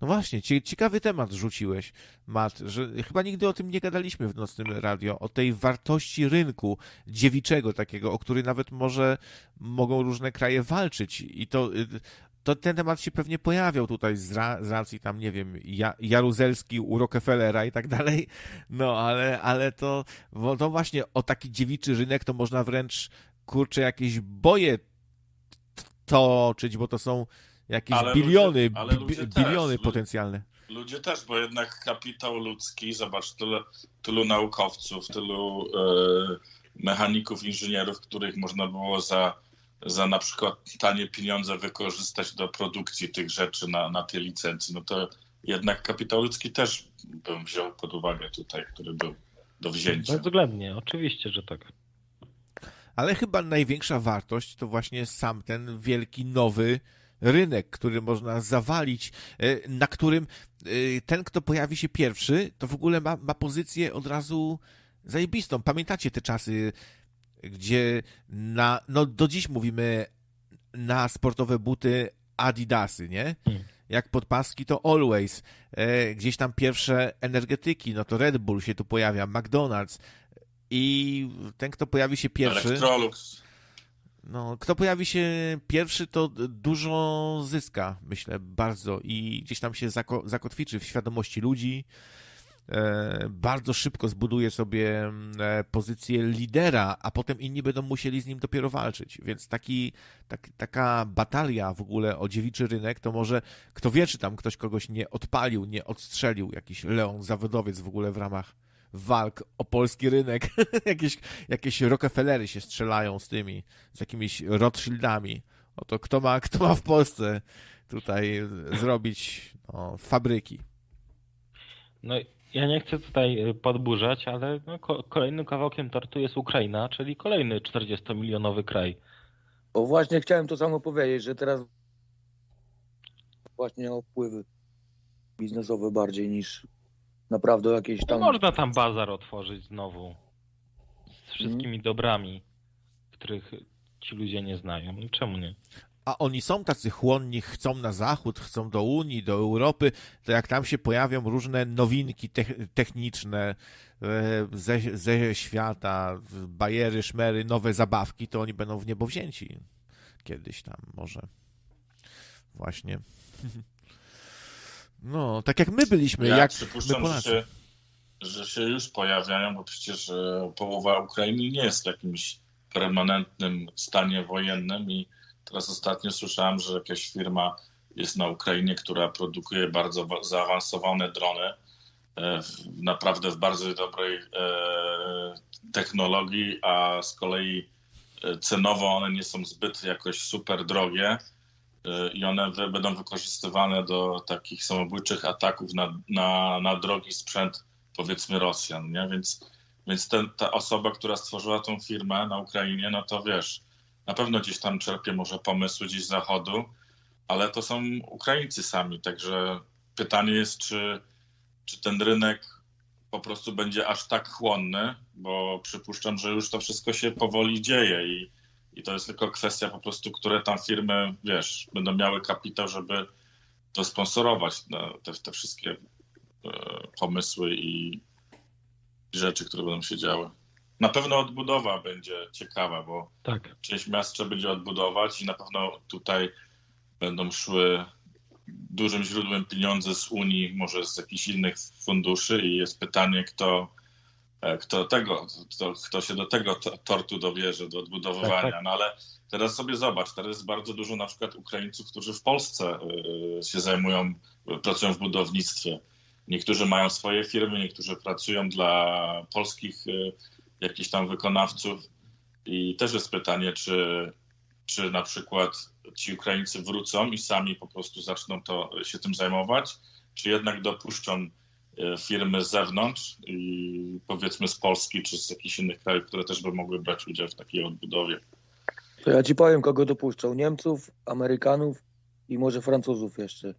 No właśnie, cie- ciekawy temat rzuciłeś, Matt, że chyba nigdy o tym nie gadaliśmy w nocnym radio, o tej wartości rynku dziewiczego takiego, o który nawet może mogą różne kraje walczyć. I to, y, to ten temat się pewnie pojawiał tutaj z, ra, z racji tam, nie wiem, ja, Jaruzelski u Rockefellera i tak dalej, no ale, ale to, bo to właśnie o taki dziewiczy rynek to można wręcz, kurczę, jakieś boje toczyć, bo to są jakieś Ale biliony, ludzie- ale ludzie też, biliony lu- potencjalne. Ludzie też, bo jednak kapitał ludzki, zobacz, tyle, tylu naukowców, tylu e, mechaników, inżynierów, których można było za, za na przykład tanie pieniądze wykorzystać do produkcji tych rzeczy na, na tej licencji, no to jednak kapitał ludzki też bym wziął pod uwagę tutaj, który był do wzięcia. Bezwzględnie, oczywiście, że tak. Ale chyba największa wartość to właśnie sam ten wielki nowy rynek, który można zawalić, e, na którym e, ten, kto pojawi się pierwszy, to w ogóle ma, ma pozycję od razu zajebistą. Pamiętacie te czasy, gdzie na, no do dziś mówimy na sportowe buty Adidasy, nie? Hmm. Jak podpaski to Always, e, gdzieś tam pierwsze energetyki, no to Red Bull się tu pojawia, McDonald's i ten, kto pojawi się pierwszy... Electrolux. No, kto pojawi się pierwszy, to dużo zyska, myślę, bardzo i gdzieś tam się zako zakotwiczy w świadomości ludzi. E, bardzo szybko zbuduje sobie e, pozycję lidera, a potem inni będą musieli z nim dopiero walczyć. Więc taki, tak, taka batalia w ogóle o dziewiczy rynek, to może kto wie, czy tam ktoś kogoś nie odpalił, nie odstrzelił, jakiś Leon zawodowiec w ogóle w ramach walk o polski rynek. *laughs* jakieś, jakieś Rockefellery się strzelają z tymi, z jakimiś Rothschildami. Oto kto ma, kto ma w Polsce tutaj zrobić no, fabryki. No, ja nie chcę tutaj y, podburzać, ale no, ko- kolejnym kawałkiem tortu jest Ukraina, czyli kolejny 40-milionowy kraj. Bo właśnie chciałem to samo powiedzieć, że teraz właśnie o wpływy biznesowe bardziej niż naprawdę jakieś No, tam... można tam bazar otworzyć znowu z wszystkimi dobrami, których ci ludzie nie znają. No, czemu nie? A oni są tacy chłonni, chcą na zachód, chcą do Unii, do Europy, to jak tam się pojawią różne nowinki te- techniczne e, ze, ze świata, bajery, szmery, nowe zabawki, to oni będą w niebo wzięci. Kiedyś tam może. Właśnie. *laughs* No, tak jak my byliśmy, Ja jak my przypuszczam, że Polacy. się, że się już pojawiają, bo przecież e, połowa Ukrainy nie jest w jakimś permanentnym stanie wojennym i teraz ostatnio słyszałem, że jakaś firma jest na Ukrainie, która produkuje bardzo wa- zaawansowane drony e, naprawdę w bardzo dobrej e, technologii, a z kolei cenowo one nie są zbyt jakoś super drogie i one będą wykorzystywane do takich samobójczych ataków na, na, na drogi sprzęt powiedzmy Rosjan, nie? Więc, więc ten, ta osoba, która stworzyła tą firmę na Ukrainie, no to wiesz, na pewno gdzieś tam czerpie może pomysły gdzieś z zachodu, ale to są Ukraińcy sami, także pytanie jest, czy, czy ten rynek po prostu będzie aż tak chłonny, bo przypuszczam, że już to wszystko się powoli dzieje i, i to jest tylko kwestia po prostu, które tam firmy, wiesz, będą miały kapitał, żeby to sponsorować, no, te, te wszystkie e, pomysły i rzeczy, które będą się działy. Na pewno odbudowa będzie ciekawa, bo Tak. część miast trzeba będzie odbudować i na pewno tutaj będą szły dużym źródłem pieniądze z Unii, może z jakichś innych funduszy i jest pytanie, kto, kto tego, kto, kto się do tego to- tortu dowierzy, do odbudowywania. Tak, tak. No ale teraz sobie zobacz, teraz jest bardzo dużo na przykład Ukraińców, którzy w Polsce e, się zajmują, e, pracują w budownictwie. Niektórzy mają swoje firmy, niektórzy pracują dla polskich e, jakichś tam wykonawców i też jest pytanie, czy, czy na przykład ci Ukraińcy wrócą i sami po prostu zaczną to, się tym zajmować, czy jednak dopuszczą e, firmy z zewnątrz i powiedzmy z Polski czy z jakichś innych krajów, które też by mogły brać udział w takiej odbudowie. To ja ci powiem, kogo dopuszczą. Niemców, Amerykanów i może Francuzów jeszcze.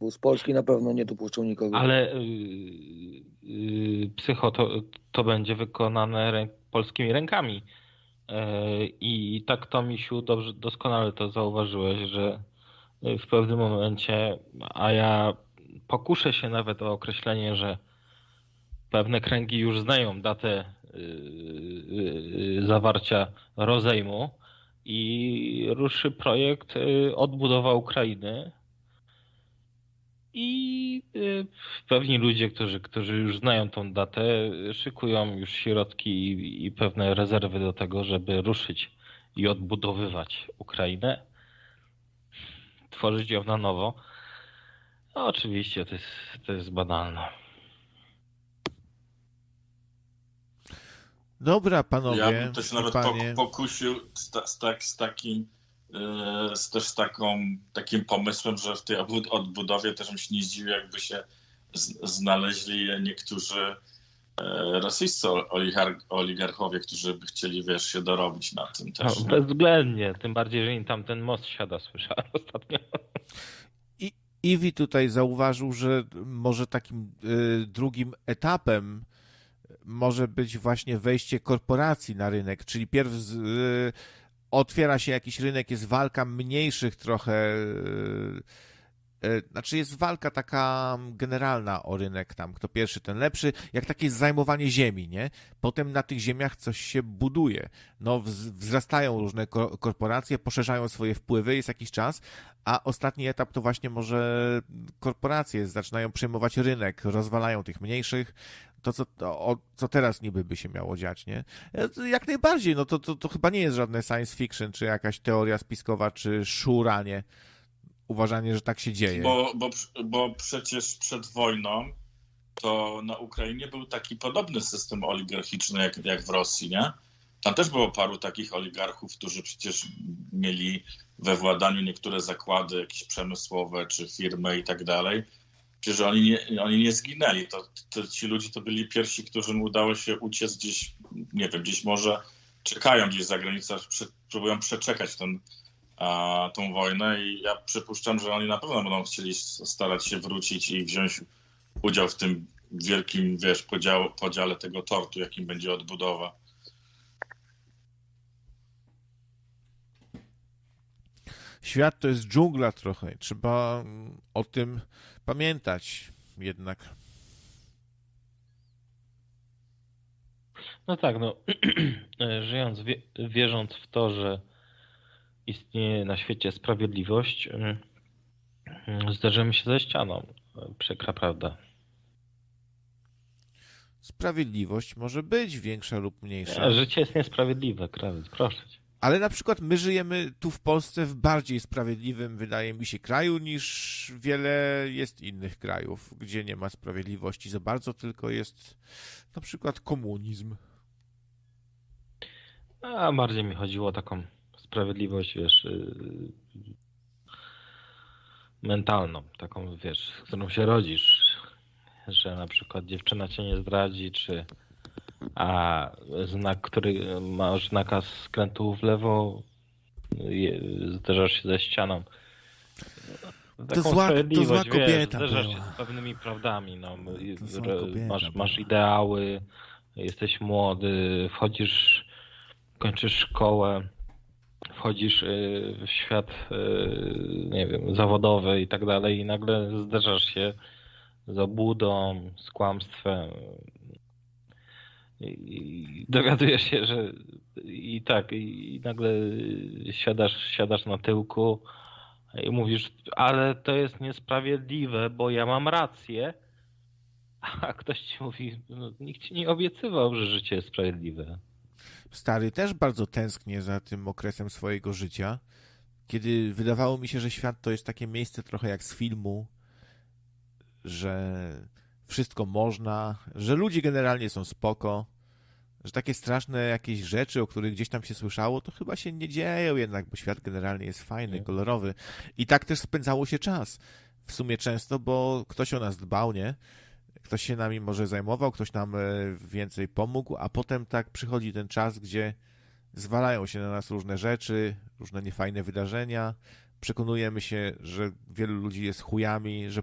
Bo z Polski na pewno nie dopuszczą nikogo. Ale yy, yy, psycho to, to będzie wykonane ręk, polskimi rękami. Yy, I tak to, Misiu, dobrze, doskonale to zauważyłeś, że yy, w pewnym momencie, a ja pokuszę się nawet o określenie, że pewne kręgi już znają datę yy, yy, zawarcia rozejmu i ruszy projekt yy, odbudowa Ukrainy. I pewni ludzie, którzy, którzy już znają tą datę, szykują już środki i, i pewne rezerwy do tego, żeby ruszyć i odbudowywać Ukrainę, tworzyć ją na nowo. No, oczywiście to jest, to jest banalne. Dobra, panowie. Ja bym też nawet panie. po, pokusił z, ta, z, tak, z takim e, z, też z taką, takim pomysłem, że w tej odbud- odbudowie też bym się nie zdziwił, jakby się znaleźli niektórzy e, rosyjscy oligar- oligarchowie, którzy by chcieli, wiesz, się dorobić na tym No, też. bezwzględnie, tym bardziej, że im tam ten most siada, słyszałem *laughs* ostatnio. Iwi tutaj zauważył, że może takim y, drugim etapem może być właśnie wejście korporacji na rynek, czyli pierw y, otwiera się jakiś rynek, jest walka mniejszych trochę, y, znaczy jest walka taka generalna o rynek tam, kto pierwszy, ten lepszy, jak takie zajmowanie ziemi, nie? Potem na tych ziemiach coś się buduje. No, wz- wzrastają różne ko- korporacje, poszerzają swoje wpływy, jest jakiś czas, a ostatni etap to właśnie może korporacje zaczynają przejmować rynek, rozwalają tych mniejszych. To, co, co teraz niby by się miało dziać, nie? E, Jak najbardziej, no to, to, to chyba nie jest żadne science fiction, czy jakaś teoria spiskowa, czy szuranie. Uważanie, że tak się dzieje. Bo, bo, bo przecież przed wojną to na Ukrainie był taki podobny system oligarchiczny jak, jak w Rosji, nie? Tam też było paru takich oligarchów, którzy przecież mieli we władaniu niektóre zakłady jakieś przemysłowe czy firmy i tak dalej. Przecież oni nie, oni nie zginęli. To, to ci ludzie to byli pierwsi, którym udało się uciec gdzieś, nie wiem, gdzieś może czekają gdzieś za granicą, prze, próbują przeczekać ten, a, tą wojnę i ja przypuszczam, że oni na pewno będą chcieli starać się wrócić i wziąć udział w tym wielkim, wiesz, podział, podziale tego tortu, jakim będzie odbudowa. Świat to jest dżungla trochę. Trzeba mm, o tym pamiętać jednak. No tak, no *clears throat* żyjąc, wie, wierząc w to, że istnieje na świecie sprawiedliwość, mm, mm, zderzymy się ze ścianą. Przykra prawda. Sprawiedliwość może być większa lub mniejsza. Życie jest niesprawiedliwe, krawiec, proszę cię. Ale na przykład my żyjemy tu w Polsce w bardziej sprawiedliwym, wydaje mi się, kraju niż wiele jest innych krajów, gdzie nie ma sprawiedliwości za bardzo, tylko jest na przykład komunizm. A bardziej mi chodziło o taką sprawiedliwość, wiesz, yy, mentalną, taką, wiesz, z którą się rodzisz, że na przykład dziewczyna cię nie zdradzi, czy a znak, który masz nakaz skrętu w lewo, zderzasz się ze ścianą. Taką zła- to zła wiesz, kobieta Zderzasz się z pewnymi prawdami. No, To masz, masz ideały, jesteś młody, wchodzisz, kończysz szkołę, wchodzisz y, w świat, y, nie wiem, zawodowy i tak dalej i nagle zderzasz się z obłudą, z kłamstwem. I dowiadujesz się, że i tak, i nagle siadasz, siadasz na tyłku i mówisz, ale to jest niesprawiedliwe, bo ja mam rację. A ktoś ci mówi, no, nikt ci nie obiecywał, że życie jest sprawiedliwe. Stary też bardzo tęsknię za tym okresem swojego życia, kiedy wydawało mi się, że świat to jest takie miejsce trochę jak z filmu, że wszystko można, że ludzie generalnie są spoko, że takie straszne jakieś rzeczy, o których gdzieś tam się słyszało, to chyba się nie dzieją jednak, bo świat generalnie jest fajny, kolorowy. I tak też spędzało się czas. W sumie często, bo ktoś o nas dbał, nie? Ktoś się nami może zajmował, ktoś nam e, więcej pomógł, a potem tak przychodzi ten czas, gdzie zwalają się na nas różne rzeczy, różne niefajne wydarzenia. Przekonujemy się, że wielu ludzi jest chujami, że,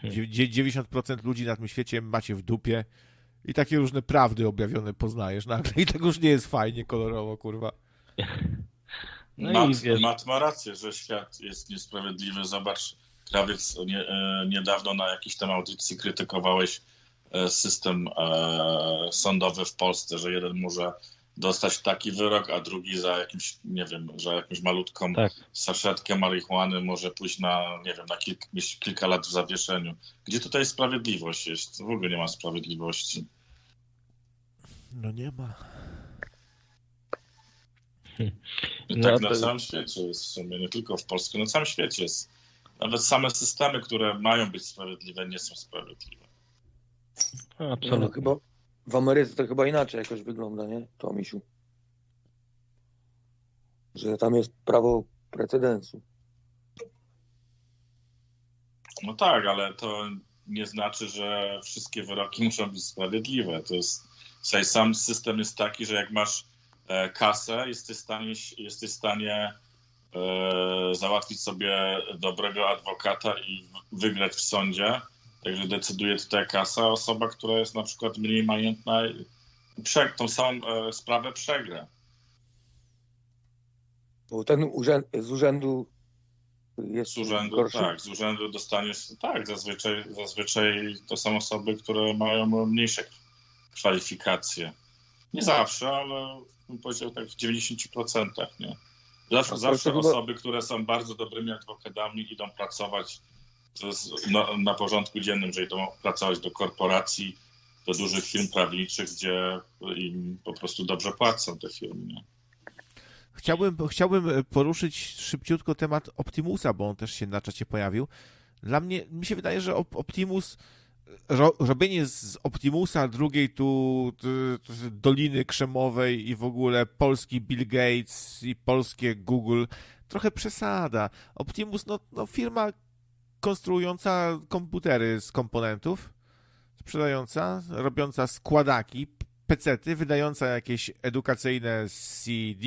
Hmm. dzie- 90% ludzi na tym świecie macie w dupie i takie różne prawdy objawione poznajesz nagle i tak już nie jest fajnie, kolorowo, kurwa. *laughs* No Matt, i ma rację, że świat jest niesprawiedliwy. Zobacz, Krawiec, nie, e, niedawno na jakiejś tam audycji krytykowałeś e, system e, sądowy w Polsce, że jeden może dostać taki wyrok, a drugi za jakimś, nie wiem, za jakąś malutką Tak. saszetkę marihuany może pójść na, nie wiem, na kilk, kilka lat w zawieszeniu. Gdzie tutaj sprawiedliwość jest? W ogóle nie ma sprawiedliwości. No nie ma. No tak to- na całym świecie jest w sumie, nie tylko w Polsce, na całym świecie jest. Nawet same systemy, które mają być sprawiedliwe, nie są sprawiedliwe. No, No, absolutnie. chyba w Ameryce to chyba inaczej jakoś wygląda, nie? To misiu. Że tam jest prawo precedensu. No tak, ale to nie znaczy, że wszystkie wyroki muszą być sprawiedliwe. To jest, sam system jest taki, że jak masz e, kasę, jesteś w stanie, jesteś w stanie załatwić sobie dobrego adwokata i wygrać w sądzie. Także decyduje tutaj kasa, a osoba, która jest na przykład mniej majętna, tą samą e, sprawę przegra. Bo ten urzęd, z urzędu jest Z urzędu, gorszy. tak, z urzędu dostaniesz, tak, zazwyczaj, zazwyczaj to są osoby, które mają mniejsze kwalifikacje. Nie zawsze, ale bym powiedział tak w 90%, nie? Zawsze, zawsze osoby, które są bardzo dobrymi adwokatami idą pracować to jest na, na porządku dziennym, że idą pracować do korporacji, do dużych firm prawniczych, gdzie im po prostu dobrze płacą te firmy, nie? Chciałbym, chciałbym poruszyć szybciutko temat Optimusa, bo on też się na czacie pojawił. Dla mnie, mi się wydaje, że Op- Optimus, ro, robienie z Optimusa drugiej tu Doliny Krzemowej i w ogóle polski Bill Gates i polskie Google, trochę przesada. Optimus, no, no firma konstruująca komputery z komponentów, sprzedająca, robiąca składaki, pecety, wydająca jakieś edukacyjne CD.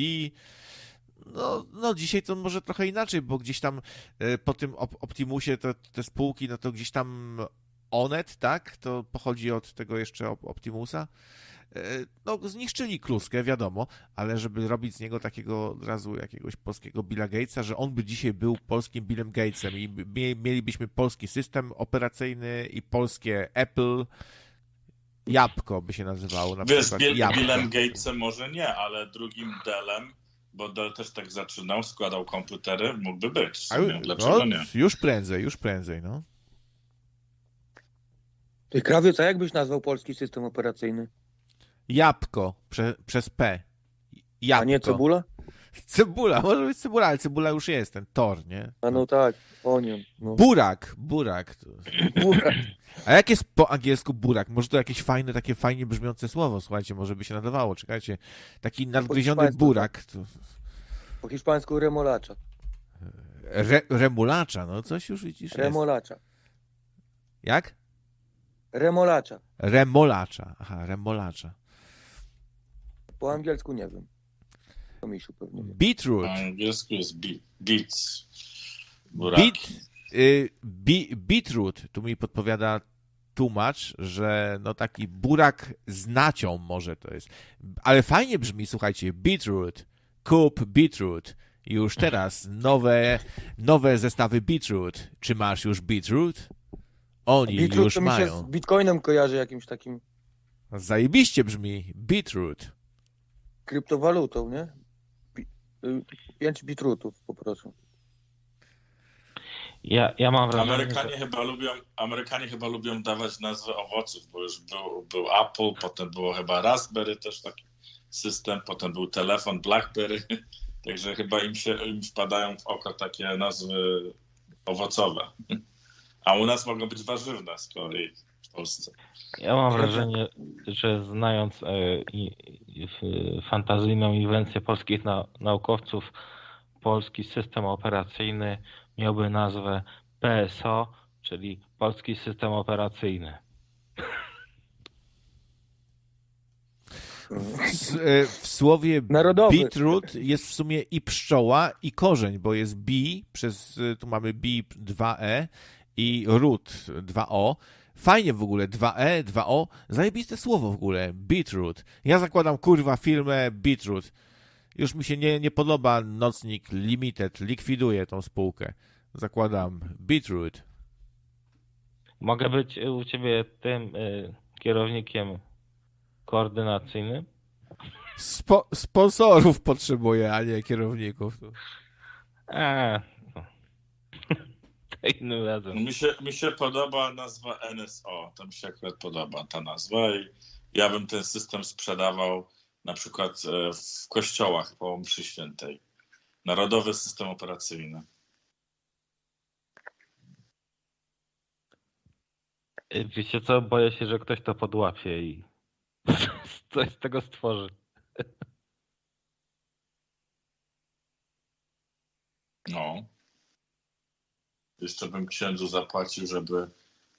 No, no dzisiaj to może trochę inaczej, bo gdzieś tam e, po tym Op- Optimusie to, te spółki, no to gdzieś tam Onet, tak? To pochodzi od tego jeszcze Op- Optimusa. E, No, zniszczyli kluskę, wiadomo, ale żeby robić z niego takiego od razu jakiegoś polskiego Billa Gatesa, że on by dzisiaj był polskim Billem Gatesem i by- mie- mielibyśmy polski system operacyjny i polskie Apple, Jabłko by się nazywało na Wiesz, przykład. Bill. Billem Gatesem może nie, ale drugim Dellem, bo Dell też tak zaczynał, składał komputery, mógłby być. A, Dlaczego no, nie? Już prędzej, już prędzej, no. Ty krawiec, a jak byś nazwał polski system operacyjny? Jabłko prze, przez P. Jabłko. A nie cebula? Cebula, może być cebula, ale cebula już jest, ten tor, nie? A no tak, onion. No. Burak, burak. Burak. A jak jest po angielsku burak? Może to jakieś fajne, takie fajnie brzmiące słowo, słuchajcie, może by się nadawało, czekajcie. Taki nadgryziony burak. To... Po hiszpańsku remolacza. Re, remulacza, no coś już widzisz. Jest. Remolacza. Jak? Remolacza. Remolacza. Aha, remolacza. Po angielsku nie wiem. To misiu pewnie wie. Po Beetroot. angielsku jest be- beats. Buraki. Beat, y, bi, beetroot, tu mi podpowiada tłumacz, że no taki burak z nacią może to jest. Ale fajnie brzmi, słuchajcie, beetroot, kup beetroot. Już teraz nowe, nowe zestawy beetroot. Czy masz już beetroot? Oni Beetroot już to mi się mają. z bitcoinem kojarzy jakimś takim Zajebiście brzmi, beetroot. kryptowalutą, nie? Y, Pięć bitrutów po prostu. Ja, ja mam wrażenie, Amerykanie że... chyba lubią, Amerykanie chyba lubią dawać nazwy owoców, bo już był, był Apple, potem było chyba Raspberry też taki system, potem był telefon Blackberry, *laughs* także chyba im się im wpadają w oko takie nazwy owocowe. *laughs* A u nas mogą być warzywne z kolei w Polsce. Ja mam wrażenie, że znając e, fantazyjną inwencję polskich na, naukowców, polski system operacyjny miałby nazwę PSO, czyli Polski System Operacyjny. W, e, w słowie Narodowy. beetroot jest w sumie i pszczoła, i korzeń, bo jest b, przez, e, tu mamy b 2e i root 2o. Fajnie w ogóle, 2e, 2o, zajebiste słowo w ogóle, beetroot. Ja zakładam kurwa firmę beetroot. Już mi się nie, nie podoba Nocnik Limited, likwiduję tą spółkę. zakładam beetroot. Mogę być u ciebie tym y, kierownikiem koordynacyjnym? Spo, sponsorów potrzebuję, a nie kierowników. To innym razem. Mi się, mi się podoba nazwa NSO. To mi się akurat podoba ta nazwa i ja bym ten system sprzedawał na przykład e, w kościołach po mszy świętej. Narodowy system operacyjny. Y, Wiecie co, boję się, że ktoś to podłapie i *laughs* coś z tego stworzy. No. Jeszcze bym księdzu zapłacił, żeby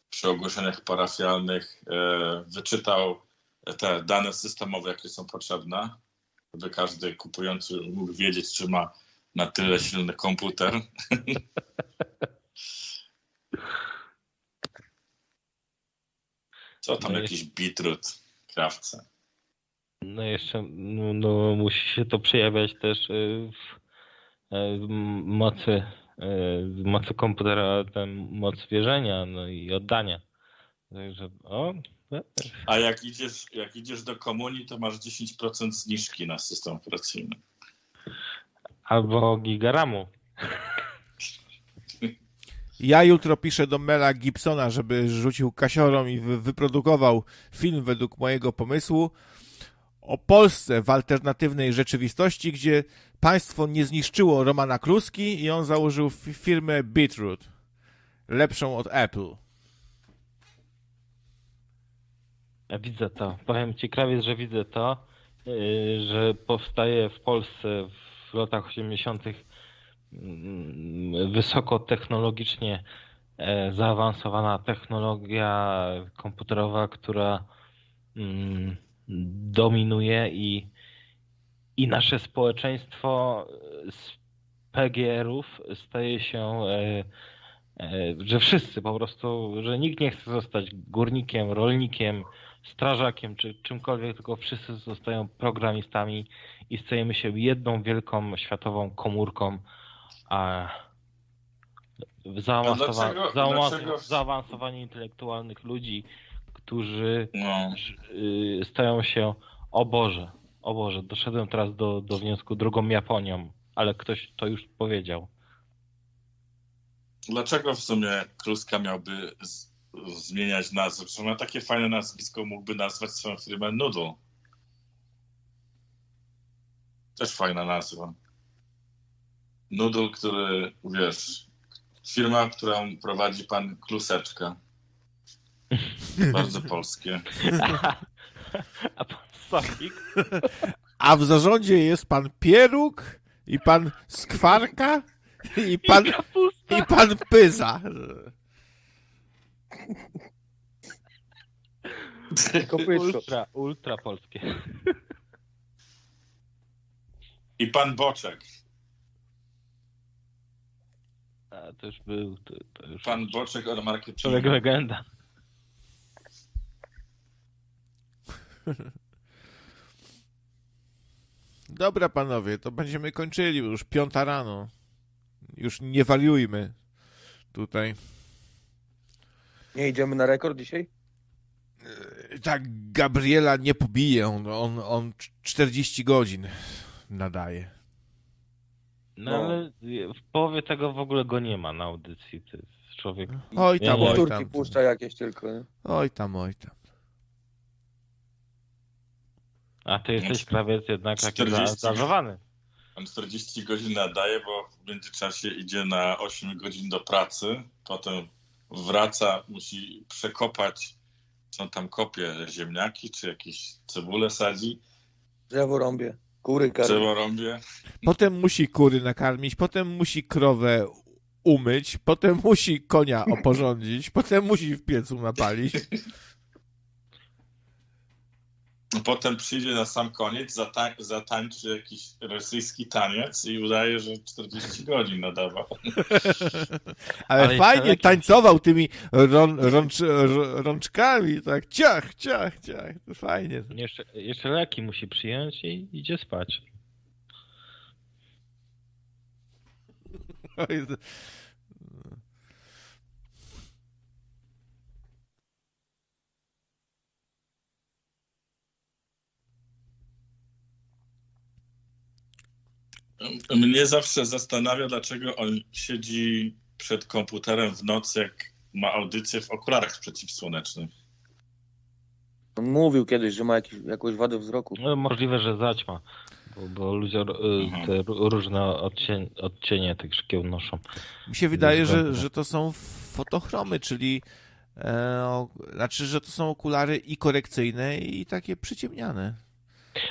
przy ogłoszeniach parafialnych e, wyczytał te dane systemowe, jakie są potrzebne, żeby każdy kupujący mógł wiedzieć, czy ma na tyle silny komputer. Co tam No jakiś bitrut, krawce. No jeszcze no, no, musi się to przejawiać też y, w, y, w mocy, w mocy komputera, ten moc wierzenia no i oddania. Także o, A jak idziesz, jak idziesz do komunii, to masz 10% zniżki na system operacyjny. albo gigaramu. Ja jutro piszę do Mela Gibsona, żeby rzucił kasiorą i wy- wyprodukował film według mojego pomysłu o Polsce w alternatywnej rzeczywistości, gdzie państwo nie zniszczyło Romana Kluski i on założył fi- firmę Beetroot, lepszą od Apple. Ja widzę to. Powiem ci, krawiec, że widzę to, yy, że powstaje w Polsce w latach 80. mm, wysokotechnologicznie e, zaawansowana technologia komputerowa, która mm, dominuje i, i nasze społeczeństwo z PGR-ów staje się, e, e, że wszyscy po prostu, że nikt nie chce zostać górnikiem, rolnikiem, strażakiem czy czymkolwiek, tylko wszyscy zostają programistami i stajemy się jedną wielką światową komórką, a zaawansowa- dlaczego- zaawansowa- dlaczego- zaawansowanie intelektualnych ludzi, którzy No. y, stają się, o Boże, o Boże, doszedłem teraz do, do wniosku drugą Japonią, ale ktoś to już powiedział. Dlaczego w sumie Kluska miałby z, zmieniać nazwę? Przecież ma takie fajne nazwisko, mógłby nazwać swoją firmę Noodle. Też fajna nazwa. Noodle, który, wiesz, firma, którą prowadzi pan Kluseczka. *laughs* Bardzo polskie. *laughs* A pan Sofik? A w zarządzie jest pan Pieruk i pan Skwarka i pan, i pan Pyza. Ultra, ultra polskie. I pan Boczek. A, to już był, to, to już Pan Boczek od marketingu. człowiek legenda. *laughs* Dobra, panowie, to będziemy kończyli, już piąta rano. Już nie wariujmy tutaj. Nie idziemy na rekord dzisiaj? Tak, Gabriela nie pobije, on, on, on 40 godzin nadaje. No, No. ale w połowie tego w ogóle go nie ma na audycji. To jest człowiek. Oj tam, Nie, oj Turki tam. puszcza jakieś tylko, nie? Oj tam, oj tam. A ty jesteś krawiec jednak taki 40. zaangażowany. On 40 godzin nadaje, bo w międzyczasie idzie na 8 godzin do pracy, potem wraca, musi przekopać, są tam kopie, ziemniaki czy jakieś cebulę sadzi, Drzewo rąbie, kury karmi. drzewo rąbie. Potem musi kury nakarmić, potem musi krowę umyć, potem musi konia *laughs* oporządzić, potem musi w piecu napalić. Potem przyjdzie na sam koniec, zata- zatańczy jakiś rosyjski taniec i udaje, że 40 godzin nadawał. *laughs* Ale, Ale fajnie jeszcze tańcował tymi rą, rącz, rączkami, tak ciach, ciach, ciach. To fajnie. Jeszcze, jeszcze leki musi przyjąć i idzie spać. *laughs* Mnie zawsze zastanawia, dlaczego on siedzi przed komputerem w nocy, jak ma audycję w okularach przeciwsłonecznych. On mówił kiedyś, że ma jakiś, jakąś wadę wzroku. No, możliwe, że zaćma, bo, bo ludzie y, Mhm. te ró- różne odcienie, odcienie tych szkieł noszą. Mi się wydaje, że, że to są fotochromy, czyli e, o, znaczy, że to są okulary i korekcyjne, i takie przyciemniane.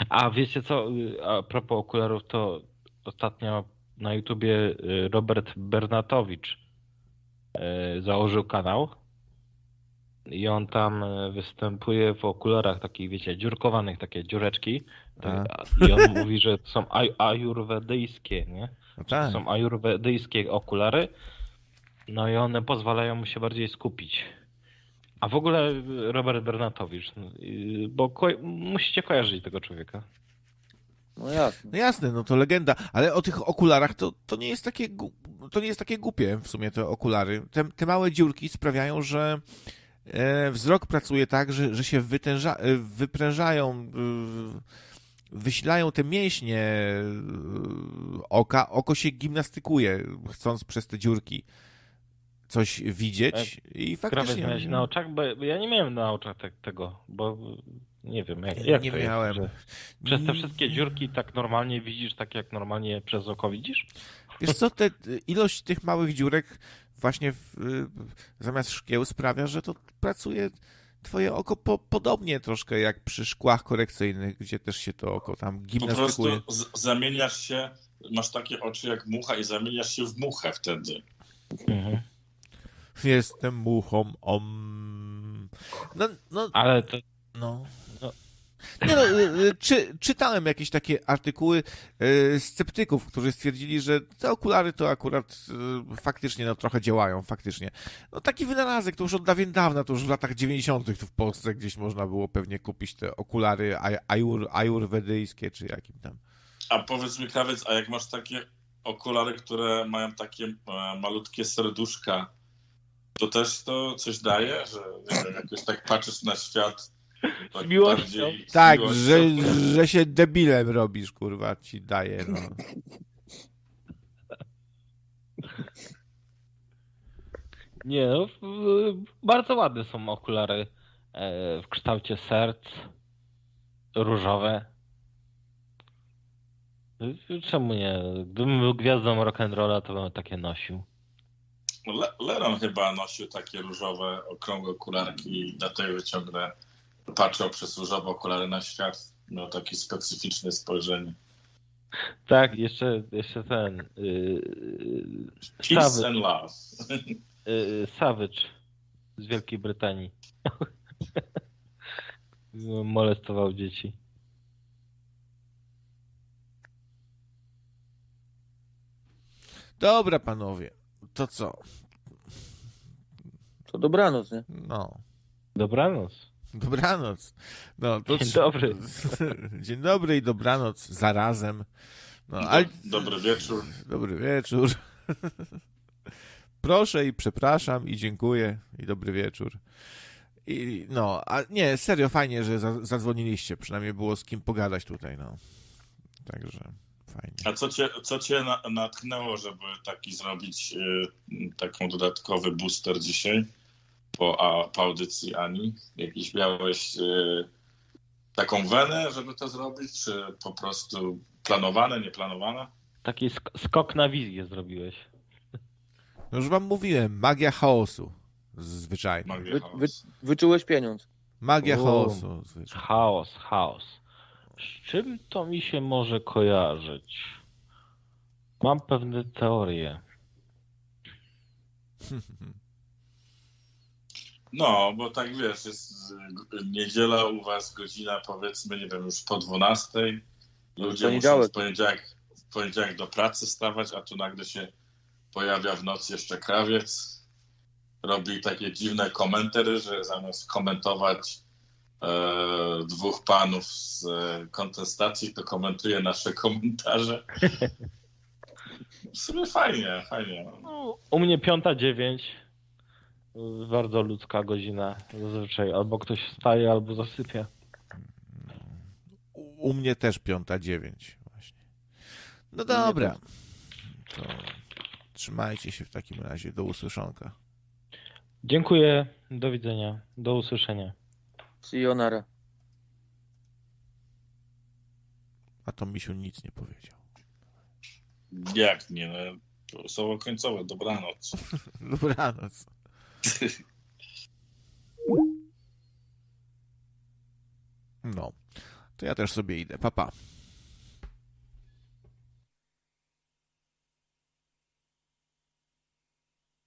A wiecie co, y, a propos okularów, to ostatnio na YouTubie y, Robert Bernatowicz y, założył kanał i on tam y, występuje w okularach takich, wiecie, dziurkowanych, takie dziureczki Tak. I on *laughs* mówi, że to są aj- ajurwedyjskie, nie? No tak. są ajurwedyjskie okulary, no i one pozwalają mu się bardziej skupić. A w ogóle Robert Bernatowicz, bo ko- musicie kojarzyć tego człowieka. No jasne. No jasne, no to legenda, ale o tych okularach to, to nie jest takie to nie jest takie głupie w sumie te okulary. Te, te małe dziurki sprawiają, że e, wzrok pracuje tak, że, że się wytęża, e, wyprężają, e, wysilają te mięśnie e, oka, oko się gimnastykuje, chcąc przez te dziurki coś widzieć i faktycznie miałeś na oczach, bo bo ja nie miałem na oczach te, tego, bo nie wiem jak, jak nie to miałem. Jest, przez te wszystkie dziurki tak normalnie widzisz, tak jak normalnie przez oko widzisz? Wiesz co, te, ilość tych małych dziurek właśnie w, y, zamiast szkieł sprawia, że to pracuje twoje oko po, podobnie troszkę jak przy szkłach korekcyjnych, gdzie też się to oko tam Po gimnastykuje. prostu z- zamieniasz się, masz takie oczy jak mucha i zamieniasz się w muchę wtedy. Mhm. Jestem muchą, om. No, no, Ale to no. Nie no, y, y, czy, czytałem jakieś takie artykuły y, sceptyków, którzy stwierdzili, że te okulary to akurat faktycznie no, trochę działają, faktycznie. No taki wynalazek, to już od dawien dawna, to już w latach 90. tu w Polsce gdzieś można było pewnie kupić te okulary aj- ajur, ajurwedyjskie, czy jakim tam. A powiedz mi, krawiec, a jak masz takie okulary, które mają takie e, malutkie serduszka, to też to coś daje, że wiem, jakoś tak patrzysz na świat *laughs* tak Z miłością. Tak, miłością? że, że się debilem robisz, kurwa, ci daje, no. *laughs* nie no, bardzo ładne są okulary e, w kształcie serc, różowe. Czemu nie? Gdybym był gwiazdą rock'n'rolla, to bym takie nosił. Le Leron chyba nosił takie różowe, okrągłe okularki i dlatego ciągle patrzył przez różowe okulary na świat. Miał takie specyficzne spojrzenie. Tak, jeszcze, jeszcze ten. Yy, Peace Savage, and love. yy, Savage z Wielkiej Brytanii. *laughs* Molestował dzieci. Dobra, panowie, to co? To dobranoc, nie? No. Dobranoc. Dobranoc. No, to Dzień dobry. *laughs* Dzień dobry i dobranoc zarazem. No, ale... Dobry wieczór. Dobry wieczór. *laughs* Proszę i przepraszam i dziękuję i dobry wieczór. I no, a nie, serio fajnie, że za, zadzwoniliście. Przynajmniej było z kim pogadać tutaj, no. Także fajnie. A co cię, co cię na, natchnęło, żeby taki zrobić y, taką dodatkowy booster dzisiaj po, a, po audycji Ani? Jakiś miałeś y, taką wenę, żeby to zrobić, czy po prostu planowane, nieplanowane? Taki sk- skok na wizję zrobiłeś. No już wam mówiłem, magia chaosu. Zwyczajnie. Magia Wy, chaos. wy, wyczułeś pieniądz. Magia O. chaosu. Zwyczajnie. Chaos, chaos. Z czym to mi się może kojarzyć? Mam pewne teorie. *laughs* No, bo tak wiesz, jest y, niedziela u was godzina powiedzmy, nie wiem, już po 12. Ludzie muszą w poniedziałek, w poniedziałek do pracy stawać, a tu nagle się pojawia w nocy jeszcze krawiec. Robi takie dziwne komentary, że zamiast komentować e, dwóch panów z e, kontestacji, to komentuje nasze komentarze. *laughs* W sumie fajnie, fajnie. No, u mnie piąta dziewięć. Bardzo ludzka godzina. Zazwyczaj albo ktoś wstaje, albo zasypia. U mnie też piąta dziewięć właśnie. No dobra. To trzymajcie się w takim razie. Do usłyszonka. Dziękuję, do widzenia, do usłyszenia. Sayonara. A to Misiu nic nie powiedział. Jak nie? No, to słowo końcowe, dobranoc. *laughs* Dobranoc. No. To ja też sobie idę. Papa. Pa.